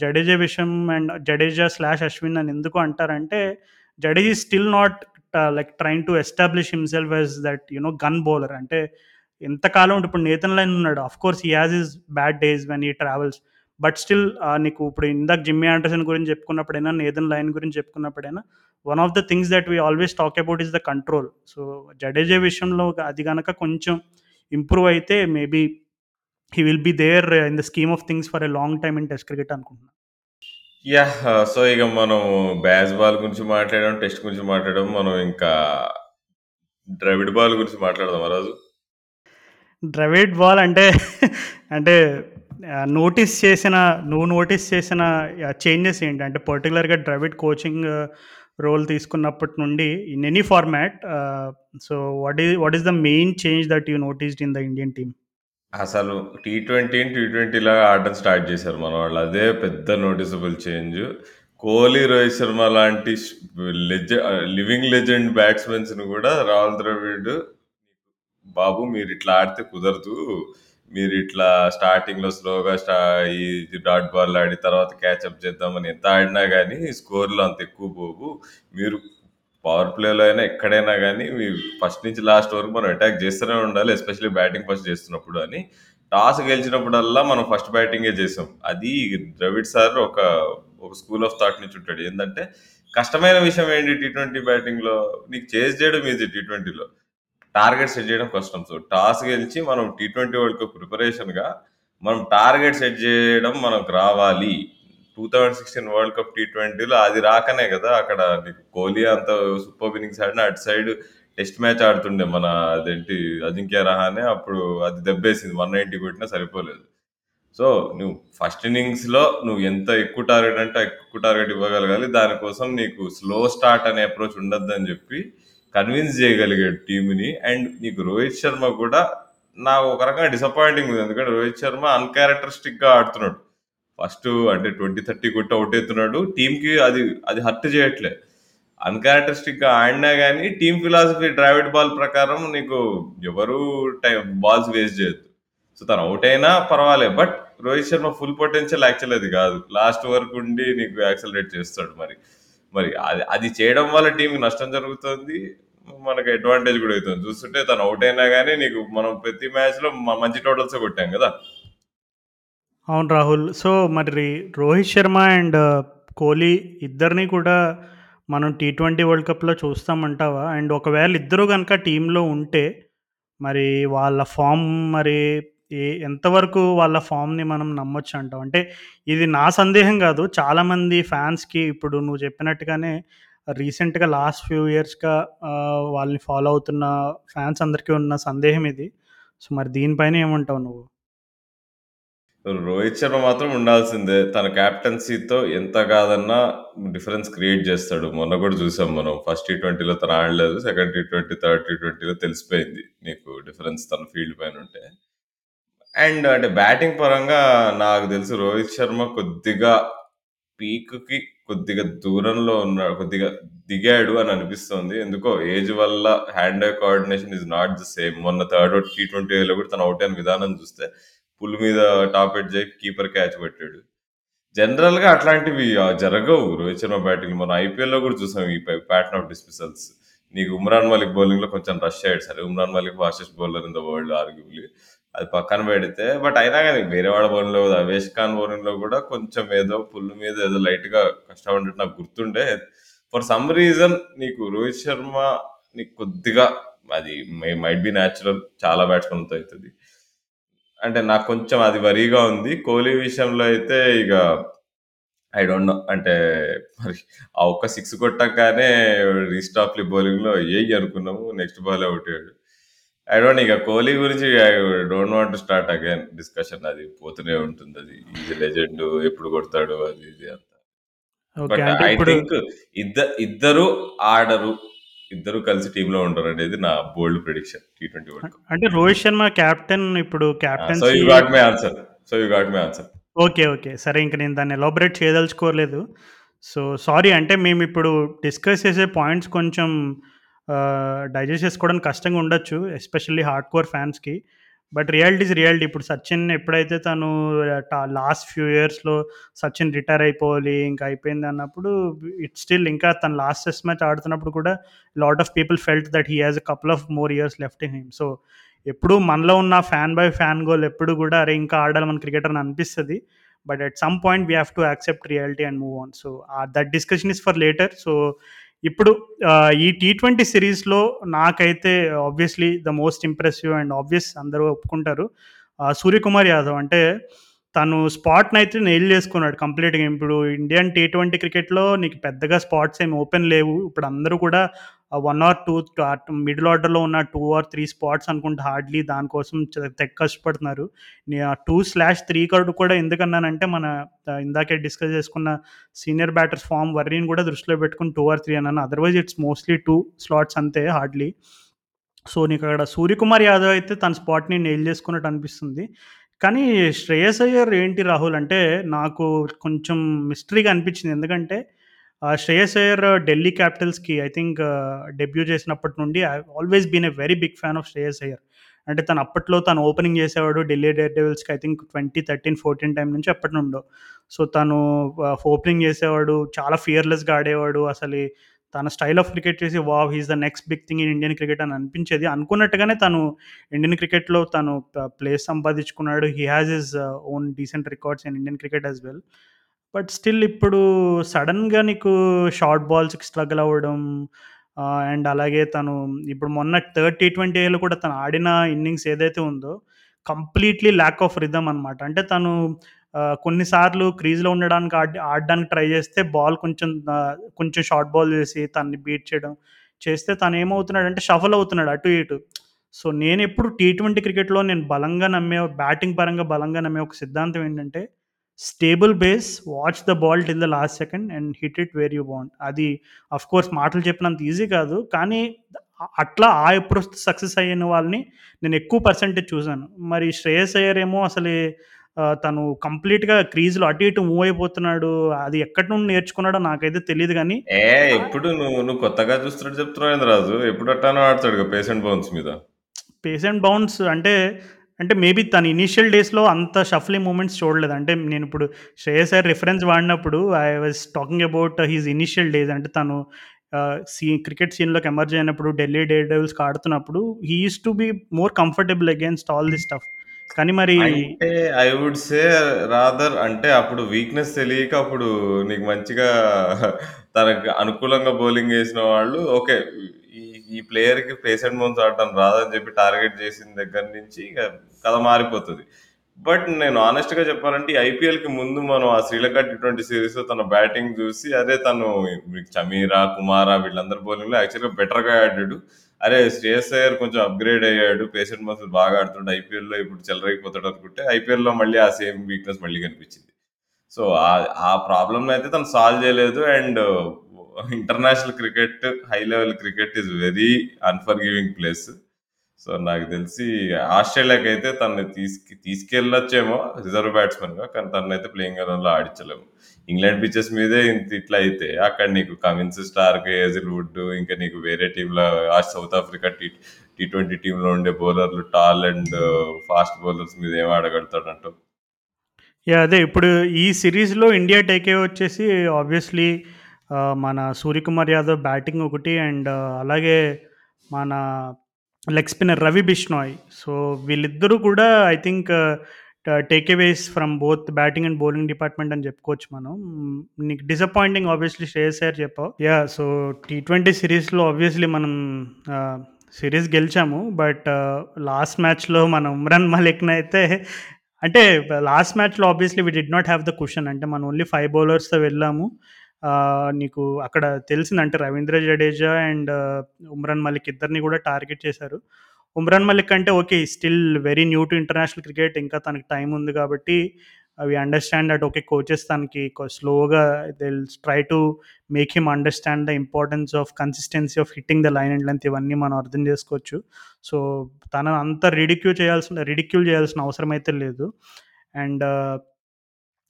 జడేజా విషయం అండ్ జడేజా స్లాష్ అశ్విన్ అని ఎందుకు అంటారంటే Jadeja still not like trying to establish himself as that you know gun bowler. అంటే ఎంతకాలం ఇప్పుడు నేతన్ లైన్ ఉన్నాడు. Of course he has his bad days when he travels. But still నీకు ఇప్పుడు ఇందాక జిమ్మీ ఆండర్సన్ గురించి చెప్పుకున్నప్పుడైనా, నేతన్ లైన్ గురించి చెప్పుకున్నప్పుడైనా one of the things that we always talk about is the control. So, Jadeja విషయంలో అది కనుక కొంచెం ఇంప్రూవ్ అయితే maybe he will be there in the scheme of things for a long time in test cricket అనుకుంటున్నా. Yeah! So, ఇక మనం బ్యాస్ ball గురించి మాట్లాడాం. టెస్ట్ గురించి మాట్లాడాం. మనం ఇంకా ద్రవిడ్ బాల్ గురించి మాట్లాడదామా రాజు? ద్రవిడ్ బాల్ అంటే అంటే నోటీస్ చేసిన నువ్వు నోటీస్ చేసిన చేంజెస్ ఏంటి? అంటే పర్టిక్యులర్‌గా ద్రవిడ్ కోచింగ్ రోల్ తీసుకున్నప్పటి నుండి in any format so, what is what is the main change that you noticed in the Indian team? అసలు టీ20ని టీ20లాగా ఆడడం స్టార్ట్ చేశారు మనోళ్ళు. అదే పెద్ద నోటీసబుల్ చేంజ్. కోహ్లీ, రోహిత్ శర్మ లాంటి స్ లెజె లివింగ్ లెజెండ్ బ్యాట్స్‌మెన్స్‌ని కూడా రాహుల్ ద్రవిడ్ బాబు మీరు ఇట్లా ఆడితే కుదరదు మీరు ఇట్లా స్టార్టింగ్లో స్లోగా స్టా ఈ డాట్ బాల్ ఆడి తర్వాత క్యాచప్ చేద్దామని ఎంత ఆడినా కానీ స్కోర్లు అంత ఎక్కువ పోవు. మీరు పవర్ ప్లేలో అయినా ఎక్కడైనా కానీ మీ ఫస్ట్ నుంచి లాస్ట్ వరకు మనం అటాక్ చేస్తూనే ఉండాలి ఎస్పెషల్లీ బ్యాటింగ్ ఫస్ట్ చేస్తున్నప్పుడు అని. టాస్ గెలిచినప్పుడల్లా మనం ఫస్ట్ బ్యాటింగే చేసాం. అది ద్రవిడ్ సార్ ఒక ఒక స్కూల్ ఆఫ్ థాట్ నుంచి ఉంటాడు. ఏంటంటే కష్టమైన విషయం ఏంటి టీ ట్వంటీ బ్యాటింగ్లో నీకు చేజ్ చేయడం ఈజీ టీ ట్వంటీలో టార్గెట్ సెట్ చేయడం కష్టం. సో టాస్ గెలిచి మనం టీ ట్వంటీ వరల్డ్ కప్ ప్రిపరేషన్గా మనం టార్గెట్ సెట్ చేయడం మనకు రావాలి. Two thousand sixteen world cup T ట్వంటీలో అది రాకనే కదా. అక్కడ నీకు కోహ్లీ అంత సూపర్ ఇన్నింగ్స్ ఆడిన అటు సైడ్ టెస్ట్ మ్యాచ్ ఆడుతుండే మన అదేంటి అజింక్య రహానే. అప్పుడు అది దెబ్బేసింది. వన్ నైంటీ కొట్టినా సరిపోలేదు. సో నువ్వు ఫస్ట్ ఇన్నింగ్స్లో నువ్వు ఎంత ఎక్కువ టార్గెట్ అంటే ఎక్కువ టార్గెట్ ఇవ్వగలగాలి. దానికోసం నీకు స్లో స్టార్ట్ అనే అప్రోచ్ ఉండద్దని చెప్పి కన్విన్స్ చేయగలిగాడు టీంని అండ్ నీకు రోహిత్ శర్మ కూడా నాకు ఒక రకంగా డిసప్పాయింటింగ్ ఉంది. ఎందుకంటే రోహిత్ శర్మ అన్క్యారెక్టరిస్టిక్గా ఆడుతున్నాడు. ఫస్ట్ అంటే ట్వంటీ థర్టీ కొట్టి అవుట్ అవుతున్నాడు టీంకి అది అది హర్ట్ చేయట్లే. అన్క్యారెక్టరిస్టిక్గా ఆడినా కానీ టీం ఫిలాసఫీ డ్రావిడ్ బాల్ ప్రకారం నీకు ఎవరు టైం బాల్స్ వేస్ట్ చేయొద్దు. సో తను అవుట్ అయినా పర్వాలేదు but Rohit Sharma full potential actual అది కాదు. లాస్ట్ వరకు ఉండి నీకు యాక్సలరేట్ చేస్తాడు మరి. మరి అది అది చేయడం వల్ల టీంకి నష్టం జరుగుతుంది మనకి అడ్వాంటేజ్ కూడా అవుతుంది. చూస్తుంటే తను అవుట్ అయినా కానీ నీకు మనం ప్రతి మ్యాచ్లో మంచి టోటల్స్ కొట్టాం కదా. అవును రాహుల్. సో మరి రోహిత్ శర్మ అండ్ కోహ్లీ ఇద్దరిని కూడా మనం టీ ట్వంటీ వరల్డ్ కప్లో చూస్తామంటావా? అండ్ ఒకవేళ ఇద్దరు కనుక టీంలో ఉంటే మరి వాళ్ళ ఫామ్ మరి ఏ ఎంతవరకు వాళ్ళ ఫామ్ని మనం నమ్మొచ్చు అంటాం అంటే ఇది నా సందేహం కాదు. చాలామంది ఫ్యాన్స్కి ఇప్పుడు నువ్వు చెప్పినట్టుగానే రీసెంట్గా లాస్ట్ ఫ్యూ ఇయర్స్గా వాళ్ళని ఫాలో అవుతున్న ఫ్యాన్స్ అందరికీ ఉన్న సందేహం ఇది. సో మరి దీనిపైన ఏమంటావు నువ్వు? రోహిత్ శర్మ మాత్రం ఉండాల్సిందే. తన క్యాప్టెన్సీతో ఎంత కాదన్నా డిఫరెన్స్ క్రియేట్ చేస్తాడు. మొన్న కూడా చూసాం మనం. ఫస్ట్ టీ ట్వంటీలో తను ఆడలేదు. Second T twenty third T ట్వంటీలో తెలిసిపోయింది నీకు డిఫరెన్స్ తన ఫీల్డ్ పైన ఉంటే. అండ్ అంటే బ్యాటింగ్ పరంగా నాకు తెలుసు రోహిత్ శర్మ కొద్దిగా పీక్కి కొద్దిగా దూరంలో ఉన్నాడు కొద్దిగా దిగాడు అని అనిపిస్తుంది. ఎందుకో ఏజ్ వల్ల hand eye coordination is not the same మొన్న థర్డ్ టీ ట్వంటీలో కూడా తన అవుట్ అయిన విధానం చూస్తే పుల్ మీద టాప్ ఎడ్ చేయి కీపర్ క్యాచ్ పెట్టాడు జనరల్గా అట్లాంటివి జరగవు రోహిత్ శర్మ బ్యాటింగ్ మనం ఐపీఎల్లో కూడా చూసాం ఈ ప్యాటర్న్ ఆఫ్ డిస్మిసల్స్ నీకు ఉమ్రాన్ మలిక్ బౌలింగ్లో కొంచెం రష్ అయ్యాడు. సరే Umran Malik fastest bowler in the world arguably అది పక్కన పెడితే బట్ అయినా కానీ వేరే వాడ బౌలింగ్ అవేష్ ఖాన్ బౌలింగ్ కూడా కొంచెం ఏదో పుల్లు మీద ఏదో లైట్గా కష్టపడినట్టు నాకు గుర్తుండే. ఫర్ సమ్ రీజన్ నీకు రోహిత్ శర్మ నీకు కొద్దిగా అది మైట్ బి న్యాచురల్ చాలా బ్యాట్స్మెన్తో అవుతుంది అంటే నాకు కొంచెం అది వరిగా ఉంది. కోహ్లీ విషయంలో అయితే ఇక ఐ డోంట్ నో అంటే మరి ఆ ఒక్క సిక్స్ కొట్టగానే రీస్టాప్లీ బౌలింగ్లో ఏ అనుకున్నాము. నెక్స్ట్ బాల్ అవుట్ అయ్యాడు ఐ డోంట్ ఇక కోహ్లీ గురించి I don't want start again discussion అది పోతూనే ఉంటుంది. అది ఇది లెజెండ్ ఎప్పుడు కొడతాడు అది ఇది అంతా. బట్ ఐ థింక్ ఇద్దరు ఇద్దరు ఆడరు ఇద్దరు కలిసి టీంలో ఉంటారు అనేది నా bold prediction T twenty world అంటే రోహిత్ శర్మ క్యాప్టెన్ ఇప్పుడు so captaincy you got my answer so you got my answer okay okay సరే ఇంక నేను దాన్ని ఎలాబరేట్ చేయదలుచుకోలేదు. సో సారీ అంటే మేము ఇప్పుడు డిస్కస్ చేసే పాయింట్స్ కొంచెం డైజెస్ట్ చేసుకోవడానికి కష్టంగా ఉండొచ్చు ఎస్పెషల్లీ హార్డ్ కోర్ ఫ్యాన్స్కి బట్ రియాలిటీ ఇస్ రియాలిటీ ఇప్పుడు సచిన్ ఎప్పుడైతే తను లాస్ట్ ఫ్యూ ఇయర్స్లో సచిన్ రిటైర్ అయిపోవాలి ఇంకా అయిపోయింది అన్నప్పుడు ఇట్ స్టిల్ ఇంకా తను లాస్ట్ టెస్ట్ మ్యాచ్ ఆడుతున్నప్పుడు కూడా lot of people felt that he has a couple of more years left in him so ఎప్పుడు మనలో ఉన్న ఫ్యాన్ బై ఫ్యాన్ గోల్ ఎప్పుడు కూడా అరే ఇంకా ఆడాలి మన క్రికెటర్ అని అనిపిస్తుంది. But at some point we have to accept reality and move on so that discussion is for later so ఇప్పుడు ఈ టీ ట్వంటీ సిరీస్లో నాకైతే obviously the most impressive and obvious అందరూ ఒప్పుకుంటారు. సూర్యకుమార్ యాదవ్ అంటే తను స్పాట్ని అయితే నెయిల్ చేసుకున్నాడు కంప్లీట్గా ఇప్పుడు ఇండియన్ టీ ట్వంటీ క్రికెట్లో నీకు పెద్దగా స్పాట్స్ ఏమి ఓపెన్ లేవు. ఇప్పుడు అందరూ కూడా వన్ ఆర్ టూ మిడిల్ ఆర్డర్లో ఉన్న టూ ఆర్ త్రీ స్పాట్స్ అనుకుంటే హార్డ్లీ దానికోసం తెగ కష్టపడుతున్నారు. టూ స్లాష్ త్రీ కార్డు కూడా ఎందుకన్నానంటే మన ఇందాకే డిస్కస్ చేసుకున్న సీనియర్ బ్యాటర్స్ ఫామ్ వర్రీని కూడా దృష్టిలో పెట్టుకుని టూ ఆర్ త్రీ అన్నాను. Otherwise it's mostly two slots అంతే హార్డ్లీ సో నీకు అక్కడ సూర్యకుమార్ యాదవ్ అయితే తన స్పాట్ని నెయిల్ చేసుకున్నట్టు అనిపిస్తుంది. కానీ శ్రేయస్ అయ్యర్ ఏంటి రాహుల్ అంటే నాకు కొంచెం మిస్టరీగా అనిపించింది ఎందుకంటే శ్రేయస్ అయ్యర్ ఢిల్లీ క్యాపిటల్స్‌కి ఐ థింక్ డెబ్యూ చేసినప్పటి నుండి I always been a very big fan of Shreyas Iyer. అంటే తను అప్పట్లో తను ఓపెనింగ్ చేసేవాడు ఢిల్లీ డేర్ డెవిల్స్‌కి ఐ థింక్ 2013, 14 టైం నుంచి అప్పటి నుండో. సో, తను ఓపెనింగ్ చేసేవాడు. చాలా ఫియర్‌లెస్‌గా ఆడేవాడు. అసలు తన స్టైల్ ఆఫ్ క్రికెట్ చేసి wow! He's the next big thing in Indian cricket అని అనిపించేది. అనుకున్నట్టుగానే తను ఇండియన్ క్రికెట్‌లో తను ప ప్లేస్ సంపాదించుకున్నాడు. He has his own decent records in Indian cricket as well. But still ఇప్పుడు సడన్గా నీకు షార్ట్ బాల్స్‌కి స్ట్రగుల్ అవ్వడం అండ్ అలాగే తను ఇప్పుడు మొన్న థర్డ్ టీ20ఏలో కూడా తను ఆడిన ఇన్నింగ్స్ ఏదైతే ఉందో కంప్లీట్‌లీ ల్యాక్ ఆఫ్ రిధమ్ అనమాట. అంటే తను కొన్నిసార్లు క్రీజ్‌లో ఉండడానికి ఆడి ఆడడానికి ట్రై చేస్తే బాల్ కొంచెం కొంచెం షార్ట్ బాల్ చేసి తనని బీట్ చేయడం చేస్తే తను ఏమవుతున్నాడు అంటే షఫల్ అవుతున్నాడు అటు ఇటు. సో, నేను ఎప్పుడు టీ ట్వంటీ క్రికెట్‌లో నేను బలంగా నమ్మే బ్యాటింగ్ పరంగా బలంగా నమ్మే ఒక సిద్ధాంతం ఏంటంటే stable base, watch the ball till the last second and hit it where you want అది ఆఫ్‌కోర్స్ మాటలు చెప్పినంత ఈజీ కాదు. కానీ అట్లా ఆ ఎప్పుడు సక్సెస్ అయిన వాళ్ళని నేను ఎక్కువ పర్సెంటేజ్ చూసాను. మరి శ్రేయస్ అయ్యర్ ఏమో అసలు తను కంప్లీట్‌గా క్రీజ్‌లో అటు ఇటు మూవ్ అయిపోతున్నాడు. అది ఎక్కడి నుండి నేర్చుకున్నాడో నాకైతే తెలీదు గానీ ఏ ఎప్పుడు నువ్వు నువ్వు కొత్తగా చూస్తున్నట్టు చెప్తున్నావు ఏంది రాజు? ఎప్పుడు అట్టానో ఆడతాడుగా పేస్ అండ్ బౌన్స్ మీద. పేస్ అండ్ బౌన్స్ అంటే, అంటే మేబీ తన ఇనీషియల్ డేస్‌లో అంత షఫ్లీ మూవ్‌మెంట్స్ చూడలేదు. అంటే నేనిప్పుడు శ్రేయస్ అయ్యర్ రిఫరెన్స్ వాడినప్పుడు I was talking about his initial days. అంటే తను ఆహ్, సీ క్రికెట్ సీన్‌లోకి ఎమర్జ్ అయినప్పుడు ఢిల్లీ డేర్ డెవిల్స్‌కి ఆడుతున్నప్పుడు he used to be more comfortable against all this stuff. కానీ మరి అంటే ఐ వుడ్ సే రాదర్ అంటే అప్పుడు వీక్‌నెస్ తెలియక అప్పుడు నీకు మంచిగా తనకు అనుకూలంగా బౌలింగ్ వేసిన వాళ్ళు ఓకే. ఈ ఈ ప్లేయర్‌కి పేస్ అండ్ బౌన్స్ ఆడటం రాదని చెప్పి టార్గెట్ చేసిన దగ్గర నుంచి ఇక కథ మారిపోతుంది బట్ నేను హానెస్ట్‌గా చెప్పాలంటే ఈ ఐపీఎల్‌కి ముందు మనం ఆ శ్రీలంక టీ20 సీరీస్‌లో తన బ్యాటింగ్ చూసి అదే తను చమీరా, కుమారా వీళ్ళందరి బౌలింగ్‌లో యాక్చువల్‌గా బెటర్‌గా ఆడాడు. అరే శ్రేయస్ అయ్యర్ కొంచెం అప్‌గ్రేడ్ అయ్యాడు. పేషెంట్ అండ్ బాగా ఆడుతుండు. ఐపీఎల్‌లో ఇప్పుడు చెలరైపోతాడు అనుకుంటే ఐపీఎల్‌లో మళ్ళీ ఆ సేమ్ వీక్‌నెస్ మళ్ళీ కనిపించింది. సో, ఆ ఆ ప్రాబ్లమ్ అయితే తను సాల్వ్ చేయలేదు. And international cricket, high level cricket is very unforgiving place. So, నాకు తెలిసి ఆస్ట్రేలియాకైతే తనని తీసుకు తీసుకెళ్ళొచ్చేమో రిజర్వ్ బ్యాట్స్మెన్గా కానీ తనైతే ప్లేయింగ్ ఎలెవన్‌లో ఆడించలేము. ఇంగ్లాండ్ పిచ్చెస్ మీదే ఇంత ఇట్లా అయితే అక్కడ నీకు కమిన్స్, స్టార్క్, వుడ్ ఇంకా నీకు వేరే టీంలో ఆ సౌత్ ఆఫ్రికా టీ ట్వంటీ టీంలో ఉండే బౌలర్లు టాల్ అండ్ ఫాస్ట్ బౌలర్స్ మీద ఏం ఆడగలుగుతాడంటావు? యా అదే ఇప్పుడు ఈ సిరీస్‌లో ఇండియా టేకే వచ్చేసి ఆబ్వియస్‌లీ మన సూర్యకుమార్ యాదవ్ బ్యాటింగ్ ఒకటి అండ్ అలాగే మన leg spinner Ravi Bishnoi. So, వీళ్ళిద్దరూ కూడా I think takeaways from both batting and bowling department అని చెప్పుకోవచ్చు మనం. నీకు డిసప్పాయింటింగ్ ఆబ్వియస్‌లీ శ్రేయస్ సార్ చెప్పావు. యా సో, టీ20 సిరీస్‌లో ఆబ్వియస్‌లీ మనం సిరీస్ గెలిచాము. బట్ లాస్ట్ మ్యాచ్‌లో మన ఉమ్రాన్ మలిక్‌నైతే అంటే లాస్ట్ మ్యాచ్‌లో obviously we did not have the question అంటే మనం ఓన్లీ ఫైవ్ బౌలర్స్‌తో వెళ్ళాము. నీకు అక్కడ తెలిసింది అంటే రవీంద్ర జడేజా అండ్ ఉమ్రాన్ మలిక్ ఇద్దరిని కూడా టార్గెట్ చేశారు. ఉమ్రాన్ మలిక్ అంటే okay. Still very new to international cricket. ఇంకా తనకి టైం ఉంది కాబట్టి అవి అండర్‌స్టాండ్ దట్ ఓకే. కోచెస్ తనకి స్లోగా they try to make him understand the importance of consistency of hitting the line and length ఇవన్నీ మనం అర్థం చేసుకోవచ్చు. సో, తన అంత రిడిక్యూ చేయాల్సిన రిడిక్యూల్ చేయాల్సిన అవసరం అయితే లేదు. అండ్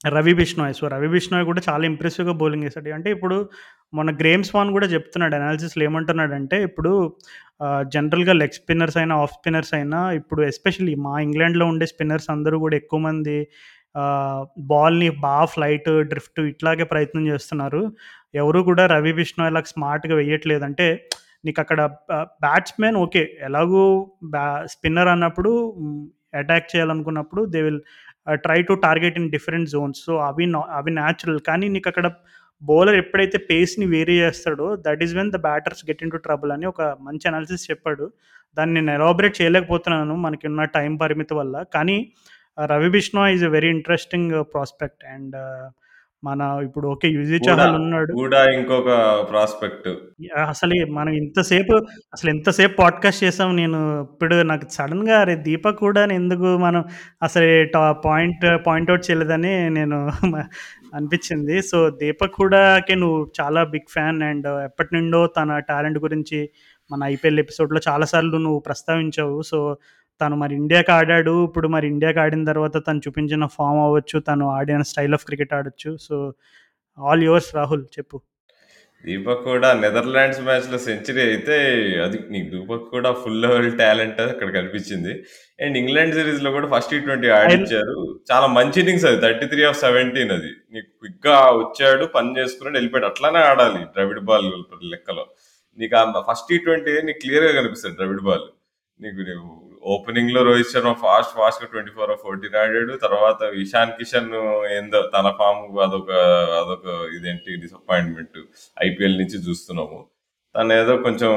రవి బిష్ణోయ్ సో, రవి బిష్నాయ్ కూడా చాలా ఇంప్రెసివ్‌గా బౌలింగ్ వేశాడు అంటే ఇప్పుడు మొన్న గ్రేమ్ స్వాన్ కూడా చెప్తున్నాడు అనాలిసిస్‌లో ఏమంటున్నాడంటే ఇప్పుడు జనరల్‌గా లెగ్ స్పిన్నర్స్ అయినా, ఆఫ్ స్పిన్నర్స్ అయినా ఇప్పుడు ఎస్పెషల్లీ మా ఇంగ్లాండ్‌లో ఉండే స్పిన్నర్స్ అందరూ కూడా ఎక్కువ మంది బాల్‌ని బాగా ఫ్లైట్, డ్రిఫ్ట్ ఇట్లాగే ప్రయత్నం చేస్తున్నారు. ఎవరు కూడా రవి బిష్ణోయ్ లాగా స్మార్ట్‌గా వేయట్లేదు. అంటే నీకు అక్కడ బ్యాట్స్‌మెన్ ఓకే. ఎలాగో బ్యా స్పిన్నర్ అన్నప్పుడు అటాక్ చేయాలనుకున్నప్పుడు they will try to target in different zones. So, అవి నా అవి న్యాచురల్. కానీ నీకు అక్కడ బౌలర్ ఎప్పుడైతే పేస్‌ని వేరీ చేస్తాడో that is when the batters get into trouble అని ఒక మంచి అనాలిసిస్ చెప్పాడు. దాన్ని నేను ఎలాబరేట్ చేయలేకపోతున్నాను మనకున్న టైం పరిమితి వల్ల. కానీ Ravi Bishnoi is a very interesting prospect. And uh, మన ఇప్పుడు ఓకే. యుజి కూడా, చహల్ ఉన్నాడు. కూడా ఇంకొక ప్రాస్పెక్ట్. అసలు మనం ఇంతసేపు అసలు ఎంతసేపు పాడ్‌కాస్ట్ చేసాం. నేను ఇప్పుడు నాకు సడెన్‌గా అరే! దీపక్ హూడాని ఎందుకు మనం అసలు పాయింట్ పాయింట్ ఔట్ చేయలేదని నేను అనిపించింది. సో, దీపక్ హూడాకి నువ్వు చాలా బిగ్ ఫ్యాన్ అండ్ ఎప్పటినుండో తన టాలెంట్ గురించి మన ఐపీఎల్ ఎపిసోడ్‌లో చాలా సార్లు నువ్వు ప్రస్తావించావు. సో, తను మరి ఇండియాకి ఆడాడు. ఇప్పుడు మరి ఇండియాకి ఆడిన తర్వాత తను చూపించిన ఫామ్ అవ్వచ్చు, తను ఆడిన స్టైల్ ఆఫ్ క్రికెట్ ఆడొచ్చు. సో, ఆల్ యువర్స్ రాహుల్ చెప్పు. దీపక్ కూడా నెదర్లాండ్స్ మ్యాచ్లో సెంచరీ అయితే అది నీకు దీపక్ కూడా ఫుల్ లెవెల్ టాలెంట్ అక్కడ కనిపించింది అండ్ ఇంగ్లాండ్ సిరీస్లో కూడా ఫస్ట్ టీ ట్వంటీ ఆడించారు చాలా మంచి ఇన్నింగ్స్ అది థర్టీ త్రీ ఆఫ్ సెవెంటీన్ అది నీకు క్విక్గా వచ్చాడు పని చేసుకుని వెళ్ళిపోయాడు అట్లానే ఆడాలి ద్రవిడ్ బాల్ లెక్కలో నీకు ఫస్ట్ టీ ట్వంటీ నీకు క్లియర్గా కనిపిస్తుంది ద్రవిడ్ బాల్ నీకు నీకు ఓపెనింగ్లో రోహిత్ శర్మ ఫాస్ట్ ఫాస్ట్గా ట్వంటీ ఫోర్ ఫోర్టీన్ ఆడాడు. తర్వాత ఇషాన్ కిషన్ ఏందో తన ఫామ్ అదొక అదొక ఇదేంటి డిసప్పాయింట్మెంట్ ఐపీఎల్ నుంచి చూస్తున్నాము. తను ఏదో కొంచెం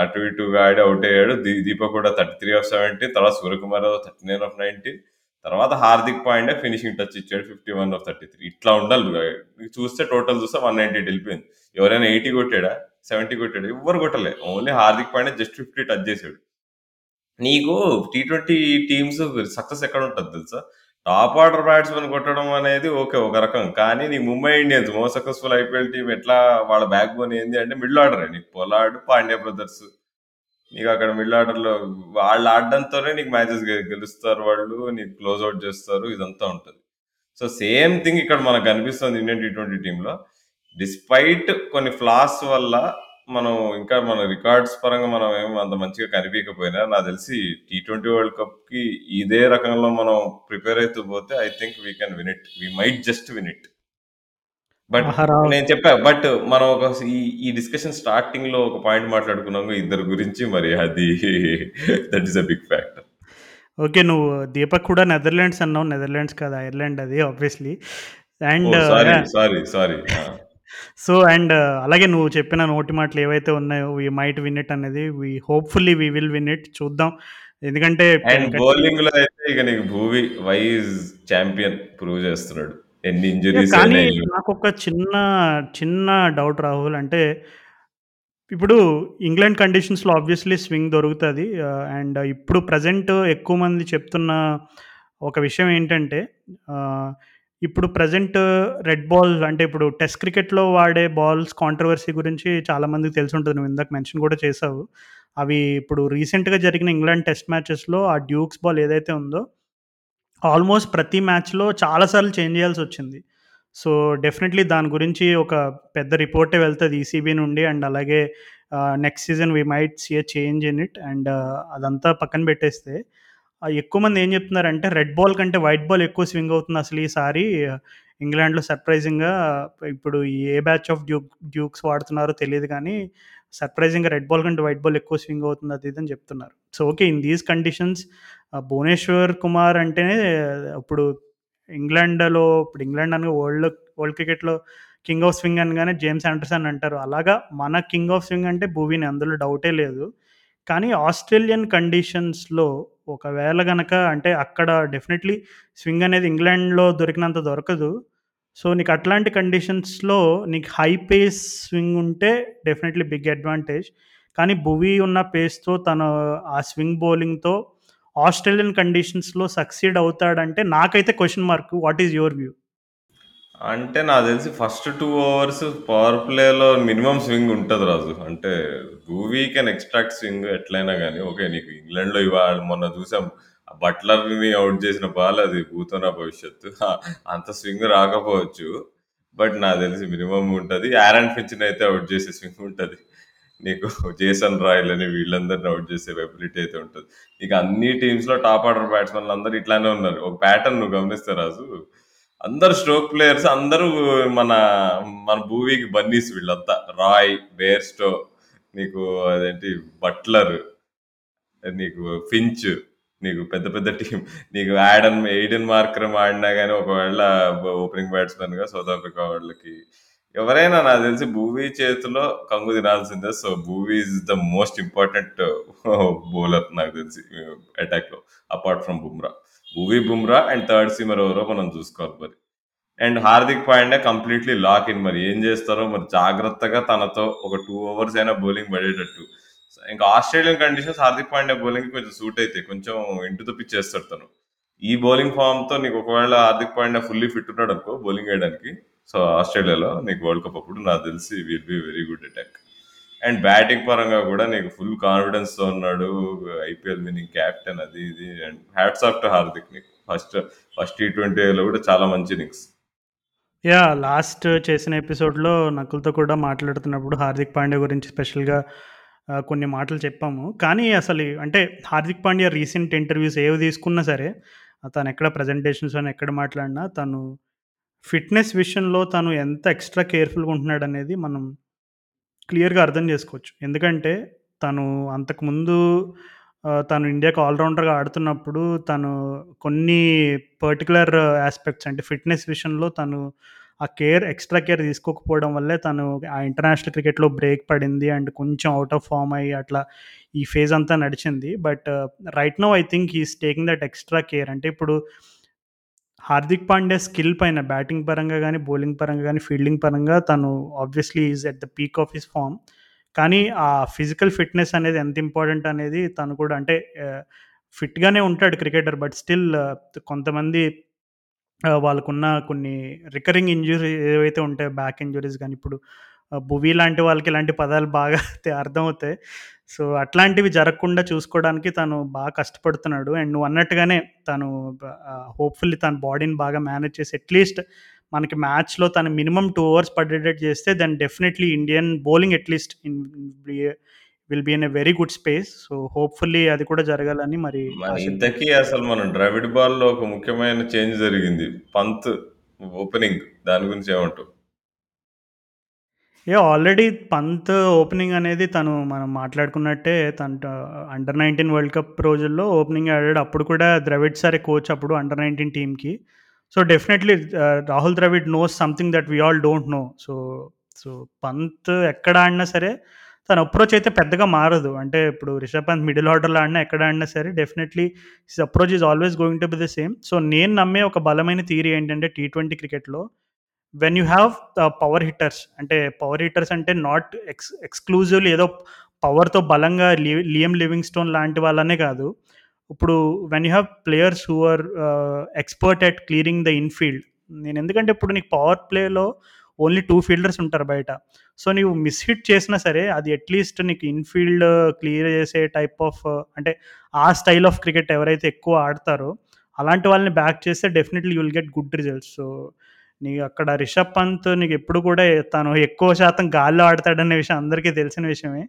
అటు ఇటుగా ఆడి అవుట్ అయ్యాడు. దీ దీపక్ కూడా థర్టీ త్రీ ఆఫ్ సెవెంటీన్ తర్వాత Suryakumar thirty nine of nineteen తర్వాత హార్దిక్ పాండే ఫినిషింగ్ టచ్ ఇచ్చాడు fifty one of thirty three ఇట్లా ఉండాలి. చూస్తే టోటల్ చూస్తే వన్ నైన్టీ వెళ్ళిపోయింది. ఎవరైనా ఎయిటీ కొట్టాడా? సెవెంటీ కొట్టాడు? ఎవ్వరు కొట్టలే. Only Hardik Pandya just fifty touch చేసాడు నీకు టీ ట్వంటీ టీమ్స్ సక్సెస్ ఎక్కడ ఉంటుంది తెలుసా? టాప్ ఆర్డర్ బ్యాట్స్మెన్ కొట్టడం అనేది ఓకే ఒక రకం. కానీ నీ Mumbai Indians most successful IPL team ఎట్లా వాళ్ళ బ్యాక్ బోన్ ఏంది అంటే మిడిల్ ఆర్డర్ నీకు పొలాడ్ పాండ్యా బ్రదర్స్ నీకు అక్కడ మిడిల్ ఆర్డర్లో వాళ్ళు ఆడడంతోనే నీకు మ్యాచెస్ గెలుస్తారు వాళ్ళు నీకు క్లోజ్ అవుట్ చేస్తారు ఇదంతా ఉంటుంది. సో సేమ్ థింగ్ ఇక్కడ మనకు కనిపిస్తుంది ఇండియన్ టీ ట్వంటీ టీంలో డిస్పైట్ కొన్ని ఫ్లాస్ వల్ల మనం ఇంకా మన రికార్డ్స్ పరంగా మనం ఏం అంత మంచిగా కనిపించకపోయినా నాకు తెలిసి టీ ట్వంటీ వరల్డ్ కప్కి ఇదే రకంలో మనం ప్రిపేర్ అవుతూ పోతే I think we can win it we might just win it but నేను చెప్పా బట్ మనం ఒక ఈ ఈ డిస్కషన్ స్టార్టింగ్లో ఒక పాయింట్ మాట్లాడుకున్నాము ఇద్దరు గురించి మరి అది that is a big factor okay నువ్వు దీపక్ కూడా నెదర్లాండ్స్ అన్నావు నెదర్లాండ్స్ కాదు ఐర్లాండ్ అది obviously and sorry sorry sorry so and అలాగే నువ్వు చెప్పిన నోటి మాటలు ఏవైతే ఉన్నాయో వీ మైట్ విన్ ఇట్ అనేది we hopefully we will win it చూద్దాం. ఎందుకంటే అండ్ బౌలింగ్లో అయితే ఇక నీకు భూవి వైజ్ ఛాంపియన్ ప్రూవ్ చేస్తున్నాడు. ఎన్ని ఇంజరీస్ కానీ నాకు ఒక చిన్న చిన్న డౌట్ రాహుల్ అంటే ఇప్పుడు ఇంగ్లాండ్ కండిషన్స్లో ఆబ్వియస్లీ స్వింగ్ దొరుకుతుంది. అండ్ ఇప్పుడు ప్రజెంట్ ఎక్కువ మంది చెప్తున్న ఒక విషయం ఏంటంటే ఇప్పుడు ప్రజెంట్ రెడ్ బాల్స్ అంటే ఇప్పుడు టెస్ట్ క్రికెట్లో వాడే బాల్స్ కాంట్రవర్సీ గురించి చాలామందికి తెలిసి ఉంటుంది. నువ్వు ఇందాక మెన్షన్ కూడా చేసావు అవి ఇప్పుడు రీసెంట్గా జరిగిన ఇంగ్లాండ్ టెస్ట్ మ్యాచెస్లో ఆ డ్యూక్స్ బాల్ ఏదైతే ఉందో ఆల్మోస్ట్ ప్రతి మ్యాచ్లో చాలాసార్లు చేంజ్ చేయాల్సి వచ్చింది. సో డెఫినెట్లీ దాని గురించి ఒక పెద్ద రిపోర్టే వెళ్తుంది ఈసీబీ నుండి అండ్ అలాగే next season we might see a change in it and అదంతా పక్కన పెట్టేస్తే ఎక్కువ మంది ఏం చెప్తున్నారంటే రెడ్ బాల్ కంటే వైట్ బాల్ ఎక్కువ స్వింగ్ అవుతుంది అసలు ఈసారి ఇంగ్లాండ్లో సర్ప్రైజింగ్గా ఇప్పుడు ఏ బ్యాచ్ ఆఫ్ డ్యూక్ డ్యూక్స్ వాడుతున్నారో తెలియదు కానీ సర్ప్రైజింగ్గా రెడ్ బాల్ కంటే వైట్ బాల్ ఎక్కువ స్వింగ్ అవుతుంది అది అని చెప్తున్నారు. So okay in these conditions Bhuvneshwar Kumar అంటేనే ఇప్పుడు ఇంగ్లాండ్లో ఇప్పుడు ఇంగ్లాండ్ అనగా వరల్డ్ వరల్డ్ క్రికెట్లో కింగ్ ఆఫ్ స్వింగ్ అనగానే జేమ్స్ ఆండర్సన్ అంటారు. అలాగా మన కింగ్ ఆఫ్ స్వింగ్ అంటే భూవిని అందులో డౌటే లేదు. కానీ ఆస్ట్రేలియన్ కండిషన్స్లో ఒకవేళ గనక అంటే అక్కడ డెఫినెట్లీ స్వింగ్ అనేది ఇంగ్లాండ్లో దొరికినంత దొరకదు. సో నీకు అట్లాంటి కండిషన్స్లో నీకు హై పేస్ స్వింగ్ ఉంటే డెఫినెట్లీ బిగ్ అడ్వాంటేజ్ కానీ భువి ఉన్న పేస్తో తను ఆ స్వింగ్ బౌలింగ్తో ఆస్ట్రేలియన్ కండిషన్స్లో సక్సీడ్ అవుతాడంటే నాకైతే question mark what is your view అంటే నాకు తెలిసి ఫస్ట్ టూ ఓవర్స్ పవర్ ప్లేలో మినిమం స్వింగ్ ఉంటుంది రాజు. అంటే భూవీ కెన్ ఎక్స్ట్రాక్ట్ స్వింగ్ ఎట్లయినా కానీ ఓకే నీకు ఇంగ్లాండ్లో ఇవాళ మొన్న చూసాం బట్లర్ని అవుట్ చేసిన బాల్ అది భూతోన భవిష్యత్తు. అంత స్వింగ్ రాకపోవచ్చు బట్ నాకు తెలిసి మినిమం ఉంటుంది. ఆరన్ ఫించ్ని అయితే అవుట్ చేసే స్వింగ్ ఉంటుంది. నీకు జేసన్ రాయల్ అని వీళ్ళందరిని అవుట్ చేసే ఎబిలిటీ అయితే ఉంటుంది. నీకు అన్ని టీమ్స్లో టాప్ ఆర్డర్ బ్యాట్స్మెన్లు అందరూ ఇట్లానే ఉన్నారు. ఒక ప్యాటర్న్ నువ్వు గమనిస్తే రాజు అందరు స్ట్రోక్ ప్లేయర్స్ అందరూ మన మన భూవీకి బన్నీస్ వీళ్ళంతా. రాయ్ బేర్స్టో నీకు అదేంటి బట్లర్ నీకు ఫించ్ నీకు పెద్ద పెద్ద టీం నీకు యాడన్ ఎయిడెన్ మార్క్రమ్ ఆడినా కానీ ఒకవేళ ఓపెనింగ్ బ్యాట్స్మెన్గా సౌత్ ఆఫ్రికా వాళ్ళకి. ఎవరైనా నాకు తెలిసి భూవీ చేతిలో కంగు తినాల్సిందే. So Bhuvi is the most important bowler నాకు తెలిసి అటాక్లో apart from Bumrah. Bhuvi Bumrah and third seamer ఎవరో మనం చూసుకోవాలి మరి. And Hardik Pandya completely lock in మరి. ఏం చేస్తారో మరి జాగ్రత్తగా తనతో ఒక టూ ఓవర్స్ అయినా బౌలింగ్ పడేటట్టు. ఇంకా Australian conditions Hardik Pandya bowling కొంచెం సూట్ అయితే కొంచెం ఇంటి తప్పిచ్చేస్తాడు తను. ఈ బౌలింగ్ ఫామ్తో నీకు ఒకవేళ హార్దిక్ పాండే ఫుల్లీ ఫిట్ ఉన్నాడు అనుకో బౌలింగ్ వేయడానికి. సో ఆస్ట్రేలియాలో నీకు వరల్డ్ కప్ అప్పుడు నాకు తెలిసి will be very good attack and batting పరంగా కూడా నీకు ఫుల్ కాన్ఫిడెన్స్తో ఉన్నాడు ఐపీఎల్ వినింగ్ క్యాప్టెన్ అది ఇది. And hats off to Hardik నీకు. ఫస్ట్ ఫస్ట్ టీ ట్వంటీలో కూడా చాలా మంచి ఇన్నింగ్స్. యా లాస్ట్ చేసిన ఎపిసోడ్‌లో నకుల్‌తో కూడా మాట్లాడుతున్నప్పుడు హార్దిక్ పాండ్యా గురించి స్పెషల్‌గా కొన్ని మాటలు చెప్పాము. కానీ అసలు అంటే హార్దిక్ పాండ్యా రీసెంట్ ఇంటర్వ్యూస్ ఏవి తీసుకున్నా సరే, తను ఎక్కడ ప్రజెంటేషన్స్ అని ఎక్కడ మాట్లాడినా తను ఫిట్‌నెస్ విషయంలో తను ఎంత ఎక్స్‌ట్రా కేర్‌ఫుల్‌గా ఉంటున్నాడనేది మనం క్లియర్‌గా అర్థం చేసుకోవచ్చు. ఎందుకంటే తను అంతకుముందు ఆహ్, తను ఇండియాకి ఆల్రౌండర్గా ఆడుతున్నప్పుడు తను కొన్ని పర్టిక్యులర్ యాస్పెక్ట్స్ అంటే ఫిట్‌నెస్ విషయంలో తను ఆ కేర్ ఎక్స్‌ట్రా కేర్ తీసుకోకపోవడం వల్లే తను ఆ ఇంటర్నేషనల్ క్రికెట్‌లో బ్రేక్ పడింది. అండ్ కొంచెం అవుట్ ఆఫ్ ఫార్మ్ అయ్యి అట్లా ఈ ఫేజ్ అంతా నడిచింది. But right now I think he is taking that extra care. అంటే ఇప్పుడు హార్దిక్ పాండే స్కిల్ పైన బ్యాటింగ్ పరంగా కానీ బౌలింగ్ పరంగా కానీ ఫీల్డింగ్ పరంగా తను obviously is at the peak of his form. కానీ ఆ ఫిజికల్ ఫిట్‌నెస్ అనేది ఎంత ఇంపార్టెంట్ అనేది తను కూడా అంటే ఫిట్‌గానే ఉంటాడు క్రికెటర్. బట్ స్టిల్ కొంతమంది వాళ్ళకున్న కొన్ని రికరింగ్ ఇంజురీ ఏవైతే ఉంటాయో బ్యాక్ ఇంజురీస్ కానీ ఇప్పుడు భువి లాంటి వాళ్ళకి ఇలాంటి పదాలు బాగా అర్థమవుతాయి. సో, అట్లాంటివి జరగకుండా చూసుకోవడానికి తను బాగా కష్టపడుతున్నాడు. అండ్ నువ్వన్నట్టుగానే తను బ ఆహ్, హోప్‌ఫుల్లీ తన బాడీని బాగా మేనేజ్ చేసి అట్‌లీస్ట్ మనకి మ్యాచ్‌లో తను మినిమమ్ 2 ఓవర్స్ పడేటట్టు చేస్తే then definitely Indian bowling at least in will be in a very good space. So, hopefully అది కూడా జరగాలని మరి. ఇంతకీ అసలు మనం ద్రవిడ్ బాల్‌లో ఒక ముఖ్యమైన చేంజ్ జరిగింది. పంత్ ఓపెనింగ్ దాని గురించి ఏమంటావు? ఏ ఆల్రెడీ పంత్ ఓపెనింగ్ అనేది తను మనం మాట్లాడుకున్నట్టే తన అండర్ 19 వరల్డ్ కప్ రోజుల్లో ఓపెనింగ్ ఆడాడు. అప్పుడు కూడా ద్రవిడ్ సారే కోచ్ అప్పుడు అండర్ 19 టీమ్‌కి. So, definitely Rahul Dravid knows something that we all don't know. So, so Pant ఎక్కడ ఆడినా సరే తన అప్రోచ్ అయితే పెద్దగా మారదు. అంటే ఇప్పుడు రిషబ్ పంత్ మిడిల్ ఆర్డర్‌లో ఆడినా, ఎక్కడ ఆడినా సరే definitely his approach is always going to be the same. So, నేను నమ్మే ఒక బలమైన థియరీ ఏంటంటే టీ20 క్రికెట్‌లో when you have the power hitters అంటే పవర్ హిట్టర్స్ అంటే నాట్ ఎక్స్ ఎక్స్‌క్లూజివ్‌లీ ఏదో పవర్‌తో బలంగా లి లివింగ్ స్టోన్ లాంటి వాళ్ళనే కాదు. ఇప్పుడు when you have players who are expert at clearing the infield. నేను ఎందుకంటే ఇప్పుడు నీకు పవర్ ప్లేలో ఓన్లీ టూ ఫీల్డర్స్ ఉంటారు బయట. సో, నీవు మిస్ హిట్ చేసినా సరే అది అట్‌లీస్ట్ నీకు ఇన్‌ఫీల్డ్ క్లియర్ చేసే టైప్ ఆఫ్ uh, అంటే ఆ స్టైల్ ఆఫ్ క్రికెట్ ఎవరైతే ఎక్కువ ఆడతారో అలాంటి వాళ్ళని బ్యాక్ చేస్తే definitely you'll get good results. So, నీకు అక్కడ రిషబ్ పంత్ నీకు ఎప్పుడు కూడా తను ఎక్కువ శాతం గాల్లో ఆడతాడనే విషయం అందరికీ తెలిసిన విషయమే.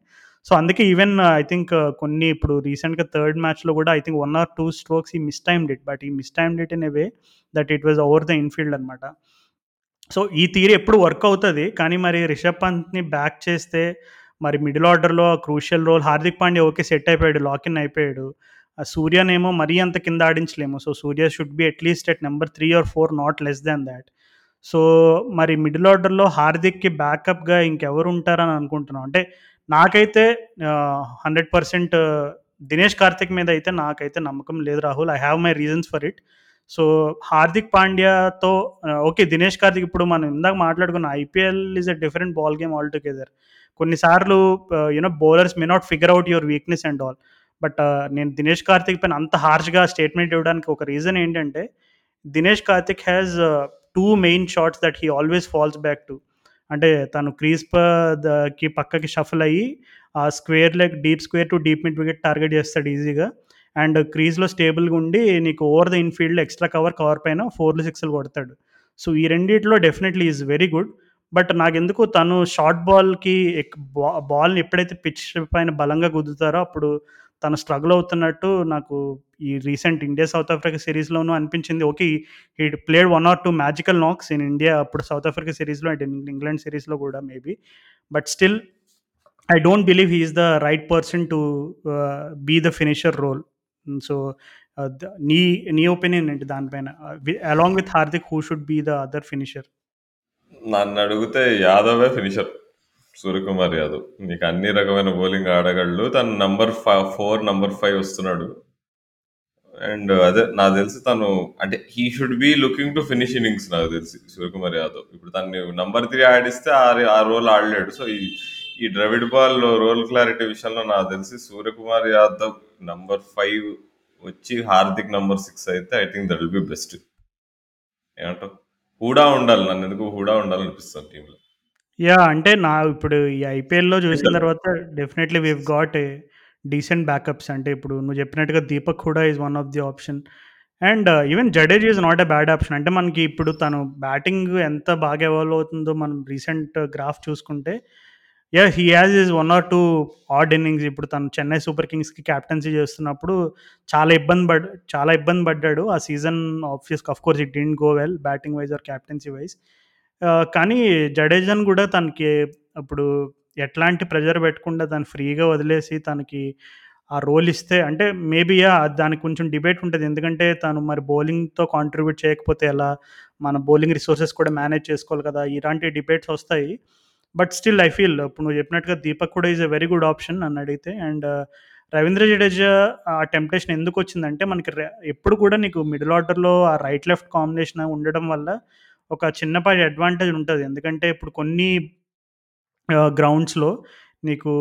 సో, అందుకే ఈవెన్ ఐ థింక్ కొన్ని ఇప్పుడు రీసెంట్‌గా థర్డ్ మ్యాచ్‌లో కూడా I think one or two strokes he mistimed it but he mistimed it in a way that it was over the infield అనమాట. సో, ఈ థియరీ ఎప్పుడు వర్క్ అవుతుంది కానీ మరి రిషబ్ పంత్‌ని బ్యాక్ చేస్తే మరి మిడిల్ ఆర్డర్‌లో crucial role Hardik Pandya okay set అయిపోయాడు. లాక్ ఇన్ అయిపోయాడు. ఆ సూర్యనేమో మరీ అంత కింద ఆడించలేము. So, Surya should be at least at number three or four not less than that so, మరి మిడిల్ ఆర్డర్‌లో హార్దిక్‌కి బ్యాకప్‌గా ఇంకెవరు ఉంటారని అనుకుంటున్నాం. అంటే నాకైతే హండ్రెడ్ పర్సెంట్ దినేష్ కార్తిక్ మీద అయితే నాకైతే నమ్మకం లేదు Rahul. I have my reasons for it. So, Hardik పాండ్యాతో okay Dinesh Karthik ఇప్పుడు మనం ఇందాక మాట్లాడుకున్న IPL is a different ball game altogether కొన్నిసార్లు you know bowlers may not figure out your weakness and all. But నేను దినేష్ కార్తిక్ పైన అంత హార్ష్‌గా స్టేట్మెంట్ ఇవ్వడానికి ఒక రీజన్ ఏంటంటే Dinesh Karthik has two main shots that he always falls back to. అంటే తను క్రీజ్ ప పక్కకి షఫుల్ అయ్యి ఆ square leg deep square to deep mid wicket target చేస్తాడు ఈజీగా. అండ్ క్రీజ్‌లో స్టేబుల్‌గా ఉండి నీకు over the infield extra cover, cover పైన 4లు, 6లు కొడతాడు. సో, ఈ రెండిట్లో definitely is very good. But నాకెందుకు తను షార్ట్ బాల్‌కి ఎక్ బా బాల్‌ని ఎప్పుడైతే పిచ్ పైన బలంగా గుద్దుతారో అప్పుడు తను స్ట్రగుల్ అవుతున్నట్టు నాకు ఈ రీసెంట్ ఇండియా సౌత్ ఆఫ్రికా సిరీస్లోనూ అనిపించింది. Okay. He played one or two magical knocks in India అప్పుడు సౌత్ ఆఫ్రికా సిరీస్లో అండ్ ఇంగ్లాండ్ సిరీస్లో కూడా maybe. But still I don't believe he is the right person to be the finisher role. So, నీ నీ opinion ఏంటి దానిపైన? Along with Hardik who should be the other finisher? నన్నడిగితే యాదవే finisher. Suryakumar Yadav. నీకు అన్ని రకమైన బౌలింగ్ ఆడగలడు. తను number five four number five వస్తున్నాడు. అండ్ అదే నాకు తెలిసి తను అంటే he should be looking to finish innings నాకు తెలిసి సూర్యకుమార్ యాదవ్. ఇప్పుడు తను నంబర్ త్రీ ఆడిస్తే ఆ ఆ రోల్ ఆడలేడు. సో, ఈ ఈ ద్రవిడ్ బాల్ రోల్ క్లారిటీ విషయంలో నాకు తెలిసి సూర్యకుమార్ యాదవ్ నంబర్ ఫైవ్ వచ్చి హార్దిక్ నంబర్ సిక్స్ అయితే I think that will be best. ఏమంటావు? హూడా ఉండాలి. నన్నెందుకో హూడా ఉండాలనిపిస్తుంది టీంలో యాహ్! అంటే నా ఇప్పుడు ఈ ఐపీఎల్‌లో చూసిన. తర్వాత definitely we've got a decent backups. అంటే ఇప్పుడు నువ్వు చెప్పినట్టుగా Deepak Hooda is one of the option. And even Jadeja is not a bad option అంటే మనకి ఇప్పుడు తను బ్యాటింగ్ ఎంత బాగా ఎవాల్వ్ అవుతుందో మనం రీసెంట్ గ్రాఫ్ చూసుకుంటే yeah he has is one or two odd innings ఇప్పుడు తను చెన్నై సూపర్ కింగ్స్కి క్యాప్టెన్సీ చేస్తున్నప్పుడు చాలా ఇబ్బంది పడ్ చాలా ఇబ్బంది పడ్డాడు ఆ season ఆఫ్యస్ of course it didn't go well batting wise or captaincy wise కానీ జడేజాని కూడా తనకి ఇప్పుడు ఎట్లాంటి ప్రెజర్ పెట్టకుండా తను ఫ్రీగా వదిలేసి తనకి ఆ రోల్ ఇస్తే అంటే మేబీ దానికి కొంచెం డిబేట్ ఉంటుంది. ఎందుకంటే తను మరి బౌలింగ్తో కాంట్రిబ్యూట్ చేయకపోతే ఎలా మన బౌలింగ్ రిసోర్సెస్ కూడా మేనేజ్ చేసుకోవాలి కదా ఇలాంటి డిబేట్స్ వస్తాయి. బట్ స్టిల్ ఐ ఫీల్ ఇప్పుడు నువ్వు చెప్పినట్టుగా దీపక్ కూడా is a very good option నన్ను అడిగితే. అండ్ రవీంద్ర జడేజా ఆ టెంప్టేషన్ ఎందుకు వచ్చిందంటే మనకి ఎప్పుడు కూడా నీకు మిడిల్ ఆర్డర్లో ఆ రైట్ లెఫ్ట్ కాంబినేషన్ ఉండడం వల్ల ఒక చిన్నపాటి అడ్వాంటేజ్ ఉంటుంది. ఎందుకంటే ఇప్పుడు కొన్ని గ్రౌండ్స్లో నీకు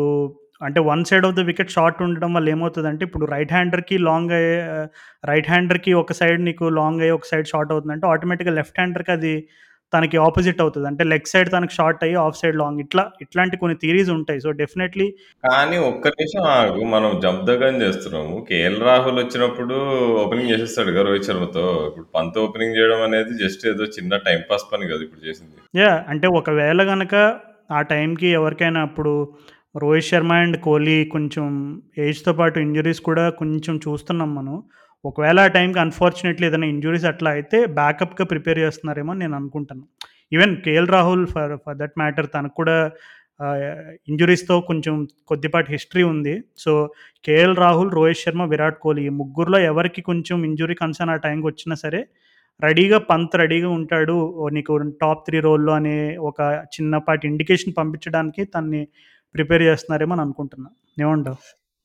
అంటే one side of the wicket short ఉండడం వల్ల ఏమవుతుందంటే ఇప్పుడు రైట్ హ్యాండర్కి లాంగ్ అయ్యే రైట్ హ్యాండర్కి ఒక సైడ్ నీకు లాంగ్ అయ్యి ఒక సైడ్ షార్ట్ అవుతుందంటే ఆటోమేటిక్గా లెఫ్ట్ హ్యాండర్కి అది తనకి ఆపోజిట్ అవుతుంది. అంటే లెగ్ సైడ్ తనకి షార్ట్ అయ్యి ఆఫ్ సైడ్ లాంగ్. ఇట్లా ఇట్లాంటి కొన్ని థీరీస్ ఉంటాయి. సో డెఫినెట్లీ కానీ ఒక్క నిమిషం ఆగు. మనం జంప్ దగన్ చేస్తున్నాము. కేఎల్ రాహుల్ వచ్చినప్పుడు ఓపెనింగ్ చేసేస్తాడు కదా రోహిత్ శర్మతో. ఇప్పుడు పంత్ ఓపెనింగ్ చేయడం అనేది జస్ట్ ఏదో చిన్న టైం పాస్ పని కదా ఇప్పుడు చేసింది. యా అంటే ఒకవేళ కనుక ఆ టైంకి ఎవరికైనా అప్పుడు రోహిత్ శర్మ అండ్ కోహ్లీ కొంచెం ఏజ్తో పాటు ఇంజరీస్ కూడా కొంచెం చూస్తున్నాం మనం. ఒకవేళ ఆ టైంకి అన్ఫార్చునేట్లీ ఏదైనా ఇంజురీస్ అట్లా అయితే బ్యాకప్గా ప్రిపేర్ చేస్తున్నారేమో నేను అనుకుంటాను. Even KL Rahul for for that matter తనకు కూడా ఇంజురీస్తో కొంచెం కొద్దిపాటి హిస్టరీ ఉంది. సో కేఎల్ రాహుల్ రోహిత్ శర్మ విరాట్ కోహ్లీ ఈ ముగ్గురులో ఎవరికి కొంచెం ఇంజురీ కన్సర్న్ ఆ టైంకి వచ్చినా సరే రెడీగా పంత్ రెడీగా ఉంటాడు. ఓ నీకు టాప్ త్రీ రోల్లో అనే ఒక చిన్నపాటి ఇండికేషన్ పంపించడానికి తన్ని ప్రిపేర్ చేస్తున్నారేమో అని అనుకుంటున్నా. ఏమంటావు?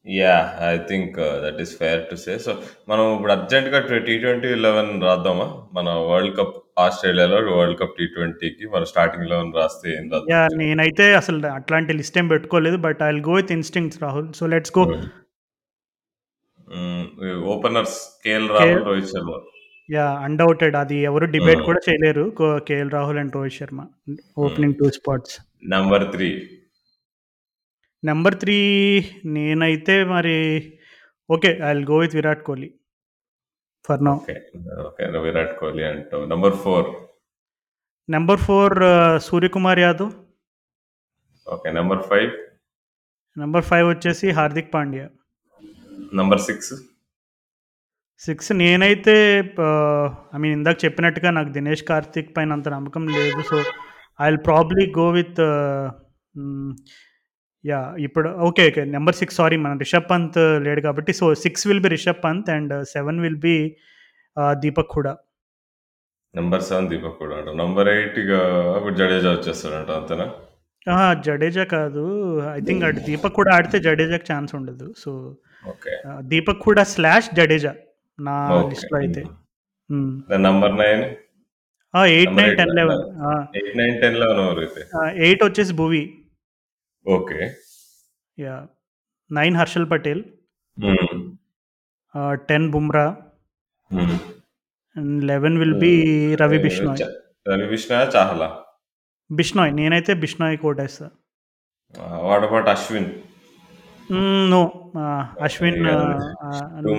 Yeah I think that is fair to say so మనం ఇప్పుడు అర్జెంట్గా టీ ట్వంటీ లెవెన్ రాద్దామా? మన వరల్డ్ కప్ ఆస్ట్రేలియాలో వరల్డ్ కప్ టీ ట్వంటీకి మన స్టార్టింగ్ లెవెన్ రాస్తే ఏం రాద్దాం? యా నేనైతే అసలు అట్లాంటి లిస్ట్ ఏం పెట్టుకోలేదు but I will go with instincts Rahul so let's go openers KL Rahul Rohit Sharma yeah undoubted అది ఎవరు డిబేట్ Hmm. కూడా చేయలేరు. KL Rahul and Rohit Sharma opening two spots number three number three నేనైతే మరి okay I will go with Virat Kohli for now okay okay Virat Kohli అంటావు. Number four number four Suryakumar Yadav. Okay number five number five వచ్చేసి Hardik Pandya. Number six six నేనైతే I mean ఇందాక చెప్పినట్టుగా నాకు దినేష్ కార్తిక్ పైన అంత నమ్మకం లేదు. So I will probably go with yeah ఇప్పుడు okay okay number six sorry మన రిషబ్ పంత్ లేడు కాబట్టి so six will be Rishabh Pant and seven will be Deepak కూడా నెంబర్ సెవెన్ దీపక్ కూడా అంట. నెంబర్ ఎయిట్ ఇక ఇప్పుడు జడేజా వచ్చేస్తాడంట అంతేనా? జడేజా కాదు. ఐ థింక్ అటు దీపక్ కూడా ఆడితే జడేజాకి ఛాన్స్ ఉండదు. సో ఓకే దీపక్ కూడా స్లాష్ జడేజా నా ఓకే లిస్ట్లో అయితే. Number nine eight nine ten eleven eight nine ten eleven eight వచ్చేసి Bhuvi. Okay. Yeah. Nine Harshal Patel. Ten Bumrah. And eleven will be Ravi Bishnoi. Ravi Vishnu చాహలా? Bishnoi నేనైతే Bishnoi కోటేస్తా. What about Ashwin? No. Ashwin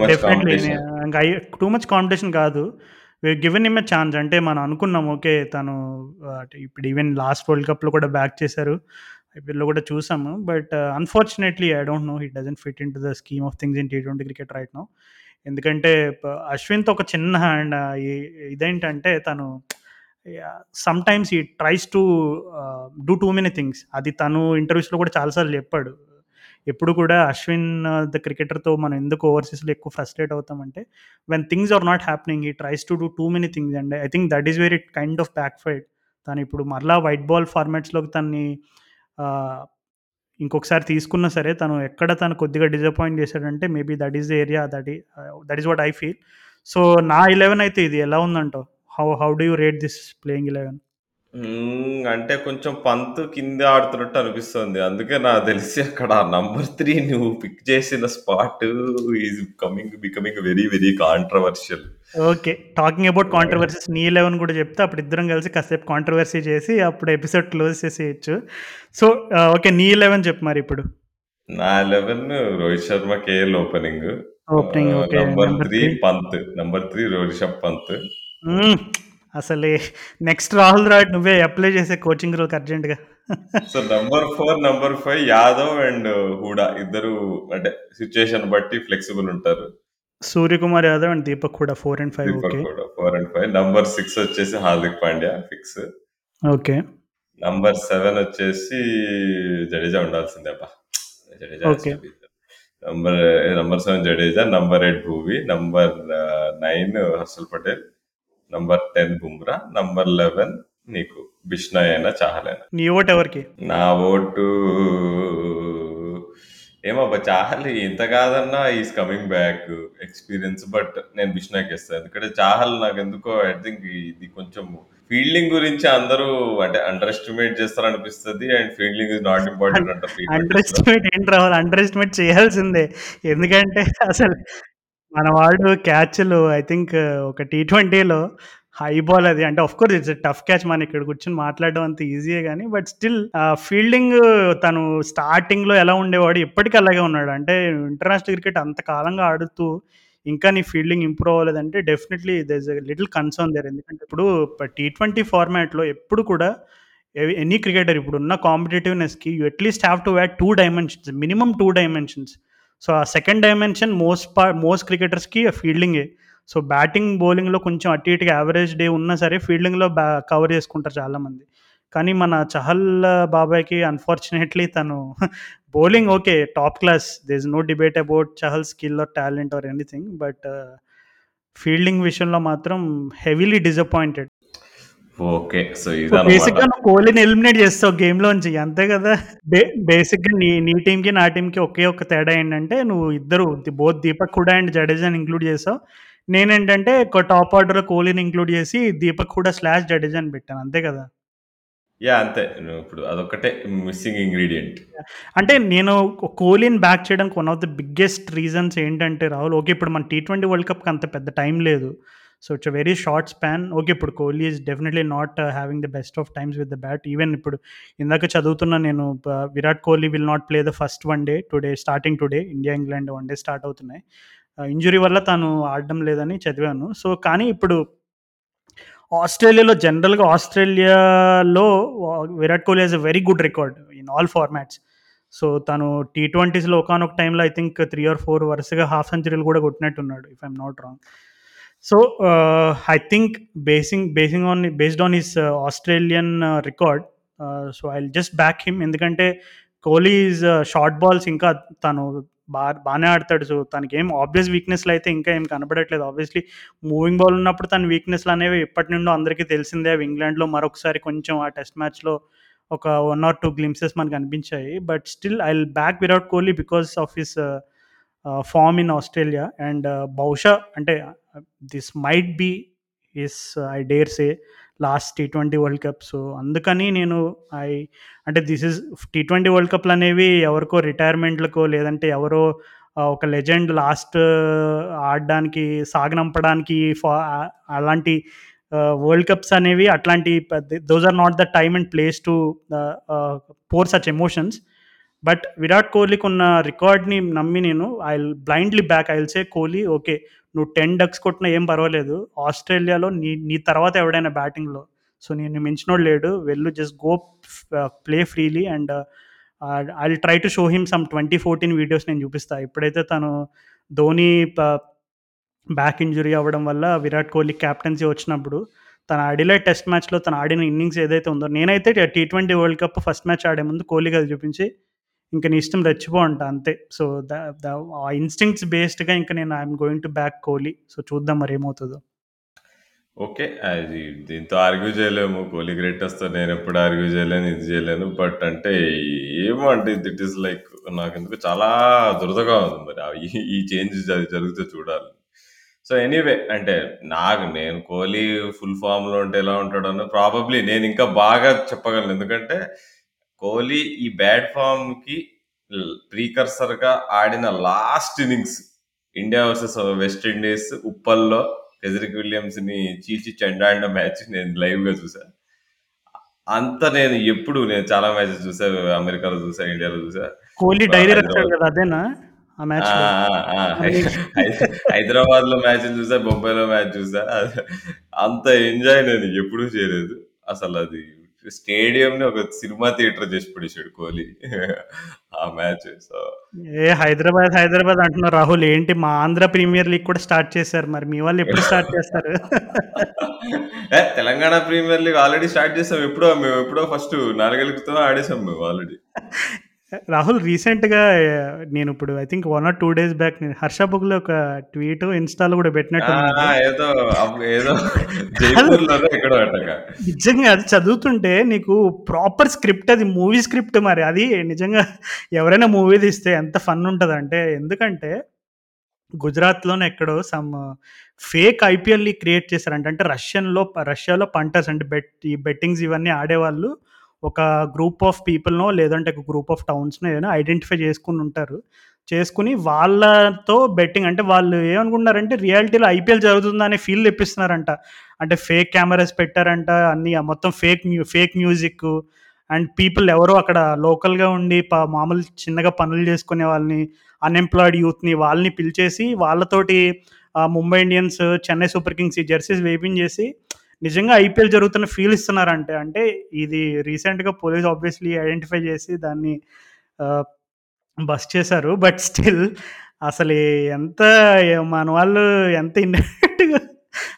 definitely competition. Too much competition కాదు. Given him a chance అంటే మనం అనుకున్నాం okay తను ఇప్పుడు even last world కప్లో కూడా back చేశారు. ఐపీఎల్లో కూడా చూసాము. But unfortunately I don't know he doesn't fit in to the scheme of things in T twenty cricket right no ఎందుకంటే అశ్విన్తో ఒక చిన్న హ్యాండ్ uh, ఇదేంటంటే తను sometimes he tries to do too many things అది తను ఇంటర్వ్యూస్లో కూడా చాలాసార్లు చెప్పాడు. ఎప్పుడు కూడా అశ్విన్ uh, ద క్రికెటర్తో మనం ఎందుకు ఓవర్సీస్లో ఎక్కువ frustrate అవుతామంటే when things are not happening he tries to do too many things and I think that is very kind of backfired తను ఇప్పుడు మరలా వైట్ బాల్ ఫార్మాట్స్లోకి తన్ని ఇంకొకసారి తీసుకున్నా సరే తను ఎక్కడ తను కొద్దిగా డిసప్పాయింట్ చేశాడంటే maybe that is the area that ఈ that is what I feel so నా ఇలెవెన్ అయితే ఇది ఎలా ఉందంటావు? How how do you rate this playing eleven అంటే కొంచెం పంత్ కింద ఆడుతున్నట్టు అనిపిస్తుంది. అందుకే నాకు తెలిసి అక్కడ నంబర్ త్రీ నువ్వు పిక్ చేసిన spot is coming becoming very very controversial okay talking about controversies నీ లెవెన్ కూడా చెప్తే అప్పుడు ఇద్దరం కలిసి కాసేపు కాంట్రవర్సీ చేసి అప్పుడు ఎపిసోడ్ క్లోజ్ చేసేయచ్చు సో ఓకే నీ లెవెన్ చెప్పు మరి ఇప్పుడు నా eleven Rohit Sharma KL opening opening okay. Number number 3 3 Pant. Number 3 Rishabh Pant. అసలే నెక్స్ట్ రాహుల్ ద్రావిడ్ నువ్వే అప్లై చేసే కోచింగ్ రోల్‌కి అర్జెంట్‌గా. So, number 4, number 5 Yadav and Hooda ఇద్దరు అంటే సిట్యుయేషన్ బట్టి ఫ్లెక్సిబుల్ ఉంటారు. Suryakumar Yadav and Deepak Hooda 4 and 5 Deepak okay. Hooda 4 and 5. Number 6 వచ్చేసి Hardik Pandya fix. Okay. Number 7 వచ్చేసి జడేజా ఉండాల్సిందే అబ్బా! Jadeja. Number number 7 Jadeja, number 8 Bhuvi, number 9 Harshal Patel, number 10 Bumrah, number 11 నీకు బిష్నాయ్ అయినా, చాహల్ నీ ఓటు ఎవరికి? నా ఓటు ఏమబ్బా! చాహల్ ఎంత కాదన్నా is coming back experience. But నేను బిష్నాయ్‌కి ఏస్తా. ఎందుకంటే చాహల్ నాకెందుకో ఐ థింక్ ఇది కొంచెం ఫీల్డింగ్ గురించి అందరూ అంటే underestimate చేస్తారనిపిస్తది. And fielding is not important అంటారు అండర్ టీ20స్‌లో. ఎస్టిమేట్ ఏంటి రాహుల్ అండర్ ఎస్టిమేట్ చేయాల్సిందే. ఎందుకంటే అసలు మన వాడు క్యాచ్‌లు ఐ థింక్ ఒక టీ20లో హై బాల్ అది అంటే of course it's tough catch మనం ఇక్కడ కూర్చొని మాట్లాడడం అంత ఈజీయే కానీ బట్ స్టిల్ ఫీల్డింగ్ తను స్టార్టింగ్‌లో ఎలా ఉండేవాడు ఇప్పటికి అలాగే ఉన్నాడు. అంటే ఇంటర్నేషనల్ క్రికెట్ అంత కాలంగా ఆడుతూ ఇంకా నీ fielding improve అవ్వలేదంటే definitely there is little concern there. ఎందుకంటే ఇప్పుడు టీ20 ఫార్మాట్‌లో ఎప్పుడు కూడా ఎనీ క్రికెటర్ ఇప్పుడు ఉన్న కాంపిటీటివ్‌నెస్‌కి you at least have to add two dimensions. Minimum two dimensions. So, ఆ సెకండ్ డైమెన్షన్ మోస్ట్ పా మోస్ట్ క్రికెటర్స్‌కి ఫీల్డింగే. సో, బ్యాటింగ్, బౌలింగ్‌లో కొంచెం అటు ఇటుగా యావరేజ్ డే ఉన్నా సరే ఫీల్డింగ్‌లో బా కవర్ చేసుకుంటారు చాలామంది. కానీ మన చహల్ బాబాయ్‌కి అన్‌ఫార్చునేట్‌లీ తను bowling okay. Top class. There is no debate about Chahal skill or talent or anything. But fielding విషయంలో మాత్రం హెవీలీ డిసప్పాయింటెడ్. ఓకే. సో. బేసిక్‌గా నువ్వు కోహ్లీని ఎలిమినేట్ చేస్తావు గేమ్‌లోంచి అంతే కదా! బే బేసిక్‌గా నీ నీ టీమ్‌కి, నా టీమ్‌కి ఒకే ఒక్క తేడా ఏంటంటే నువ్వు ఇద్దరు బోత్ దీపక్ హూడా అండ్ జడేజాని ఇంక్లూడ్ చేసావు. నేనేంటంటే ఒక టాప్ ఆర్డర్‌లో కోహ్లీని ఇంక్లూడ్ చేసి దీపక్ హూడా స్లాష్ జడేజాని పెట్టాను. అంతే కదా! యాహ్! అంతే. నువ్విప్పుడు అదొక్కటే మిస్సింగ్ ఇంగ్రీడియెంట్. అంటే నేను కోహ్లీని బ్యాక్ చేయడానికి one of the biggest reasons ఏంటంటే రాహుల్ ఓకే. ఇప్పుడు మన టీ20 వరల్డ్ కప్‌కి అంత పెద్ద టైం లేదు. So, it's a very short span. Okay. ఇప్పుడు Kohli is definitely not having the best of times with the bat. Even ఇప్పుడు ఇందాక చదువుతున్నా నేను ప Virat Kohli will not play the first one day today starting today India, England one day start అవుతున్నాయి. Injury వల్ల తను ఆడడం లేదని చదివాను. సో, కానీ ఇప్పుడు ఆస్ట్రేలియాలో జనరల్‌గా ఆస్ట్రేలియాలో Virat Kohli has a very good record in all formats. So, తను టీ ట్వంటీస్లో ఒకనొక టైంలో I think three or four వరుసగా హాఫ్ సెంచరీలు కూడా కొట్టినట్టున్నాడు if I'm not wrong. So, I think basing basing on based on his Australian record so, I just back him ఎందుకంటే Kohli is short balls ఇంకా తను బాగా బాగానే ఆడతాడు. సో, తనకేం ఆబ్వియస్ వీక్‌నెస్‌లు అయితే ఇంకా ఏం కనపడట్లేదు. ఆబ్వియస్‌లీ మూవింగ్ బాల్ ఉన్నప్పుడు తన వీక్‌నెస్‌లు అనేవి ఎప్పటి నుండో అందరికీ తెలిసిందే. అవి ఇంగ్లాండ్‌లో మరొకసారి కొంచెం ఆ టెస్ట్ మ్యాచ్‌లో ఒక వన్ ఆర్ టూ గ్లిమ్సెస్ మనకు అనిపించాయి but still I will back Virat Kohli because of his form form in Australia and బహుశా అంటే this might be is I dare say last T20 world cup. So, అందుకని నేను I అంటే this is టీ20 world కప్లు అనేవి ఎవరికో రిటైర్మెంట్‌లకో లేదంటే ఎవరో ఒక లెజెండ్ లాస్ట్ ఆడడానికి సాగనంపడానికి ఫా అలాంటి వరల్డ్ కప్స్ అనేవి అట్లాంటి పెద్ద those are not the time and place to pour such emotions. But Virat కోహ్లీకి ఉన్న రికార్డ్‌ని నమ్మి నేను I blindly back I will say Kohli okay. నువ్వు 10 డక్స్ కొట్టినా ఏం పర్వాలేదు. ఆస్ట్రేలియాలో నీ నీ తర్వాత ఎవడైనా బ్యాటింగ్‌లో సో, నేను మించినోడు లేడు. వెళ్ళు just go play freely and I try to show him some 2014 videos నేను చూపిస్తా. ఇప్పుడైతే తను ధోని బ్యాక్ ఇంజురీ అవ్వడం వల్ల విరాట్ కోహ్లీ కెప్టెన్సీ వచ్చినప్పుడు తన ఆడిలే టెస్ట్ మ్యాచ్‌లో తను ఆడిన ఇన్నింగ్స్ ఏదైతే ఉందో నేనైతే టీ20 వరల్డ్ కప్ ఫస్ట్ మ్యాచ్ ఆడే ముందు కోహ్లీకి అది చూపించి ఇంక నీ ఇష్టం రెచ్చిపో అంట అంతే. సో, ద ఆ ఇన్స్టింగ్స్ బేస్డ్‌గా ఇంకా నేను I'm going to back Kohli. So, చూద్దాం మరి ఏమవుతుందో ఓకే. అది దీంతో ఆర్గ్యూ చేయలేము. కోహ్లీ గ్రేటెస్ట్‌తో నేనెప్పుడు ఆర్గ్యూ చేయలేను. ఇది చేయలేను. బట్ అంటే ఏమో అంటే ఇట్ ఈస్ లైక్ నాకు ఎందుకు చాలా దురదగా ఉంది మరి. ఈ చేంజెస్ అది జరుగుతూ జరిగితే చూడాలి. సో, ఎనీవే అంటే నాకు నేను కోహ్లీ ఫుల్ ఫామ్లో ఉంటే ఎలా ఉంటాడో ప్రాబబ్లీ నేను ఇంకా బాగా చెప్పగలను. ఎందుకంటే కోహ్లీ ఈ బ్యాడ్ ఫార్మ్‌కి ల్ ప్రీకర్సర్‌గా ఆడిన last innings India versus West Indies ఉప్పల్లో ఫెదరిక్ విలియమ్స్‌ని చీల్చి చెండాడిన మ్యాచ్ నేను లైవ్‌గా చూసా. అంత నేను ఎప్పుడు నేను చాలా మ్యాచెస్ చూసా. అమెరికాలో చూసా, ఇండియాలో చూసా. కోహ్లీ డైరీ హైదరాబాద్ కదా! అదేనా? హైదరాబాద్‌లో మ్యాచ్‌లు చూసా, బొంబాయిలో మ్యాచ్ చూసా. అంత ఎంజాయ్ నేను ఎప్పుడూ చేయలేదు. అసలది స్టేడియంని ఒక సినిమా థియేటర్ చేసి పడేసాడు కోహ్లీ. ఆ మ్యాచ్. సో ఏ హైదరాబాద్, హైదరాబాద్ అంటున్నారు రాహుల్. ఏంటి మా ఆంధ్ర ప్రీమియర్ లీగ్ కూడా స్టార్ట్ చేశారు. మరి మీ వాళ్ళు ఎప్పుడు స్టార్ట్ చేస్తారు? Telangana premier league already start చేసాం. ఎప్పుడో మేము ఎప్పుడో ఫస్ట్ 4 ఏళ్ళ క్రితమే ఆడేసాం మేము ఆల్రెడీ. రాహుల్ రీసెంట్‌గా నేనిప్పుడు I think 1 or 2 days back నేను 'హర్ష బుగ్‌లో' ఒక ట్వీట్, ఇన్‌స్టాలో కూడా! ఏదో ఏదో అటగా. నిజంగా అది చదువుతుంటే నీకు ప్రాపర్ స్క్రిప్ట్ అది మూవీ స్క్రిప్ట్ మరి. అది నిజంగా ఎవరైనా మూవీ తీస్తే ఎంత ఫన్ ఉంటదంటే ఎందుకంటే గుజరాత్‌లోనో ఎక్కడో some fake IPL league create చేశారంట. అంటే రష్యన్‌లో రష్యాలో పంటర్స్ అంటే బెట్ ఈ బెట్టింగ్స్ ఇవన్నీ ఆడేవాళ్ళు ఒక గ్రూప్ ఆఫ్ పీపుల్‌నో లేదంటే ఒక గ్రూప్ ఆఫ్ టౌన్స్‌నో ఏదైనా ఐడెంటిఫై చేసుకొని ఉంటారు. చేసుకుని వాళ్ళతో బెట్టింగ్ అంటే వాళ్ళు ఏమనుకుంటున్నారంటే రియాలిటీలో ఐపీఎల్ జరుగుతుందనే ఫీల్ తెప్పిస్తున్నారంట. అంటే ఫేక్ కెమెరాస్ పెట్టారంట. అన్నీ మొత్తం fake mu fake music and people ఎవరో అక్కడ లోకల్‌గా ఉండి ప మామూలు చిన్నగా పనులు చేసుకునే వాళ్ళని, అన్‌ఎంప్లాయిడ్ యూత్‌ని వాళ్ళని పిలిచేసి వాళ్ళతోటి Mumbai Indians, Chennai super kings ఈ జెర్సీస్ వేపించేసి నిజంగా ఐపీఎల్ జరుగుతున్న ఫీల్ ఇస్తున్నారంటే. అంటే ఇది రీసెంట్‌గా పోలీస్ ఆబ్వియస్‌లీ ఐడెంటిఫై చేసి దాన్ని బస్ చేశారు. బట్ స్టిల్ అసలు ఎంత మన వాళ్ళు ఎంత ఇన్నోవేటివ్‌గా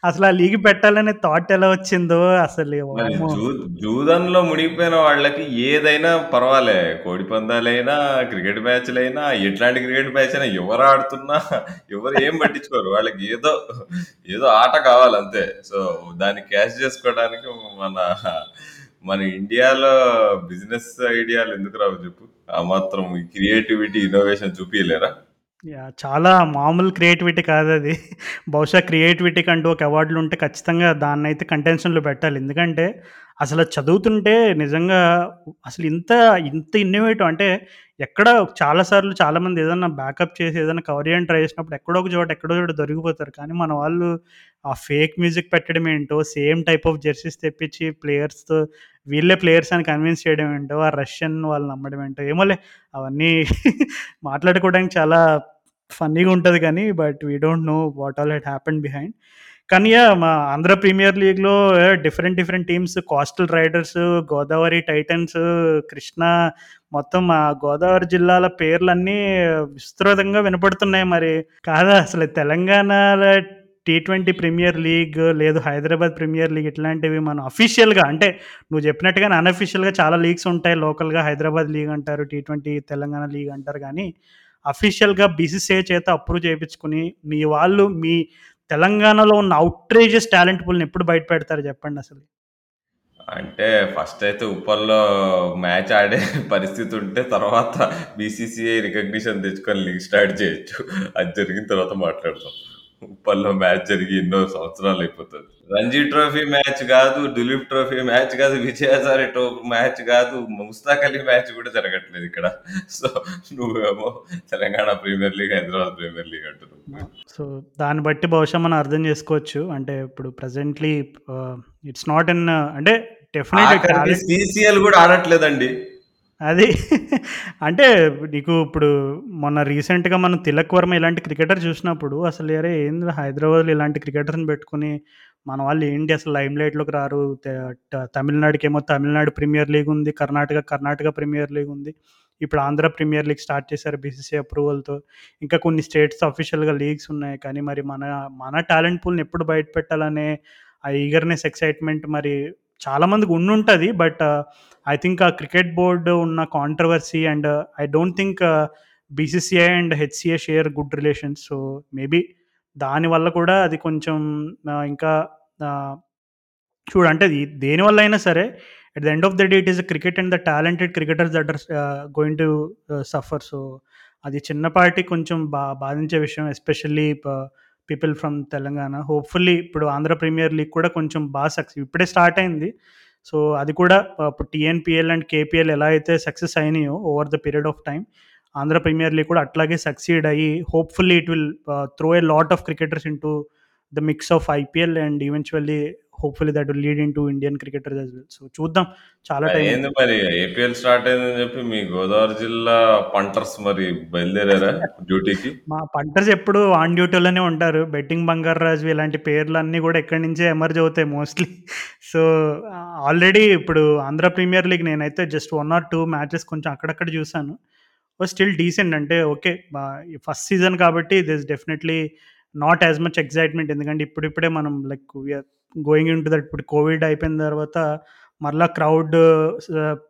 అసలు ఆ లీగ్ పెట్టాలనే థాట్ ఎలా వచ్చిందో అసలు మరి వామ్మో! జూదంలో మునిగిపోయిన వాళ్ళకి ఏదైనా పర్వాలే. కోడి పందాలైనా, క్రికెట్ మ్యాచ్‌లైనా, ఎట్లాంటి క్రికెట్ మ్యాచ్ అయినా ఎవరు ఆడుతున్నా ఎవరు ఏం పట్టించుకోరు. వాళ్ళకి ఏదో ఏదో ఆట కావాలంతే. సో దాన్ని క్యాష్ చేసుకోవడానికి మన మన ఇండియాలో బిజినెస్ ఐడియాలు ఎందుకు రావు చెప్పు? ఆ మాత్రం క్రియేటివిటీ, ఇన్నోవేషన్ చూపియలేరా? యాహ్! చాలా మామూలు క్రియేటివిటీ కాదది. బహుశా క్రియేటివిటీకంటూ ఒక అవార్డులు ఉంటే ఖచ్చితంగా దాన్నైతే కంటెన్షన్‌లో పెట్టాలి. ఎందుకంటే అసలు చదువుతుంటే నిజంగా అసలు ఇంత ఇంత ఇన్నోవేటివ్ అంటే ఎక్కడ చాలా సార్లు చాలామంది ఏదన్నా బ్యాకప్ చేసి ఏదైనా కవర్ చేయడానికి ట్రై చేసినప్పుడు ఎక్కడో ఒక చోట, ఎక్కడో చోట దొరికిపోతారు. కానీ మన వాళ్ళు ఆ ఫేక్ మ్యూజిక్ పెట్టడం ఏంటో, సేమ్ టైప్ ఆఫ్ జెర్సీస్ తెప్పించి ప్లేయర్స్‌తో వీళ్ళే ప్లేయర్స్ అని కన్విన్స్ చేయడం ఏంటో, ఆ రష్యన్ వాళ్ళు నమ్మడం ఏంటో ఏమోలే అవన్నీ మాట్లాడుకోవడానికి చాలా ఫన్నీగా ఉంటుంది కానీ but we don't know what all hat happen behind. కానీ మా ఆంధ్ర ప్రీమియర్ లీగ్‌లో different different teams coastal riders, Godavari titans, Krishna మొత్తం మా గోదావరి జిల్లాల పేర్లన్నీ విస్తృతంగా వినపడుతున్నాయి మరి. కాదా అసలు తెలంగాణలో టీ ట్వంటీ ప్రీమియర్ లీగ్ లేదు హైదరాబాద్ ప్రీమియర్ లీగ్ ఇట్లాంటివి మనం అఫీషియల్‌గా అంటే నువ్వు చెప్పినట్టుగానే అన్‌అఫీషియల్‌గా చాలా లీగ్స్ ఉంటాయి. లోకల్‌గా హైదరాబాద్ లీగ్ అంటారు. టీ ట్వంటీ తెలంగాణ లీగ్ అంటారు కానీ అఫీషియల్‌గా బీసీసీఐ చేత అప్రూవ్ చేయించుకుని మీ వాళ్ళు మీ తెలంగాణలో ఉన్న అవుట్రేజెస్ టాలెంట్ పూల్‌ని ఎప్పుడు బయట పెడతారు చెప్పండసలు? అంటే ఫస్ట్ అయితే ఉప్పల్లో మ్యాచ్ ఆడే పరిస్థితి ఉంటే తర్వాత బీసీసీఐ రికగ్నిషన్ తెచ్చుకొని లీగ్ స్టార్ట్ చేయొచ్చు. అది జరిగిన తర్వాత మాట్లాడతాం ఉప్పల్లో మ్యాచ్ జరిగి ఎన్నో సంవత్సరాలు అయిపోతది. రంజీ ట్రోఫీ మ్యాచ్ కాదు, దులీప్ ట్రోఫీ మ్యాచ్ కాదు, విజయ్ హజారే ట్రో మ్యాచ్ కాదు, ముస్తాక్ అలీ మ్యాచ్ కూడా జరగట్లేదు ఇక్కడ. సో నువ్వేమో Telangana premier league, Hyderabad premier league అంటున్నావు. సో దాన్ని బట్టి బహుశా మనం అర్థం చేసుకోవచ్చు. అంటే ఇప్పుడు ప్రెజెంట్‌లీ ఆహ్, ఇట్స్ నాట్ ఇన్ అంటే సీసీఎల్ కూడా ఆడట్లేదండి. అది అంటే నీకు ఇప్పుడు మొన్న రీసెంట్‌గా మనం 'తిలక్ వర్మ' ఇలాంటి క్రికెటర్ చూసినప్పుడు అసలు అరే! ఏంది హైదరాబాద్‌లో ఇలాంటి క్రికెటర్‌ని పెట్టుకుని మన వాళ్ళు ఏంటి అసలు లైమ్ లైట్లోకి రారు. తమిళనాడుకి ఏమో తమిళనాడుకేమో తమిళనాడు ప్రీమియర్ లీగ్ ఉంది. కర్ణాటక, కర్ణాటక ప్రీమియర్ లీగ్ ఉంది. ఇప్పుడు ఆంధ్ర ప్రీమియర్ లీగ్ స్టార్ట్ చేశారు బీసీసీ అప్రూవల్‌తో. ఇంకా కొన్ని స్టేట్స్ అఫీషియల్‌గా లీగ్స్ ఉన్నాయి. కానీ మరి మన మన టాలెంట్ పూల్‌ని ఎప్పుడు బయట పెట్టాలనే ఆ ఈగర్‌నెస్, ఎక్సైట్‌మెంట్ మరి చాలామందికి ఉండుంటుంది బట్ ఐ థింక్ ఆ క్రికెట్ బోర్డు ఉన్న controversy and I don't think BCCI and HCA share good relations. So maybe దానివల్ల కూడా అది కొంచెం uh, ఇంకా చూడంటే చూడు అంటే దేనివల్ల అయినా సరే at the end of the day it is cricket and the talented cricketers that are going to suffer. So అది చిన్నపాటి కొంచెం బా బాధించే విషయం especially people from Telangana. Hopefully ఇప్పుడు ఆంధ్ర ప్రీమియర్ లీగ్ కూడా కొంచెం బాగా సక్సెస్ ఇప్పుడే స్టార్ట్ అయింది. సో అది కూడా ఇప్పుడు టీఎన్పిఎల్ అండ్ కేపీఎల్ ఎలా అయితే success అయినాయో over the period of time Andhra premier league కూడా అట్లాగే సక్సీడ్ అయ్యి hopefully it will throw a lot of cricketers into the mix of IPL and eventually hopefully that lead in to Indian cricketer as well so చూద్దాం. చాలా time ఏంది మరి. APL start అయిందని చెప్పి మీ గోదావరి జిల్లా పంటర్స్ మరి బయలుదేరారా డ్యూటీకి? మా పంటర్స్ ఎప్పుడు ఆన్ డ్యూటీలోనే ఉంటారు. బెట్టింగ్ బంగారు రాజు ఇలాంటి పేర్లు అన్నీ కూడా ఎక్కడి నుంచే ఎమర్జ్ అవుతాయి మోస్ట్లీ సో ఆల్రెడీ ఇప్పుడు ఆంధ్ర ప్రీమియర్ లీగ్ నేనైతే just one or two matches కొంచెం అక్కడక్కడ చూశాను. స్టిల్ డీసెంట్ అంటే ఓకే ఫస్ట్ సీజన్ కాబట్టి this definitely not as much excitement ఎందుకంటే ఇప్పుడిప్పుడే మనం like we are going in to that ఇప్పుడు కోవిడ్ అయిపోయిన తర్వాత మరలా క్రౌడ్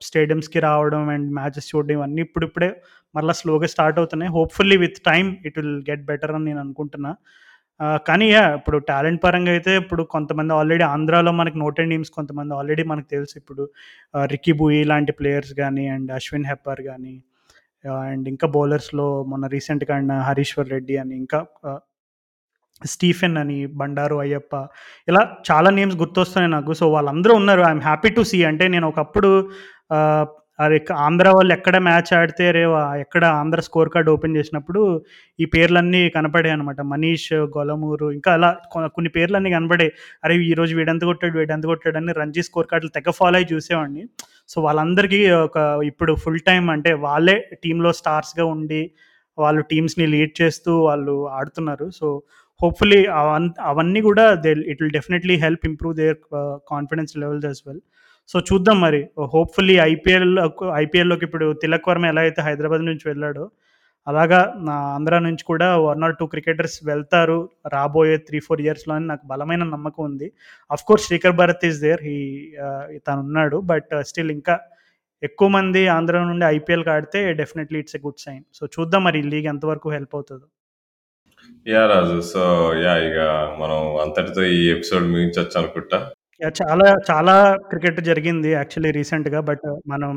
స్టేడియంస్కి uh, రావడం అండ్ మ్యాచెస్ చూడడం ఇవన్నీ ఇప్పుడిప్పుడే మరలా స్లోగా స్టార్ట్ అవుతున్నాయి. Hopefully with time it will get better అని నేను అనుకుంటున్నా. Uh, కానీ యా ఇప్పుడు టాలెంట్ పరంగా అయితే ఇప్పుడు కొంతమంది ఆల్రెడీ ఆంధ్రాలో మనకి నోటెడ్ టీమ్స్ కొంతమంది ఆల్రెడీ మనకు తెలుసు. ఇప్పుడు uh, రికీ బూయి లాంటి ప్లేయర్స్ కానీ అండ్ అశ్విన్ హెప్పర్ కానీ అండ్ ఇంకా బౌలర్స్లో మొన్న రీసెంట్గా అండ్ హరీశ్వర్ రెడ్డి అని ఇంకా స్టీఫెన్ అని బండారు అయ్యప్ప. ఇలా చాలా నేమ్స్ గుర్తొస్తున్నాయి నాకు. సో వాళ్ళందరూ ఉన్నారు. I'm happy to see. అంటే నేను ఒకప్పుడు అరే ఆంధ్ర వాళ్ళు ఎక్కడ మ్యాచ్ ఆడితే రే ఎక్కడ ఆంధ్ర స్కోర్ కార్డ్ ఓపెన్ చేసినప్పుడు ఈ పేర్లన్నీ కనపడాయి అనమాట మనీష్ గొలమూరు ఇంకా అలా కొన్ని పేర్లన్నీ కనపడాయి. అరే ఈరోజు వీడంత వీడెంత కొట్టాడు వీడెంత కొట్టాడు అని రంజీ స్కోర్ కార్డులు తెగ ఫాలో అయ్యి చూసేవాడిని. సో వాళ్ళందరికీ ఒక ఇప్పుడు ఫుల్ టైం అంటే వాళ్ళే టీంలో స్టార్స్గా ఉండి వాళ్ళు టీమ్స్ని లీడ్ చేస్తూ వాళ్ళు ఆడుతున్నారు. సో హోప్ఫుల్లీ అవన్ అవన్నీ కూడా they it will definitely help improve their confidence levels as well so చూద్దాం మరి. హోప్ఫుల్లీ ఐపీఎల్ ఐపీఎల్లోకి ఇప్పుడు తిలక్ వర్మ ఎలా అయితే హైదరాబాద్ నుంచి వెళ్ళాడో అలాగా నా ఆంధ్ర నుంచి కూడా వన్ ఆర్ టూ క్రికెటర్స్ వెళ్తారు రాబోయే త్రీ ఫోర్ ఇయర్స్లో అని నాకు బలమైన నమ్మకం ఉంది. Of course Srikar Bharat is there he తను ఉన్నాడు. బట్ స్టిల్ uh, ఇంకా ఎక్కువ మంది ఆంధ్ర నుండి ఐపీఎల్కి ఆడితే definitely it's a good sign so చూద్దాం మరి ఈ లీగ్ ఎంతవరకు హెల్ప్ అవుతుందో. యా రాజు సో యా ఇక మనం అంతటితో ఈ ఎపిసోడ్ ముగించవచ్చు అనుకుంటా. యా, చాలా చాలా క్రికెట్ జరిగింది యాక్చువల్లీ రీసెంట్గా బట్ మనం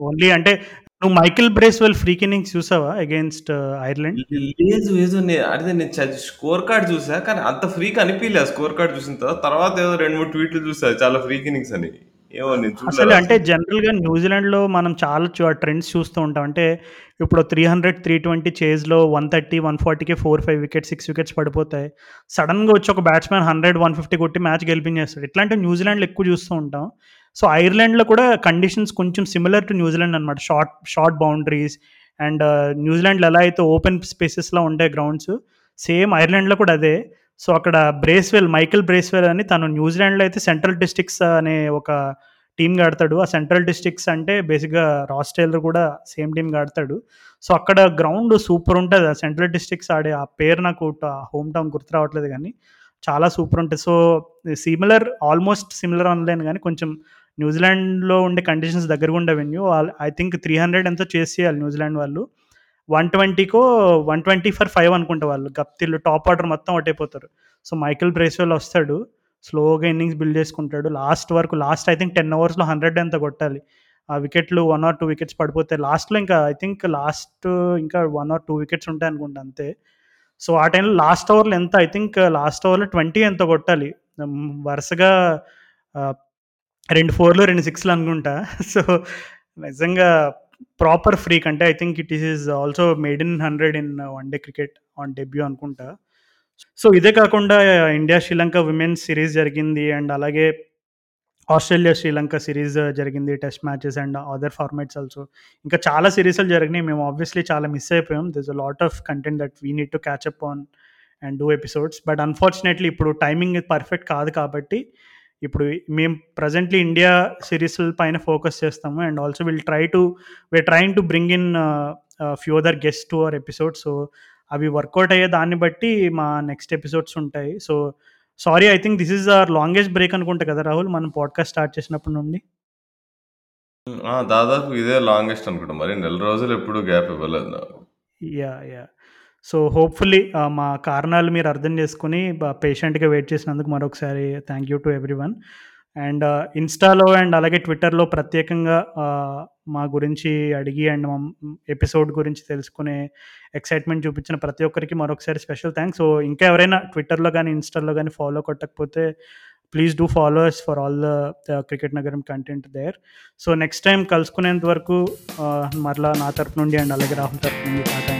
ఓన్లీ అంటే నువ్వు మైకిల్ బ్రేస్వెల్ ఫ్రీ ఇన్నింగ్స్ చూసావా అగేన్స్ట్ ఐర్లాండ్? లేదు ఏదో నే- అదే నేను స్కోర్ కార్డ్ చూసా కానీ అంత ఫ్రీక్ అనిపించలే స్కోర్ కార్డ్ చూసిన తర్వాత తర్వాత ఏదో రెండు మూడు ట్వీట్లు చూసా చాలా ఫ్రీక్ ఇన్నింగ్స్ అని. ఏమో నేను అసలు చూడలేదు అంటే జనరల్గా న్యూజిలాండ్లో మనం చాలా ట్రెండ్స్ చూస్తూ ఉంటాం. అంటే ఇప్పుడు త్రీ హండ్రెడ్ త్రీ ట్వంటీ చేజ్లో వన్ థర్టీ వన్ ఫార్టీకి four five wickets six wickets పడిపోతాయి. సడన్గా వచ్చి ఒక బ్యాట్స్మెన్ హండ్రెడ్ వన్ ఫిఫ్టీ కొట్టి మ్యాచ్ గెలిపించేస్తాడు. ఇట్లాంటి న్యూజిలాండ్లో ఎక్కువ చూస్తూ ఉంటాం. సో ఐర్లాండ్లో కూడా కండిషన్స్ కొంచెం సిమిలర్ టు న్యూజిలాండ్ అనమాట షార్ట్ షార్ట్ బౌండరీస్ అండ్ న్యూజిలాండ్లో ఎలా అయితే ఓపెన్ స్పేసెస్లో ఉంటాయి గ్రౌండ్స్ సేమ్ ఐర్లాండ్లో కూడా అదే. సో అక్కడ బ్రేస్వెల్ మైకిల్ బ్రేస్వెల్ అని తను న్యూజిలాండ్లో అయితే సెంట్రల్ డిస్టిక్స్ అనే ఒక టీమ్గా ఆడతాడు ఆ సెంట్రల్ డిస్టిక్స్ అంటే బేసిక్గా రాస్ టైలర్ కూడా సేమ్ టీమ్గా ఆడతాడు సో అక్కడ గ్రౌండ్ సూపర్ ఉంటుంది. ఆ సెంట్రల్ డిస్టిక్స్ ఆడే ఆ పేరు నాకు హోమ్ టౌన్ గుర్తు రావట్లేదు కానీ చాలా సూపర్ ఉంటుంది. సో సిమిలర్ ఆల్మోస్ట్ సిమిలర్ అనలేను కానీ కొంచెం న్యూజిలాండ్లో ఉండే కండిషన్స్ దగ్గరగా ఉండే venue. I think three hundred ఎంతో చేసేయాలి న్యూజిలాండ్ వాళ్ళు. వన్ ట్వంటీకో వన్ ట్వంటీ ఫర్ ఫైవ్ అనుకుంటా వాళ్ళు. గప్తిల్లు టాప్ ఆర్డర్ మొత్తం ఒకటైపోతారు సో మైకిల్ బ్రేస్వెల్ వస్తాడు. స్లోగా ఇన్నింగ్స్ బిల్డ్ చేసుకుంటాడు. లాస్ట్ వరకు లాస్ట్ ఐ థింక్ టెన్ అవర్స్లో హండ్రెడ్ ఎంత కొట్టాలి. ఆ వికెట్లు వన్ ఆర్ టూ వికెట్స్ పడిపోతాయి లాస్ట్లో ఇంకా ఐ థింక్ లాస్ట్ ఇంకా వన్ ఆర్ టూ వికెట్స్ ఉంటాయి అనుకుంటా అంతే. సో ఆ టైంలో లాస్ట్ ఓవర్లో ఎంత? ఐ థింక్ లాస్ట్ ఓవర్లో ట్వంటీ ఎంత కొట్టాలి? వరుసగా రెండు ఫోర్లు రెండు సిక్స్లు అనుకుంటా. సో నిజంగా ప్రాపర్ ఫ్రీక్ అంటే I think it is also made in hundred in one day cricket on debut అనుకుంటా. సో ఇదే కాకుండా ఇండియా శ్రీలంక విమెన్స్ సిరీస్ జరిగింది అండ్ అలాగే ఆస్ట్రేలియా శ్రీలంక సిరీస్ జరిగింది test matches and other formats also ఇంకా చాలా సిరీస్లు జరిగినాయి. మేము ఆబ్వియస్లీ చాలా మిస్ అయిపోయాం. This a lot of content that we need to catch up on and do episodes but unfortunately ఇప్పుడు టైమింగ్ పర్ఫెక్ట్ కాదు కాబట్టి ఇప్పుడు మేము ప్రజెంట్లీ ఇండియా సిరీస్ పైన ఫోకస్ చేస్తాము. And also will try to we are trying to bring in few other guest to our episode so అవి work out అయ్యే దాన్ని బట్టి మా నెక్స్ట్ ఎపిసోడ్స్ ఉంటాయి. So sorry I think this is our longest break అనుకుంటా కదా రాహుల్? మనం పాడ్కాస్ట్ స్టార్ట్ చేసినప్పటి నుండి. దాదాపు ఇదే లాంగెస్ట్ అనుకుంటా. మరి నెల రోజులు ఎప్పుడు గ్యాప్ ఇవ్వలేదు యా యా సో హోప్ఫుల్లీ మా కారణాలు మీరు అర్థం చేసుకుని పేషెంట్గా వెయిట్ చేసినందుకు మరొకసారి thank you to everyone and ఇన్స్టాలో అండ్ అలాగే ట్విట్టర్లో ప్రత్యేకంగా మా గురించి అడిగి అండ్ మా ఎపిసోడ్ గురించి తెలుసుకునే ఎక్సైట్మెంట్ చూపించిన ప్రతి ఒక్కరికి మరొకసారి స్పెషల్ థ్యాంక్స్. సో ఇంకా ఎవరైనా ట్విట్టర్లో కానీ ఇన్స్టాలో కానీ follow కొట్టకపోతే please do followers for all the cricket నగరం content there. So next time కలుసుకునేంత వరకు మరలా నా తరపు నుండి అండ్ అలాగే రాహుల్ తరపు నుండి టాటా